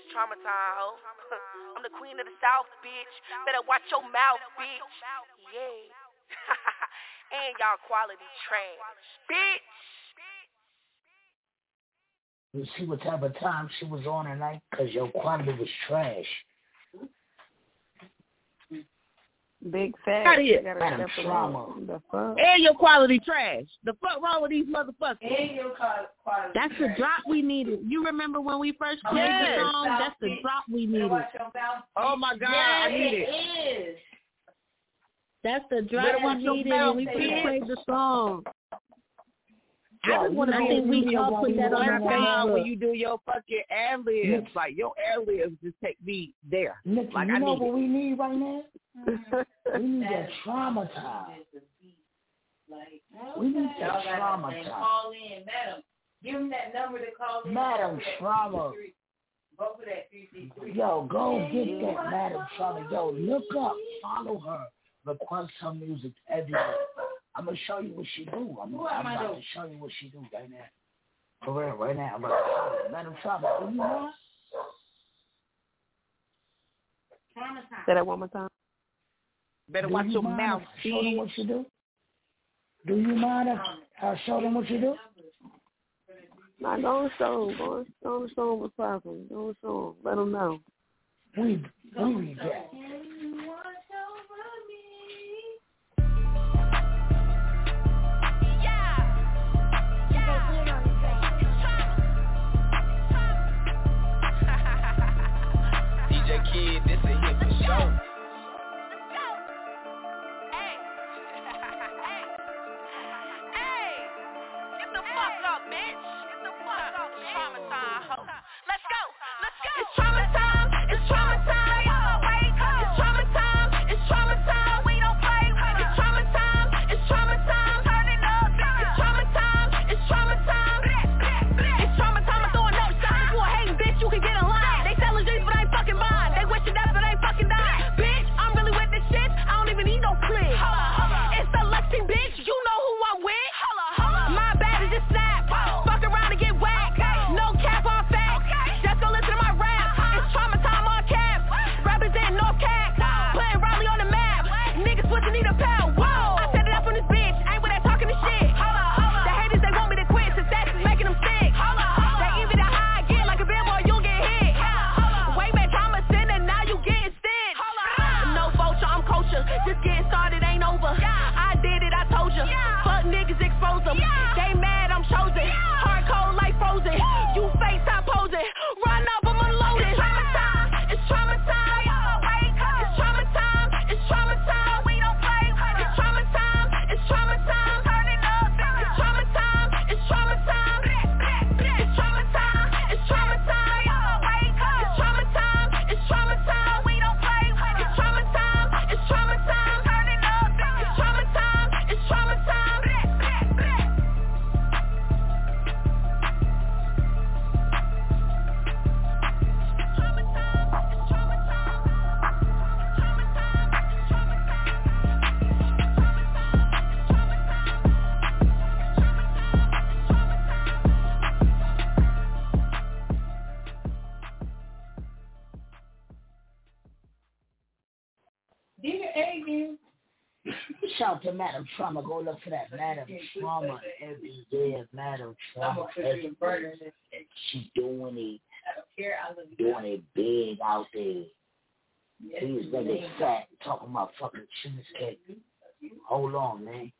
[SPEAKER 10] It's trauma time. I'm the queen of the South, bitch. Better watch your mouth, bitch. Yeah. and y'all quality trash, bitch.
[SPEAKER 1] You see what type of time she was on tonight? Because your quality was trash.
[SPEAKER 13] Big fat.
[SPEAKER 1] Got it.
[SPEAKER 13] You gotta
[SPEAKER 1] Madam Trauma.
[SPEAKER 13] The fuck?
[SPEAKER 32] And your quality trash. The fuck wrong with these motherfuckers?
[SPEAKER 12] And your quality
[SPEAKER 18] That's the drop we needed. You remember when we first played
[SPEAKER 32] Yes.
[SPEAKER 18] the song? That's the drop we needed.
[SPEAKER 32] Oh my God, I need it.
[SPEAKER 12] is.
[SPEAKER 18] That's the drop we needed
[SPEAKER 32] mouth,
[SPEAKER 18] when we first played the song.
[SPEAKER 32] I just want to be
[SPEAKER 18] think
[SPEAKER 32] in
[SPEAKER 18] we all put that on our
[SPEAKER 32] when you do your fucking ad libs. Like your ad libs just take me there.
[SPEAKER 1] Nikki,
[SPEAKER 32] like
[SPEAKER 1] you
[SPEAKER 32] I
[SPEAKER 1] know what
[SPEAKER 32] it.
[SPEAKER 1] we need right now? we need that trauma time.
[SPEAKER 12] Like,
[SPEAKER 1] We need
[SPEAKER 12] okay.
[SPEAKER 1] that
[SPEAKER 12] Y'all gotta
[SPEAKER 1] trauma.
[SPEAKER 12] Call in, madam. Give him that number to call in.
[SPEAKER 1] Madam
[SPEAKER 12] Go for that
[SPEAKER 1] Trauma.
[SPEAKER 12] 333. Go for that 333.
[SPEAKER 1] Yo, go get that Madam Trauma. Yo, look up, follow her, request her music everywhere. I'm gonna show you what she do. I'm,
[SPEAKER 12] Who
[SPEAKER 1] I'm
[SPEAKER 12] am I
[SPEAKER 1] about
[SPEAKER 12] doing?
[SPEAKER 1] to show you what she do right now. For real, right now. I'm about to show you. Madam Trauma, do you know?
[SPEAKER 13] Say that one more time.
[SPEAKER 32] Better
[SPEAKER 1] Do
[SPEAKER 32] watch
[SPEAKER 1] you
[SPEAKER 32] your
[SPEAKER 1] mind
[SPEAKER 32] mouth,
[SPEAKER 1] Show them what you do. Do you mind if I show them what you do?
[SPEAKER 13] Nah, go and show them, boy. Go and show them what's popping. Go and show them. Let them know.
[SPEAKER 1] We we be Madam Trauma. Go look for that Madam Trauma every day. Madam Trauma every day. She doing it. Doing it big out there. These niggas fat talking about fucking cheesecake. Hold on, man.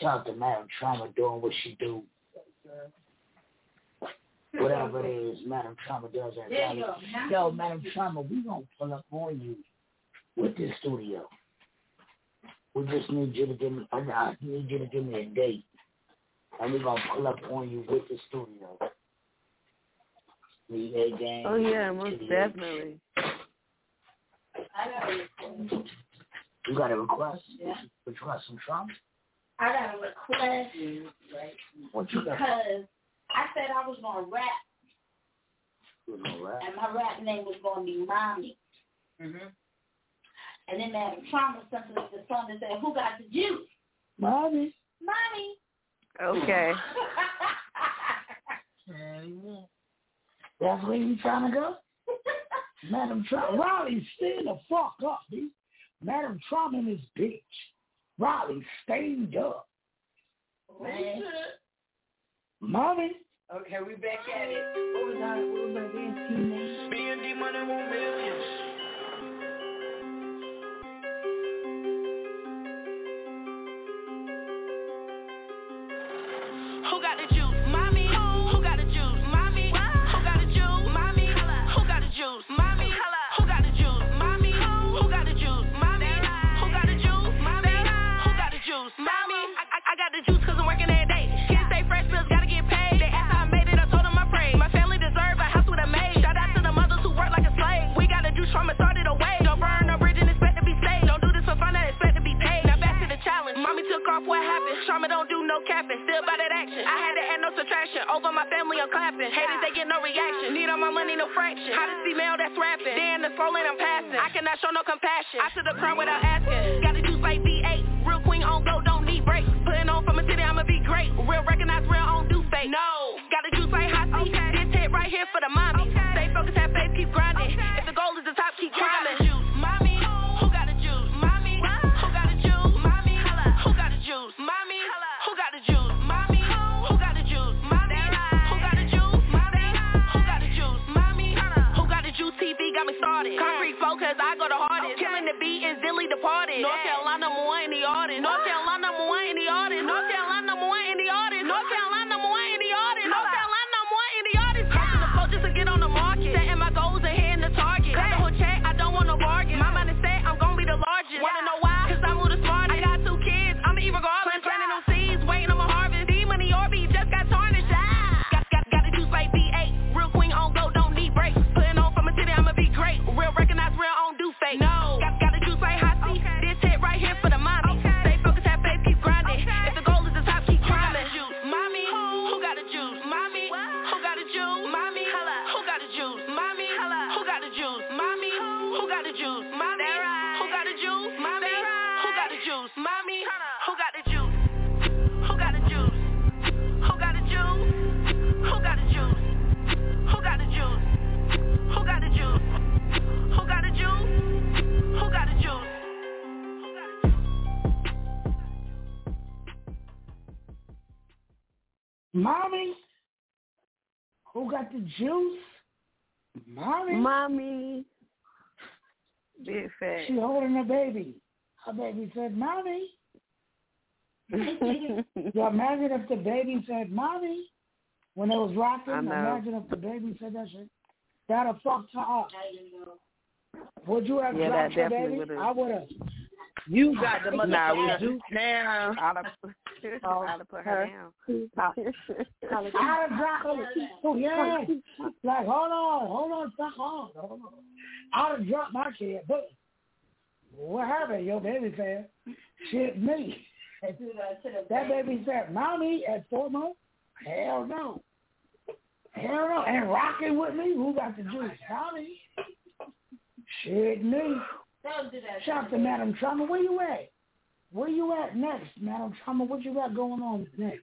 [SPEAKER 1] Shout out to Madam Trauma doing what she do. Whatever it is, Madam Trauma does that.
[SPEAKER 12] There you go.
[SPEAKER 1] Yo, Madam Trauma, we gonna pull up on you with this studio. We just need you to give me. I I need you to give me a date, and we're gonna pull up on you with the studio. We a game.
[SPEAKER 13] Oh yeah, most definitely.
[SPEAKER 1] You got a request?
[SPEAKER 12] Yeah.
[SPEAKER 1] What you got some trauma?
[SPEAKER 12] I got a request
[SPEAKER 1] What you got?
[SPEAKER 12] because I said I was gonna rap,
[SPEAKER 1] You know, right?
[SPEAKER 12] and my rap name was gonna be Mommy.
[SPEAKER 1] Mm-hmm.
[SPEAKER 12] And then Madam Trauma sent us the song that said, "Who got the juice?"
[SPEAKER 1] Mommy.
[SPEAKER 12] Mommy.
[SPEAKER 13] Okay.
[SPEAKER 1] That's where you trying to go? Madam Trauma. Riley, stay the fuck up, dude. Madam Trauma and his bitch. Riley, stand up.
[SPEAKER 12] Man.
[SPEAKER 1] Mommy.
[SPEAKER 12] Okay, we back at it. What was our, what was our dance
[SPEAKER 10] what don't do no capping. Still by that action. I had to add no subtraction. Over my family, I'm clapping. Haters, they get no reaction. Need all my money, no fraction. Hottest female that's rapping. Then the lane, I'm passing. I cannot show no compassion. I to the crowd without asking. Departed. North Carolina number in the audience. North Carolina number in the audience. North Carolina number in the audience. North Carolina Mommy. Who got the juice? Mommy. Mommy.
[SPEAKER 13] Big fat.
[SPEAKER 1] She holding her baby. Her baby said, Mommy. yeah, imagine if the baby said, Mommy, when it was rocking. Imagine if the baby said that shit. That'd have fucked her up. Would you have
[SPEAKER 13] Yeah, that
[SPEAKER 1] dropped your baby? I would have.
[SPEAKER 32] You got the
[SPEAKER 13] Nah, we
[SPEAKER 32] motherfucking
[SPEAKER 13] do-
[SPEAKER 32] now.
[SPEAKER 13] I'd have, I'd have put her down.
[SPEAKER 1] I'd have dropped her. Oh, yeah. Like, hold on, hold on, fuck on. Hold on. I'd have dropped my kid, but what happened? Your baby said, shit, me. That baby said, mommy at four months? Hell no. Hell no. And rocking with me? Who got the juice? Mommy. Shit, me.
[SPEAKER 12] Don't do that.
[SPEAKER 1] Shout out to Madam Trauma. Where you at? Where you at next, Madam Trauma? What you got going on next?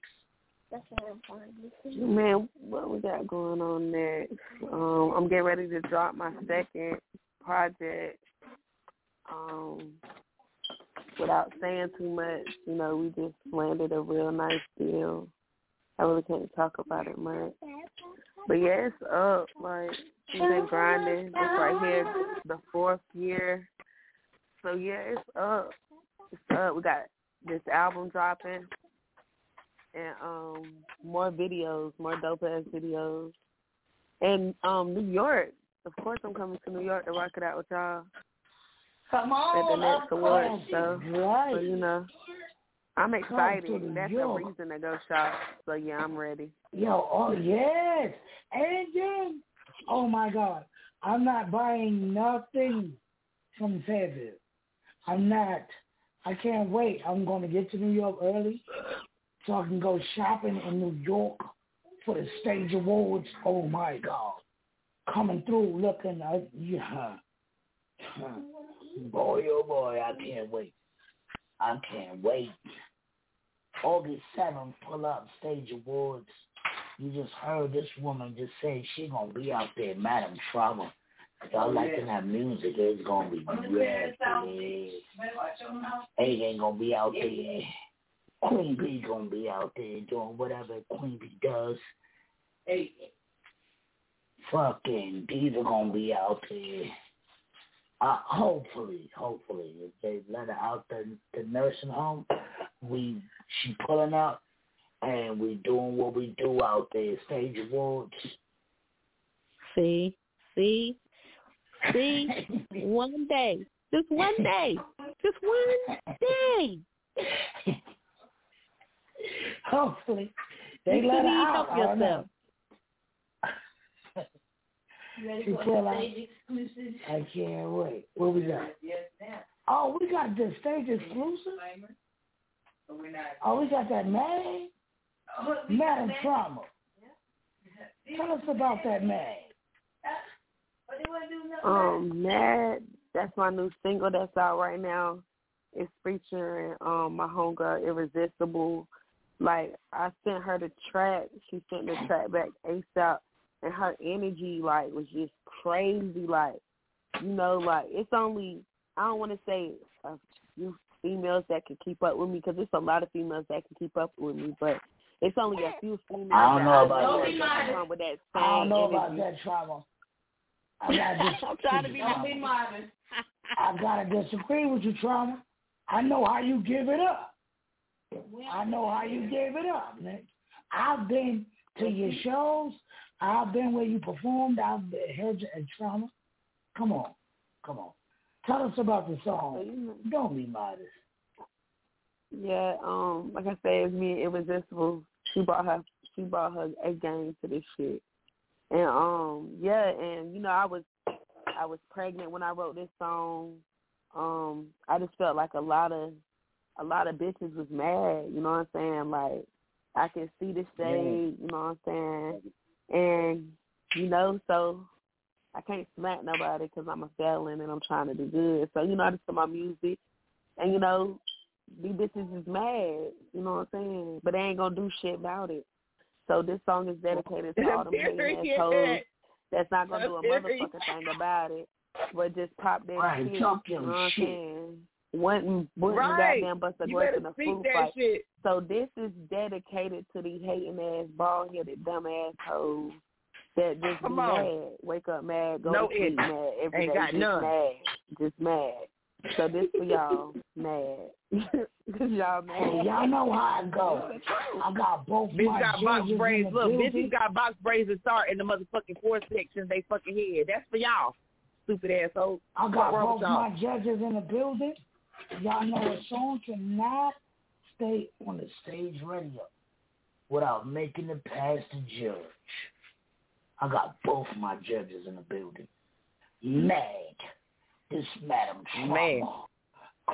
[SPEAKER 11] That's what I'm.
[SPEAKER 13] Man, what we got going on next? Um, I'm getting ready to drop my second project. Um, without saying too much, you know, we just landed a real nice deal. I really can't talk about it much. But yeah, it's up. Like we've been grinding. It's right here, the fourth year. So yeah, it's up. It's up. We got this album dropping and um more videos, more dope ass videos. And um New York. Of course I'm coming to New York to rock it out with y'all.
[SPEAKER 1] Come
[SPEAKER 13] At the
[SPEAKER 1] on,
[SPEAKER 13] next award show.
[SPEAKER 1] Right.
[SPEAKER 13] So you know. I'm excited. That's
[SPEAKER 1] York.
[SPEAKER 13] a reason to go shop. So yeah, I'm ready.
[SPEAKER 1] Yo, oh yes. And then, oh my God, I'm not buying nothing from Fayetteville. I'm not. I can't wait. I'm going to get to New York early so I can go shopping in New York for the stage awards. Oh my God. Coming through looking, uh, yeah. Boy, oh boy, I can't wait. I can't wait. August 7th, pull up stage awards. You just heard this woman just say she gonna be out there, Madam Trauma. Y'all liking that music, it's gonna be red. Egg ain't gonna be out there. Queen B gonna be out there doing whatever Queen B does. Hey. Fucking Diva gonna be out there. Uh, hopefully, hopefully, if they let her out the, the nursing home, we she pulling up and we doing what we do out there, stage awards.
[SPEAKER 18] See, see, see. one day, just one day, just one day.
[SPEAKER 1] Hopefully, they
[SPEAKER 18] You
[SPEAKER 1] let her out.
[SPEAKER 18] help
[SPEAKER 1] I don't know.
[SPEAKER 18] yourself.
[SPEAKER 12] You ready for the
[SPEAKER 1] out.
[SPEAKER 12] stage exclusive?
[SPEAKER 1] I can't wait. What we got?
[SPEAKER 12] Yes, ma'am.
[SPEAKER 1] Oh, we got the stage exclusive.
[SPEAKER 12] But we're not.
[SPEAKER 1] Oh, we got that man,
[SPEAKER 12] Oh, we
[SPEAKER 1] Madam
[SPEAKER 12] that.
[SPEAKER 1] Trauma. Tell us about that man.
[SPEAKER 13] Um, Mad, that's my new single that's out right now. It's featuring um my homegirl Irresistible. Like I sent her the track, she sent the track back ASAP, and her energy like was just crazy. Like you know, like it's only I don't want to say a few females that can keep up with me because there's a lot of females that can keep up with me, but it's only a few females
[SPEAKER 1] I don't
[SPEAKER 13] that
[SPEAKER 1] know
[SPEAKER 13] I
[SPEAKER 1] about that.
[SPEAKER 13] that with that same
[SPEAKER 1] I don't know
[SPEAKER 13] energy.
[SPEAKER 1] about that trauma. I gotta dis-
[SPEAKER 13] I'm trying to be
[SPEAKER 12] modest.
[SPEAKER 1] I gotta disagree with you, trauma. I know how you give it up. I know how you gave it up, Nick. I've been to your shows. I've been where you performed. I've been, heard you at trauma. Come on, come on. Tell us about the song. Don't be modest.
[SPEAKER 13] Yeah, um, like I said, it's me Irresistible. She brought her she brought her A game to this shit. And um, yeah, and you know, I was I was pregnant when I wrote this song. Um, I just felt like a lot of a lot of bitches was mad, you know what I'm saying? Like I can see the shade, you know what I'm saying? And you know, so I can't smack nobody because I'm a felon and I'm trying to do good. So you know, I just put my music, and you know, these bitches is mad, you know what I'm saying? But they ain't gonna do shit about it. So this song is dedicated to all them hating ass hoes that's not gonna do a motherfucking thing about it, but just pop their
[SPEAKER 1] Right,
[SPEAKER 13] shit.
[SPEAKER 1] talk
[SPEAKER 13] You
[SPEAKER 1] your
[SPEAKER 13] know what I'm
[SPEAKER 1] shit.
[SPEAKER 13] saying? Wouldn't wouldn't
[SPEAKER 26] Right.
[SPEAKER 13] goddamn bust a
[SPEAKER 26] You
[SPEAKER 13] grape
[SPEAKER 26] better
[SPEAKER 13] in a food fight.
[SPEAKER 26] shit.
[SPEAKER 13] So this is dedicated to these hating ass, bald headed, dumb ass hoes that just
[SPEAKER 26] Come
[SPEAKER 13] be
[SPEAKER 26] on.
[SPEAKER 13] mad, wake up mad, go
[SPEAKER 26] No
[SPEAKER 13] to sleep
[SPEAKER 26] edit.
[SPEAKER 13] mad every
[SPEAKER 26] Ain't
[SPEAKER 13] day,
[SPEAKER 26] got
[SPEAKER 13] just
[SPEAKER 26] none.
[SPEAKER 13] mad, just mad. So this for y'all, mad, cause y'all mad.
[SPEAKER 1] Hey, y'all know how I go. I got both
[SPEAKER 26] Bitch
[SPEAKER 1] my
[SPEAKER 26] got box
[SPEAKER 1] judges in
[SPEAKER 26] braids.
[SPEAKER 1] the
[SPEAKER 26] Look,
[SPEAKER 1] building.
[SPEAKER 26] bitches got box braids that start in the motherfucking four sections they fucking head. That's for y'all, stupid assholes.
[SPEAKER 1] I got
[SPEAKER 26] What
[SPEAKER 1] both
[SPEAKER 26] y'all?
[SPEAKER 1] my judges in the building. Y'all know a song cannot stay on the stage radio without making it past the judge. I got both my judges in the building. Mad. This Madam Trauma.
[SPEAKER 26] Mad.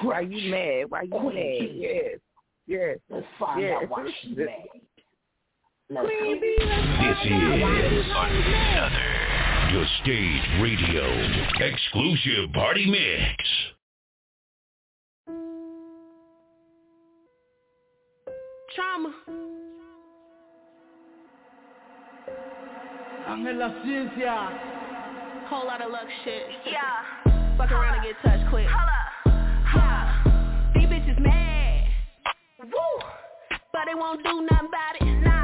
[SPEAKER 26] Why you mad? Why you
[SPEAKER 1] Queen
[SPEAKER 26] mad? Yes. Yes.
[SPEAKER 1] Let's find
[SPEAKER 26] yes.
[SPEAKER 1] out why she's mad. Let's
[SPEAKER 26] Queen
[SPEAKER 1] go.
[SPEAKER 29] This
[SPEAKER 26] find out why
[SPEAKER 29] is
[SPEAKER 26] she's mad.
[SPEAKER 29] another your stage radio exclusive party mix.
[SPEAKER 13] Trauma.
[SPEAKER 24] Angela Ciencia.
[SPEAKER 13] Whole lot of luck shit.
[SPEAKER 10] Yeah.
[SPEAKER 13] Fuck around and get touched quick.
[SPEAKER 10] Holla.
[SPEAKER 13] These
[SPEAKER 9] bitches mad. Woo. But they won't do nothing about it. Nah.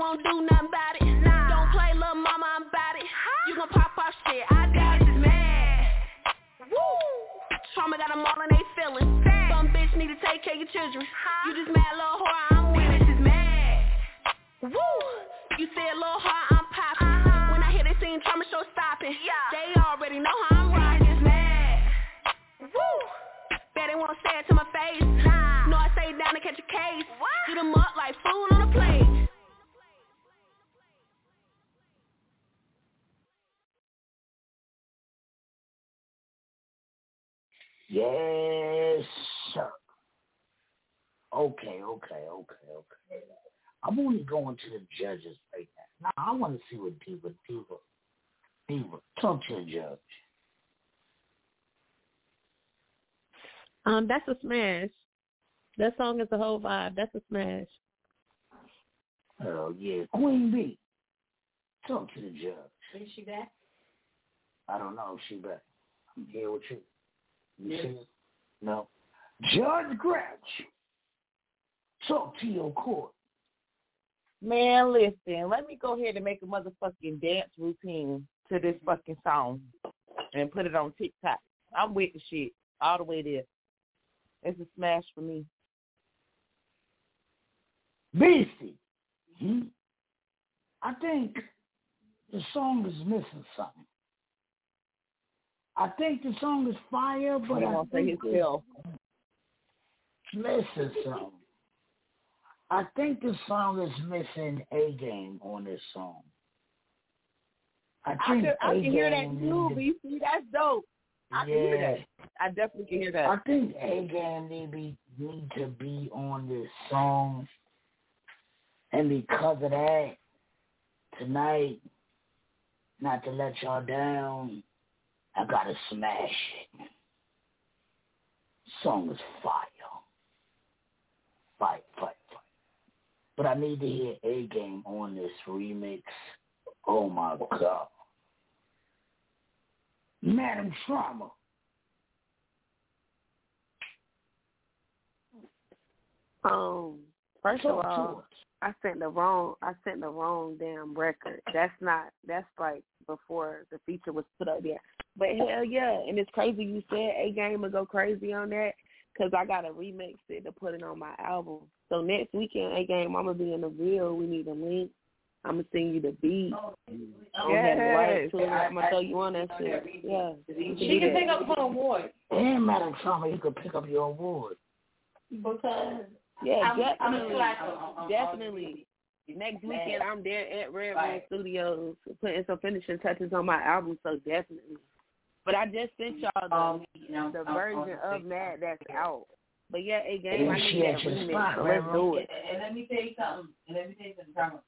[SPEAKER 9] won't do nothing about it. Nah. Don't play little mama, I'm about it. Huh? You gon' pop off shit, I got it's mad. Woo! Trauma got them all in they feelings. Some bitch need to take care of your children. Huh? You just
[SPEAKER 1] Yes, sir. Okay, okay, okay, okay. I'm only going to the judges right now. Now I want to see what Diva, Diva, Diva. Talk to the judge.
[SPEAKER 18] Um, that's a smash. That song is the whole vibe. That's a smash.
[SPEAKER 1] Oh yeah, Queen B. Talk to the judge.
[SPEAKER 12] Is she back?
[SPEAKER 1] I don't know if she back. I'm here with you. No. Judge Gretch talk to your court.
[SPEAKER 32] Man, listen, let me go ahead and make a motherfucking dance routine to this fucking song and put it on TikTok. I'm with the shit all the way there. It's a smash for me.
[SPEAKER 1] Beastie, hmm? I think the song is missing something. I think the song is fire, but I,
[SPEAKER 32] I
[SPEAKER 1] think it's ill. Listen, some. I think the song is missing a game on this song. I, think I,
[SPEAKER 32] can, I can hear that too.
[SPEAKER 1] But
[SPEAKER 32] see, that's dope. I yeah. can hear that. I definitely can hear that.
[SPEAKER 1] I think A Game need need to be on this song, and because of that, tonight, not to let y'all down, I gotta smash it. Song is fire. Fight, fight, fight. But I need to hear A game on this remix. Oh my god. Madam Trauma.
[SPEAKER 13] Um, first of all, I sent the wrong I sent the wrong damn record. That's not that's like before the feature was put up there. But hell yeah, and it's crazy you said A Game will go crazy on that because I got to remix it to put it on my album. So next weekend, A Game, I'm gonna be in the real. We need a link. I'm gonna send you the beat.
[SPEAKER 22] Oh, yes.
[SPEAKER 13] Right to it. I'm gonna throw you on that shit. Yeah,
[SPEAKER 12] She can
[SPEAKER 13] that.
[SPEAKER 12] pick up her award
[SPEAKER 1] And Madam Trauma, you can pick up your award.
[SPEAKER 12] because
[SPEAKER 13] Yeah,
[SPEAKER 12] I'm, I'm a
[SPEAKER 13] definitely,
[SPEAKER 12] slacker.
[SPEAKER 13] definitely. Next weekend, I'm there at Red Room
[SPEAKER 12] Right.
[SPEAKER 13] Studios putting some finishing touches on my album, so definitely. But I just sent y'all the the version of that that's out. But yeah, a game I
[SPEAKER 1] And she
[SPEAKER 13] need that
[SPEAKER 1] your
[SPEAKER 13] remix,
[SPEAKER 1] spot,
[SPEAKER 13] let's do it.
[SPEAKER 12] And, and let me tell you something. And let me tell you something. Drama.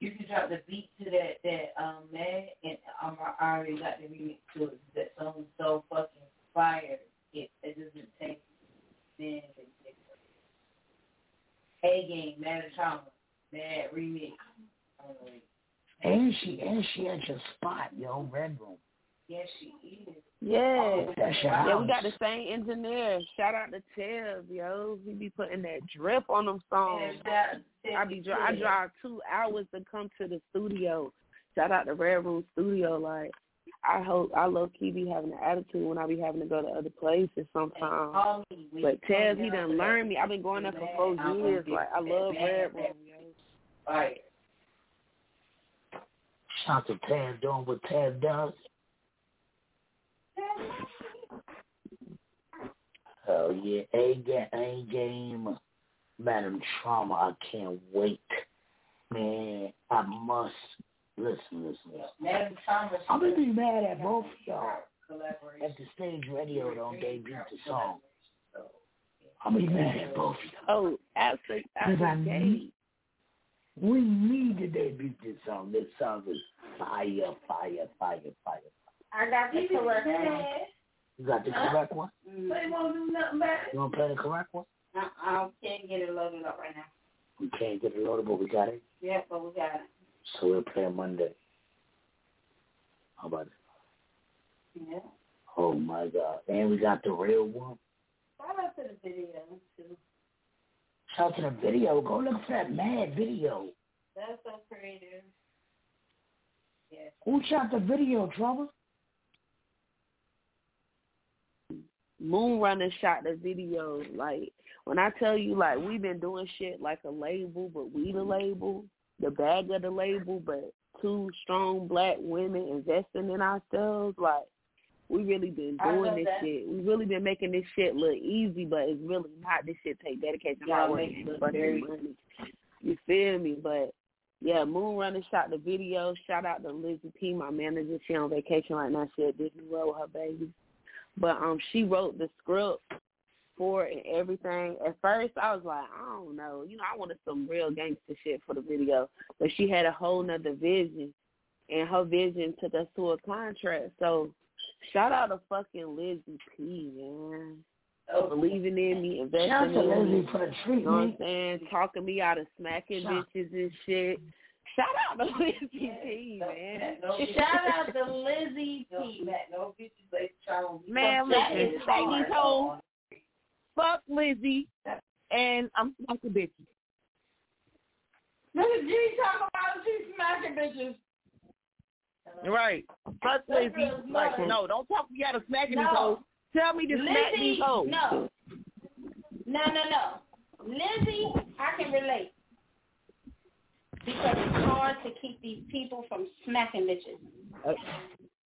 [SPEAKER 12] You can drop the beat to that that um man, and um, I already got the remix to it. That song is so fucking fire. It it doesn't take then A game, mad trauma, mad remix. Um,
[SPEAKER 1] And she and she at your spot, yo, Red Room.
[SPEAKER 12] Yes, she is.
[SPEAKER 13] Yeah,
[SPEAKER 1] That's
[SPEAKER 13] yeah, we got the same engineer. Shout out to Tev, yo. He be putting that drip on them songs. I be dri- I drive two hours to come to the studio. Shout out to Red Room Studio. Like I hope I low key be having an attitude when I be having to go to other places sometimes.
[SPEAKER 12] Call me when
[SPEAKER 13] But Tev, he done learned me. I've been going there for four years. Like I love Red Room. Yo.
[SPEAKER 12] Fire.
[SPEAKER 1] Shout to Tab doing what Tab does. Hell yeah, A game, A game, Madam Trauma. I can't wait, man. I must listen, listen, listen.
[SPEAKER 12] Madam Trauma.
[SPEAKER 1] I'm gonna be mad at both of y'all
[SPEAKER 12] Collaboration.
[SPEAKER 1] if the stage radio don't debut the song. I'm gonna be mad at both of y'all.
[SPEAKER 13] Oh, absolutely.
[SPEAKER 1] Because I need, we need to debut this song. This song is fire, fire, fire, fire.
[SPEAKER 12] I got the correct one.
[SPEAKER 1] You got the correct uh-huh. one?
[SPEAKER 12] They won't do nothing about it.
[SPEAKER 1] You want to play the correct one?
[SPEAKER 12] Uh-uh, I, I can't get it loaded up right now.
[SPEAKER 1] We can't get it loaded, but we got it.
[SPEAKER 12] Yeah, but we got it.
[SPEAKER 1] So we'll play it Monday. How about it?
[SPEAKER 12] Yeah.
[SPEAKER 1] Oh my God. And we got the real one.
[SPEAKER 12] Shout out to the video too.
[SPEAKER 1] Shout out to the video. Go look for that mad video.
[SPEAKER 12] That's so creative. Yeah.
[SPEAKER 1] Who shot the video, Trouble?
[SPEAKER 13] Moonrunner shot the video. Like when I tell you, like we've been doing shit like a label, but we the label, the bag of the label, but two strong black women investing in ourselves. Like we really been doing this
[SPEAKER 12] that.
[SPEAKER 13] shit. We really been making this shit look easy, but it's really not. This shit take dedication,
[SPEAKER 12] Y'all
[SPEAKER 13] hard work,
[SPEAKER 12] make it
[SPEAKER 13] and
[SPEAKER 12] look
[SPEAKER 13] fucking
[SPEAKER 12] very-
[SPEAKER 13] money. You feel me? But yeah, Moonrunner shot the video. Shout out to Lizzie P, my manager. She on vacation right now. She at Disney World with her baby. But um, she wrote the script for it and everything. At first, I was like, I don't know. You know, I wanted some real gangster shit for the video. But she had a whole nother vision, and her vision took us to a contract. So shout out to fucking Lizzie P, man. Believing in me, investing
[SPEAKER 1] Shout out to
[SPEAKER 13] in me.
[SPEAKER 1] Lizzie for the
[SPEAKER 13] You know what I'm saying? Talking me out of smacking
[SPEAKER 1] Shout-
[SPEAKER 13] bitches and shit. Shout out to Lizzie P, man.
[SPEAKER 12] Shout out to Lizzie P. No bitches like Charles.
[SPEAKER 18] Man,
[SPEAKER 12] That
[SPEAKER 18] listen,
[SPEAKER 12] is
[SPEAKER 18] say
[SPEAKER 12] hard.
[SPEAKER 18] these hoes. Fuck Lizzie, and I'm fucking bitches.
[SPEAKER 12] Look at G talking about she smacking bitches.
[SPEAKER 18] Right. Fuck Lizzie. Like, no, don't talk me out of smacking
[SPEAKER 12] No.
[SPEAKER 18] these hoes. Tell me to smack these hoes.
[SPEAKER 12] no. No, no, no. Lizzie, I can relate. Because it's hard to keep these people from smacking bitches.
[SPEAKER 18] Uh,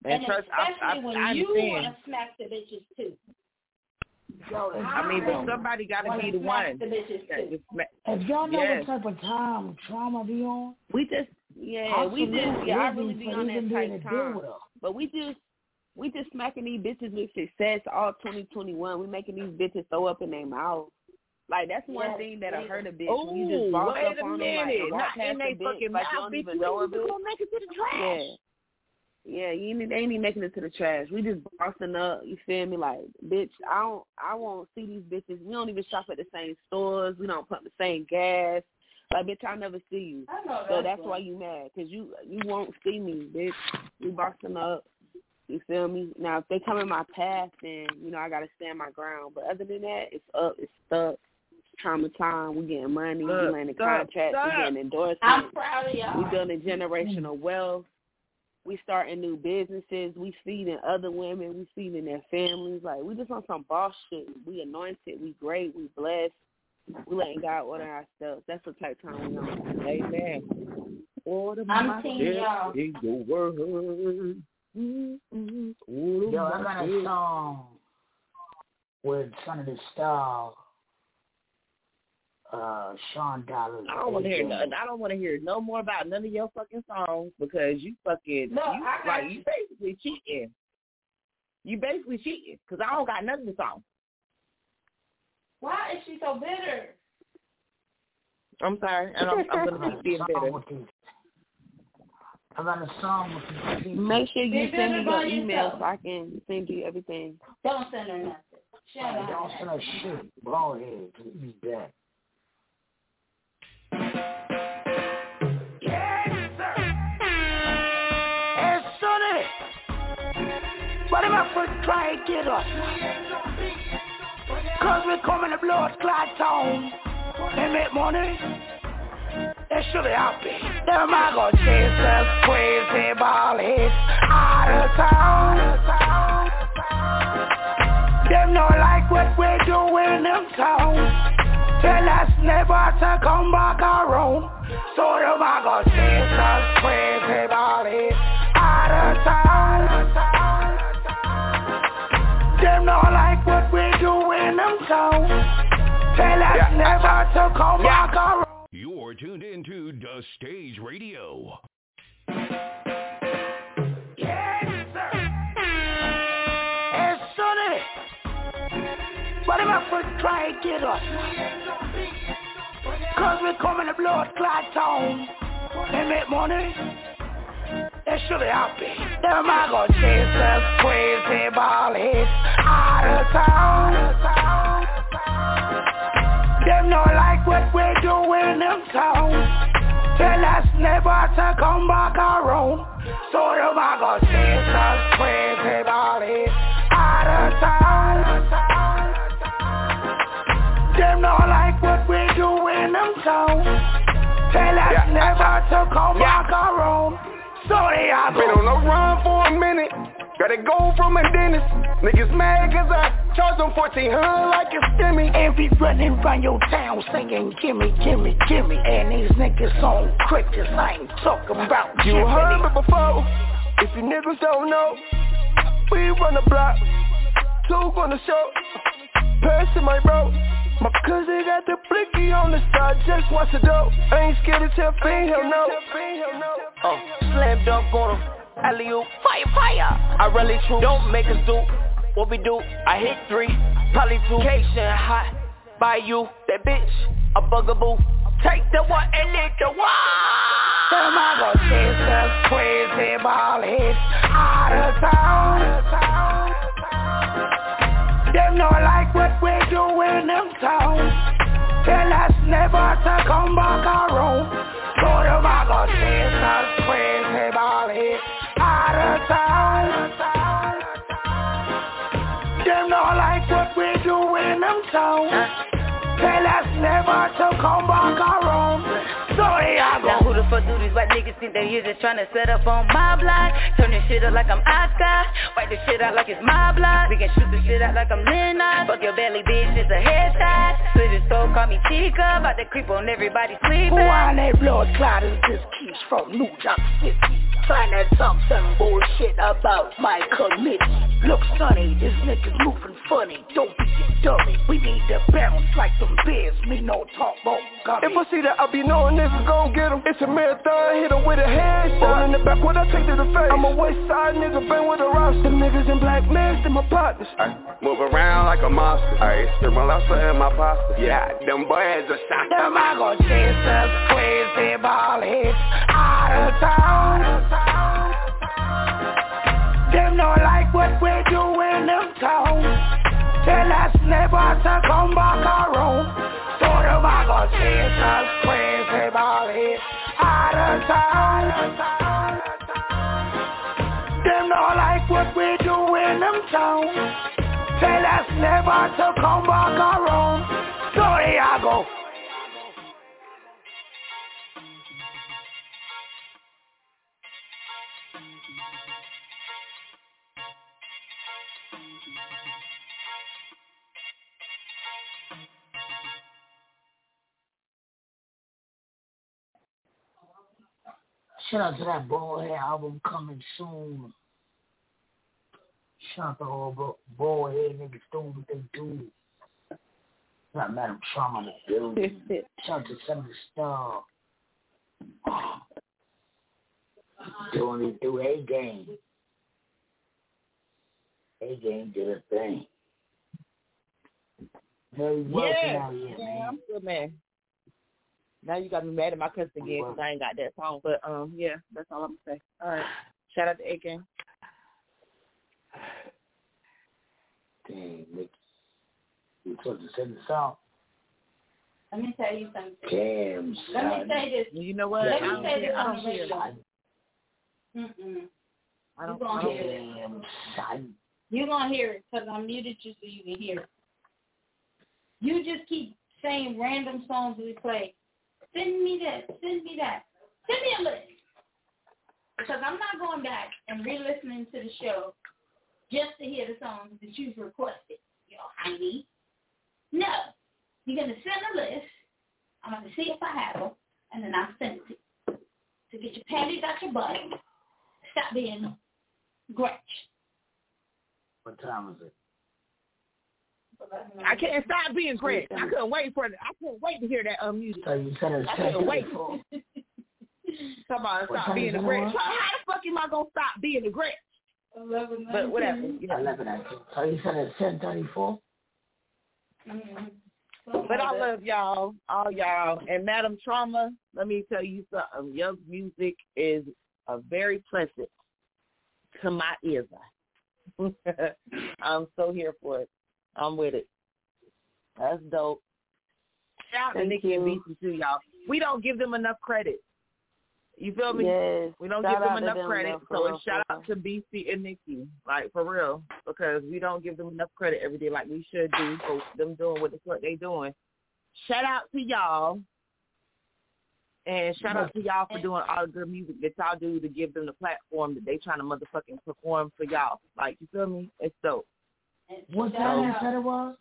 [SPEAKER 12] And,
[SPEAKER 18] and trust,
[SPEAKER 12] especially
[SPEAKER 18] I,
[SPEAKER 12] when
[SPEAKER 18] I
[SPEAKER 12] you want to smack the bitches too.
[SPEAKER 18] I mean, but somebody got to be the one.
[SPEAKER 12] The bitches
[SPEAKER 18] that
[SPEAKER 12] too.
[SPEAKER 18] just smack-
[SPEAKER 1] If y'all know
[SPEAKER 18] Yes.
[SPEAKER 1] what type of time trauma be on,
[SPEAKER 13] We just yeah, we just yeah, I really be on that
[SPEAKER 1] being
[SPEAKER 13] type
[SPEAKER 1] a
[SPEAKER 13] time. But we just we just smacking these bitches with success all 2021. We making these bitches throw up in their mouth. Like that's one
[SPEAKER 12] Yes,
[SPEAKER 13] thing that'll
[SPEAKER 12] yes.
[SPEAKER 13] hurt a bitch when you just
[SPEAKER 18] Ooh,
[SPEAKER 13] boss
[SPEAKER 18] wait
[SPEAKER 13] up
[SPEAKER 18] a
[SPEAKER 13] on them like
[SPEAKER 18] oh,
[SPEAKER 13] and walk
[SPEAKER 18] Not
[SPEAKER 13] past
[SPEAKER 18] in
[SPEAKER 13] the
[SPEAKER 18] they
[SPEAKER 13] bitch
[SPEAKER 18] fucking
[SPEAKER 13] like
[SPEAKER 18] mouth,
[SPEAKER 13] you don't
[SPEAKER 18] bitch.
[SPEAKER 13] even know a bitch.
[SPEAKER 18] gonna make it to the trash.
[SPEAKER 13] Yeah. Yeah, you ain't, they ain't even making it to the trash. We just bossing up. You feel me? Like, bitch, I don't, I won't see these bitches. We don't even shop at the same stores. We don't pump the same gas. Like, bitch, I'll never see you.
[SPEAKER 12] I know
[SPEAKER 13] So
[SPEAKER 12] that's
[SPEAKER 13] that's why you mad, cause you, you won't see me, bitch. We bossing up. You You feel me? Now, if they come in my path, then you know I gotta stand my ground. But other than that, it's up, it's stuck. It's trauma time. We getting money.
[SPEAKER 32] Look,
[SPEAKER 13] we landing
[SPEAKER 32] stop,
[SPEAKER 13] contracts.
[SPEAKER 32] stop.
[SPEAKER 13] We getting endorsements.
[SPEAKER 26] I'm proud of y'all.
[SPEAKER 13] We building generational wealth. We starting new businesses. We feeding other women. We feeding their families. Like we just on some boss shit. We anointed. We great. We blessed. We letting God order our steps. That's the type of time we on.
[SPEAKER 32] Amen. Order
[SPEAKER 26] I'm
[SPEAKER 32] my
[SPEAKER 26] team
[SPEAKER 32] steps
[SPEAKER 26] y'all.
[SPEAKER 32] in your word. Order
[SPEAKER 34] Yo, I got a
[SPEAKER 32] mm-hmm.
[SPEAKER 34] song with Son of the Star, uh, Sean Dollar.
[SPEAKER 32] I don't want to hear nothing. I don't want to hear no more about none of your fucking songs because you fucking
[SPEAKER 26] No,
[SPEAKER 32] you,
[SPEAKER 26] I got
[SPEAKER 32] like
[SPEAKER 26] you.
[SPEAKER 32] you basically cheating. You basically cheating because I don't got nothing to the songs.
[SPEAKER 26] Why is she so bitter?
[SPEAKER 32] I'm sorry, and I'm, I'm gonna keep being bitter.
[SPEAKER 34] I got a song with the
[SPEAKER 13] Make sure you
[SPEAKER 26] Be
[SPEAKER 13] send me
[SPEAKER 26] bitter
[SPEAKER 13] your email
[SPEAKER 26] yourself.
[SPEAKER 13] so I can send you everything.
[SPEAKER 26] Don't send her nothing. Shut up.
[SPEAKER 34] don't send her shit. Ball head. He's back.
[SPEAKER 1] Hey, Sonny. What am I for try and get us? Cause we coming to blood clot town and make money. They should be happy. Them I go chase us crazy ball hits out of town. Them not like what we do in town. Tell us never to come back around. So them I go chase us crazy ball out of town. Them not like what we do in them town. Tell us never to come back around.
[SPEAKER 4] You're tuned into The Stage Radio.
[SPEAKER 1] What am I for try to get us? Cause we coming to blood clot town and make money. They should be happy. Them I go chase us crazy ball hits out of town. Them not like what we do in them town. Tell us never to come back around. So them I go chase us crazy ball hits out of town. Them not like what we do in them town. Tell us never to come back around. So they are
[SPEAKER 5] Been on the run for a minute. Gotta go from a dentist. Niggas mad cause I charge them 1400 like it's stimmy.
[SPEAKER 1] And we running round your town singing gimme, gimme, gimme. And these niggas on crickets, I ain't talking about
[SPEAKER 5] You
[SPEAKER 1] Jiminy.
[SPEAKER 5] heard me before. If you niggas don't know, we run the block. Two gonna show. Passing my bro. My cousin got the blicky on the side, just watch it dope. I ain't scared to tell fiend, hell no.
[SPEAKER 35] Oh, slam dunk on him. Alley oop, fire, fire. I rally true. Don't make us do what we do. I hit three, probably two. Cation hot by you. That bitch, a bugaboo. Take the one and lick the one.
[SPEAKER 1] I go crazy ball hits out of town. Them not like what we do in them town. Tell us never to come back around. So go chase us crazy hits out of town. Them not like what we do in them town. Tell us never to come back around. So
[SPEAKER 7] the fuck these white niggas think they here just tryna set up on my block? Turn this shit up like I'm Oscar. Wipe this shit out like it's my block. We can shoot this shit out like I'm Lennox. Fuck your belly, bitch, it's a headshot. Split his soul, call me Chica. About to creep on everybody sleeping.
[SPEAKER 1] Who on that blood clot is this keys from New York City? Trying to talk some bullshit about my committee. Look, Sonny, this nigga's moving funny. Don't be a dummy. We need to bounce like some bears. Me no talk about gummy.
[SPEAKER 5] If I see that, I be knowing niggas gon' get him. It's a marathon, hit him with a headshot. Roll in the back, what I take to the face. I'm a west side nigga, bang with a roster. Them niggas in black masks, them my partners.
[SPEAKER 36] I Move around like a monster. Ayy, stick my lobster in my pasta. Yeah, them boys are shot.
[SPEAKER 1] Them I go chase us crazy ball hits out of town. Them not like what we do in them town. Tell us never to come back around. So them I go chase us crazy ball hits out of town. Them not like what we do in them town. Tell us never to come back around. So here I go.
[SPEAKER 9] Shout out to that Bald Head album coming soon. Shout out to all Bald Head niggas doing what they do. Got Madam Trauma in the building. Shout out to Seven Star. Doing it through A game. A game did a thing. Very welcome
[SPEAKER 32] Yeah,
[SPEAKER 9] out here,
[SPEAKER 32] yeah,
[SPEAKER 9] man.
[SPEAKER 32] I'm good, man. Now you got me mad at my cousin again because I ain't got that song. But um, yeah, that's all I'm gonna say. All right, shout out to A Game.
[SPEAKER 9] Dang, Nick. You told to send the song.
[SPEAKER 26] Let me tell you something.
[SPEAKER 9] Damn,
[SPEAKER 26] Let me
[SPEAKER 9] son.
[SPEAKER 26] say this.
[SPEAKER 32] You know what?
[SPEAKER 26] Let me
[SPEAKER 32] don't
[SPEAKER 26] say this.
[SPEAKER 32] I
[SPEAKER 26] on
[SPEAKER 32] don't
[SPEAKER 26] the
[SPEAKER 32] care.
[SPEAKER 26] radio. Mm-mm.
[SPEAKER 32] I don't,
[SPEAKER 26] You gonna
[SPEAKER 32] I don't
[SPEAKER 26] hear it.
[SPEAKER 9] Damn, son.
[SPEAKER 26] You're gonna hear it because I muted you so you can hear it. You just keep saying random songs we play. Send me that. Send me that. Send me a list. Because I'm not going back and re-listening to the show just to hear the songs that you've requested. You know, honey. No. You're gonna send a list. I'm gonna see if I have them, and then I'll send it to you. So get your panties out your butt. Stop being Grinch.
[SPEAKER 9] What time is it?
[SPEAKER 32] I can't stop being great. I couldn't wait for it. I couldn't wait to hear that um music.
[SPEAKER 9] So you said it's
[SPEAKER 32] I couldn't wait.
[SPEAKER 9] 10:34.
[SPEAKER 32] Come on,
[SPEAKER 9] What
[SPEAKER 32] stop being
[SPEAKER 9] is
[SPEAKER 32] a
[SPEAKER 9] it
[SPEAKER 32] Grinch.
[SPEAKER 9] on?
[SPEAKER 32] How, how the fuck am I gonna stop being a Grinch? But whatever. You know.
[SPEAKER 9] 11 at So you said it's 1034?
[SPEAKER 32] But I love y'all, all y'all, and Madam Trauma. Let me tell you something. Your music is a very pleasant to my ears. I'm so here for it. I'm with it. That's dope. Shout out Nikki and. BC too, y'all. We don't give them enough credit. You feel me?
[SPEAKER 13] Yes.
[SPEAKER 32] We don't
[SPEAKER 13] Shout
[SPEAKER 32] give them enough
[SPEAKER 13] them,
[SPEAKER 32] credit.
[SPEAKER 13] for
[SPEAKER 32] So
[SPEAKER 13] real,
[SPEAKER 32] it's shout out to BC and Nikki, like for real, because we don't give them enough credit every day like we should do for them doing what the fuck they doing. Shout out to y'all. And shout out to y'all for doing all the good music that y'all do to give them the platform that they trying to motherfucking perform for y'all. Like, you feel me? It's dope.
[SPEAKER 9] What
[SPEAKER 26] Shout
[SPEAKER 9] time
[SPEAKER 26] out-
[SPEAKER 9] said it was?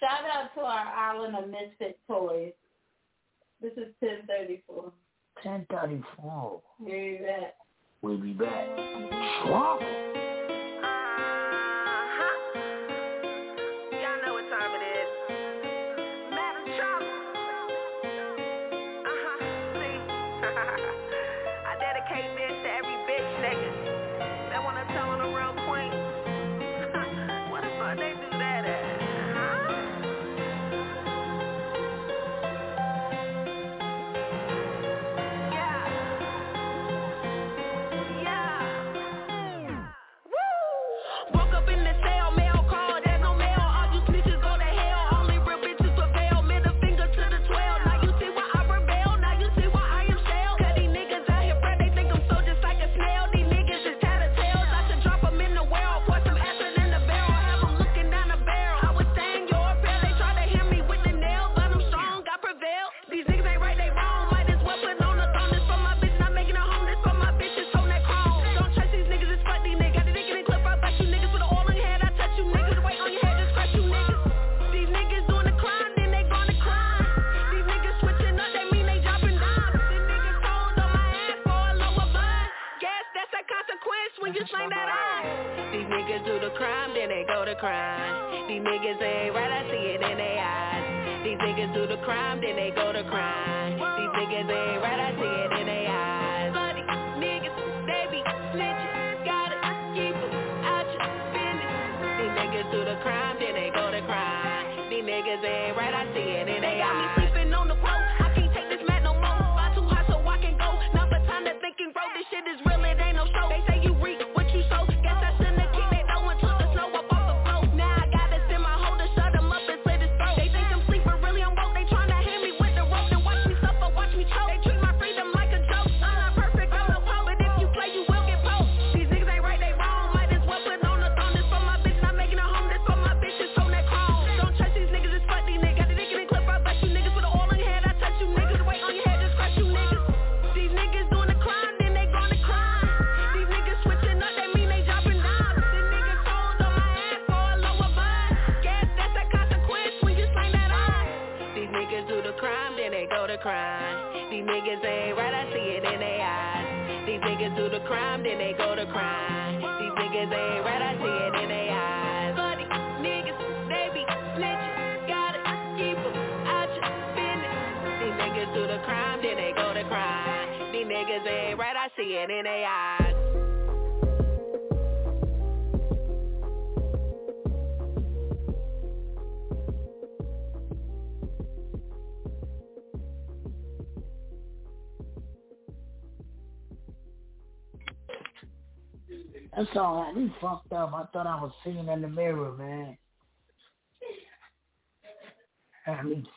[SPEAKER 26] Shout out to our island of misfit toys. This is ten thirty four.
[SPEAKER 9] 1034.
[SPEAKER 26] Where you at?
[SPEAKER 9] We'll be back. Trump.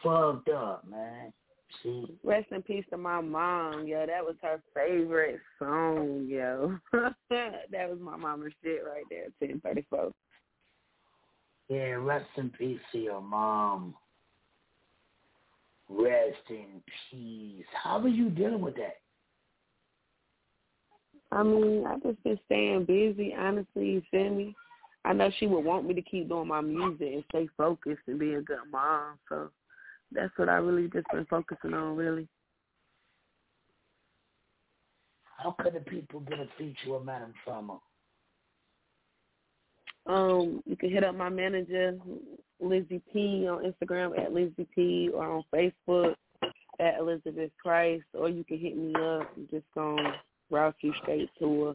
[SPEAKER 1] Fucked up, man. See?
[SPEAKER 13] Rest in peace to my mom, yo. That was her favorite song, yo. that was my mama's shit right there, ten thirty four.
[SPEAKER 1] Yeah, rest in peace to your mom. Rest in peace. How are you dealing with that?
[SPEAKER 13] I mean, I just been staying busy, honestly, you feel me? I know she would want me to keep doing my music and stay focused and be a good mom, so that's what I really just been focusing on really.
[SPEAKER 1] How could the people get a feature with Madam Trauma?
[SPEAKER 13] Um, you can hit up my manager, Lizzie P on Instagram at Lizzie P or on Facebook at Elizabeth Christ or you can hit me up and just go route you straight to her.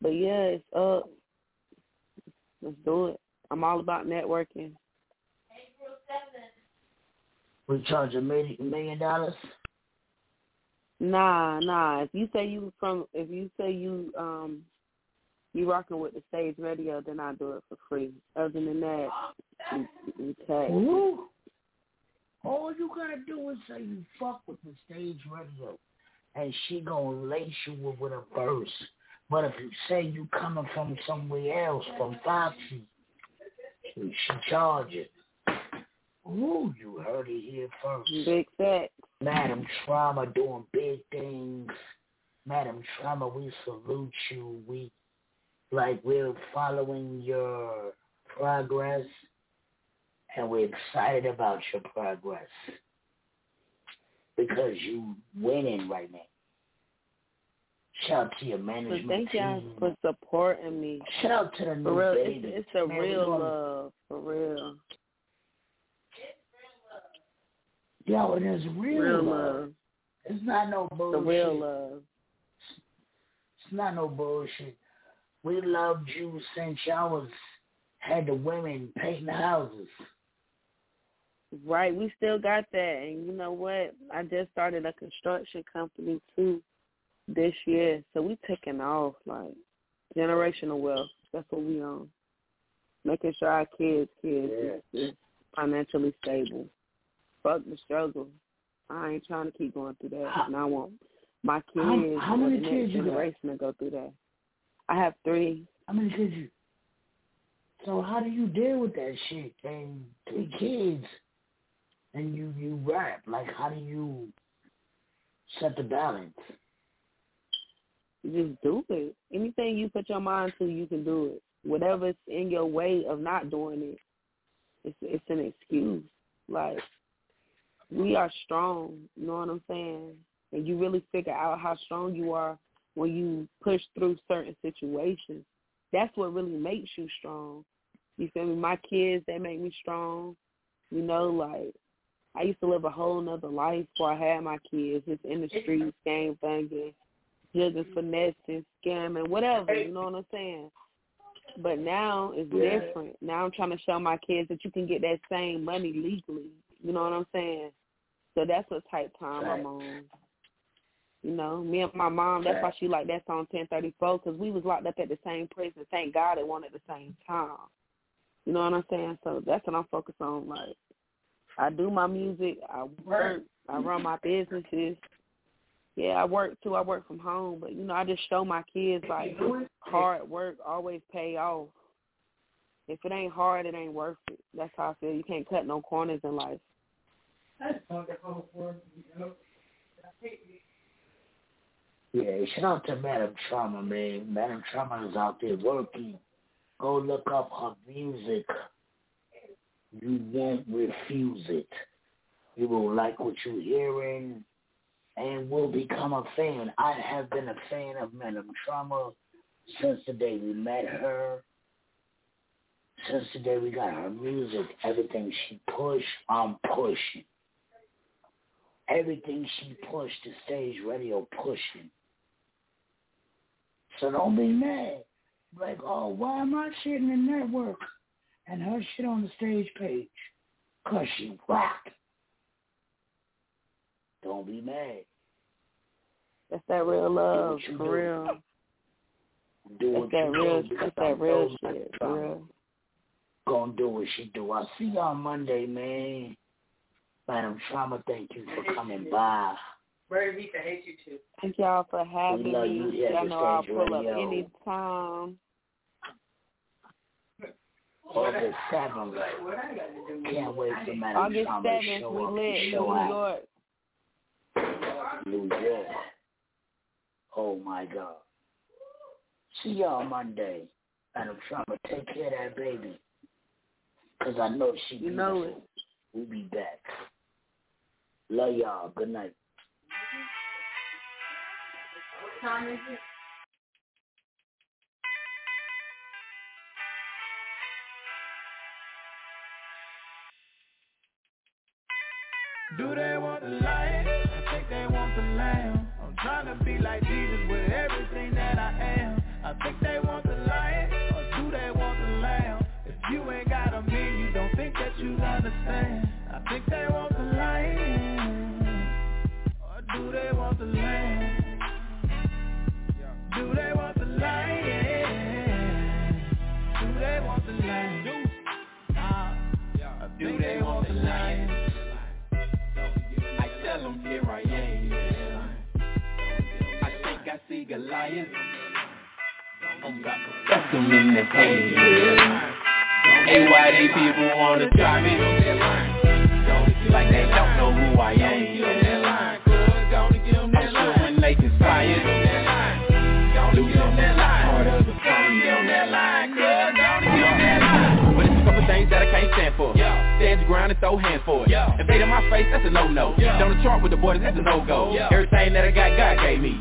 [SPEAKER 13] But yeah, it's up. Let's do it. I'm all about networking.
[SPEAKER 1] We charge a million, million dollars?
[SPEAKER 13] Nah, nah. If you say you from, if you say you um, you rocking with the stage radio, then I do it for free. Other than that, you, you pay.
[SPEAKER 1] Ooh. All you gotta do is say you fuck with the stage radio, and she gonna lace you with, with a verse. But if you say you coming from somewhere else, from Foxy, she charge it. Ooh, you heard it here first.
[SPEAKER 13] Big facts.
[SPEAKER 1] Madam Trauma doing big things. Madam Trauma, we salute you. We like we're following your progress and we're excited about your progress because you winning right now. Shout out to your
[SPEAKER 13] But
[SPEAKER 1] management
[SPEAKER 13] thank y'all for supporting me.
[SPEAKER 1] Shout out to the new
[SPEAKER 13] For real,
[SPEAKER 1] baby.
[SPEAKER 13] it's, it's a
[SPEAKER 1] Man,
[SPEAKER 13] real
[SPEAKER 1] gonna-
[SPEAKER 13] love, for real.
[SPEAKER 1] Yo, it is real,
[SPEAKER 13] Real
[SPEAKER 1] love.
[SPEAKER 13] love.
[SPEAKER 1] It's not no bullshit.
[SPEAKER 13] The real love.
[SPEAKER 1] It's not no bullshit. We loved you since y'all was had the women painting the houses.
[SPEAKER 13] Right, we still got that, and you know what? I just started a construction company too this year, so we taking off like generational wealth. That's what we on. Making sure our kids, kids, is, is financially stable. Fuck the struggle. I ain't trying to keep going through that, and I want my kids,
[SPEAKER 1] How- how many
[SPEAKER 13] the
[SPEAKER 1] kids you
[SPEAKER 13] generation to go through that. I have three.
[SPEAKER 1] How many kids you? So how do you deal with that shit? And three kids, and you you rap. Like how do you set the balance?
[SPEAKER 13] You Just do it. Anything you put your mind to, you can do it. Whatever's in your way of not doing it, it's it's an excuse. Like we are strong. You know what I'm saying? And you really figure out how strong you are when you push through certain situations. That's what really makes you strong. You feel me? My kids, they make me strong. You know, like I used to live a whole nother life before I had my kids, just in the streets, game banging, just mm-hmm. finessing, scamming, whatever. You know what I'm saying? But now it's
[SPEAKER 1] Yeah.
[SPEAKER 13] different. Now I'm trying to show my kids that you can get that same money legally. You know what I'm saying? So that's what type time I'm on. You know, me and my mom. That's why she like that song 1034 because we was locked up at the same prison. Thank God it wasn't at the same time. You know what I'm saying? So that's what I'm focused on. Like, I do my music. I work. I run my businesses. Yeah, I work too. I work from home, but you know, I just show my kids like hard work always pay off. If it ain't hard, it ain't worth it. That's how I feel. You can't cut no corners in life.
[SPEAKER 1] Yeah, shout out to Madam Trauma, man. Madam Trauma is out there working. Go look up her music. You won't refuse it. You will like what you're hearing and will become a fan. I have been a fan of Madam Trauma since the day we met her, since the day we got her music, everything she pushed, I'm pushing. Everything she pushed, the stage radio pushing. So don't be mad. Like, oh, why am I shitting in the network and her shit on the stage page? Cause she rock. Don't be mad.
[SPEAKER 37] That's that real love, for real.
[SPEAKER 1] Do
[SPEAKER 37] That's
[SPEAKER 1] what
[SPEAKER 37] that
[SPEAKER 1] you
[SPEAKER 37] real,
[SPEAKER 1] do because
[SPEAKER 37] that's that real shit, for real.
[SPEAKER 1] Gonna do what she do. I'll see y'all Monday, man. Madam Trauma, thank you for coming by.
[SPEAKER 12] Brother Vika hate you too.
[SPEAKER 13] Thank y'all for having
[SPEAKER 1] love you
[SPEAKER 13] me.
[SPEAKER 1] here at
[SPEAKER 13] Y'all
[SPEAKER 1] the
[SPEAKER 13] know I'll
[SPEAKER 1] Stage
[SPEAKER 13] pull up
[SPEAKER 1] Radio.
[SPEAKER 13] anytime.
[SPEAKER 1] August 7th. Can't wait for Madam
[SPEAKER 13] August
[SPEAKER 1] Trauma to
[SPEAKER 13] 7th,
[SPEAKER 1] show
[SPEAKER 13] we
[SPEAKER 1] up
[SPEAKER 13] lit
[SPEAKER 1] and
[SPEAKER 13] in
[SPEAKER 1] show
[SPEAKER 13] New
[SPEAKER 1] out.
[SPEAKER 13] York.
[SPEAKER 1] New York. Oh my God. See y'all Monday. Madam Trauma, take care of that baby. Cause I know she
[SPEAKER 13] You know
[SPEAKER 1] beautiful. We'll be back. Love y'all. Good night.
[SPEAKER 12] What time is it?
[SPEAKER 24] Do they want the lion? I think they want the lamb. I'm trying to be like Jesus with everything that I am. I think they want the lion, or do they want the lamb? If you ain't got a mean, you don't think that you understand. I think they want See Goliath. I'm about to fuck them in the head. Hey, why they people wanna try me? Like they don't know who I am. I'm sure when they conspire, losing their heart of the phone. But it's a couple things that I can't stand for. Stand your ground and throw hands for it. Yeah. Invade in my face, that's a no-no. Don't chart with the boys, that's a no-go. Yeah. Everything that I got, God gave me.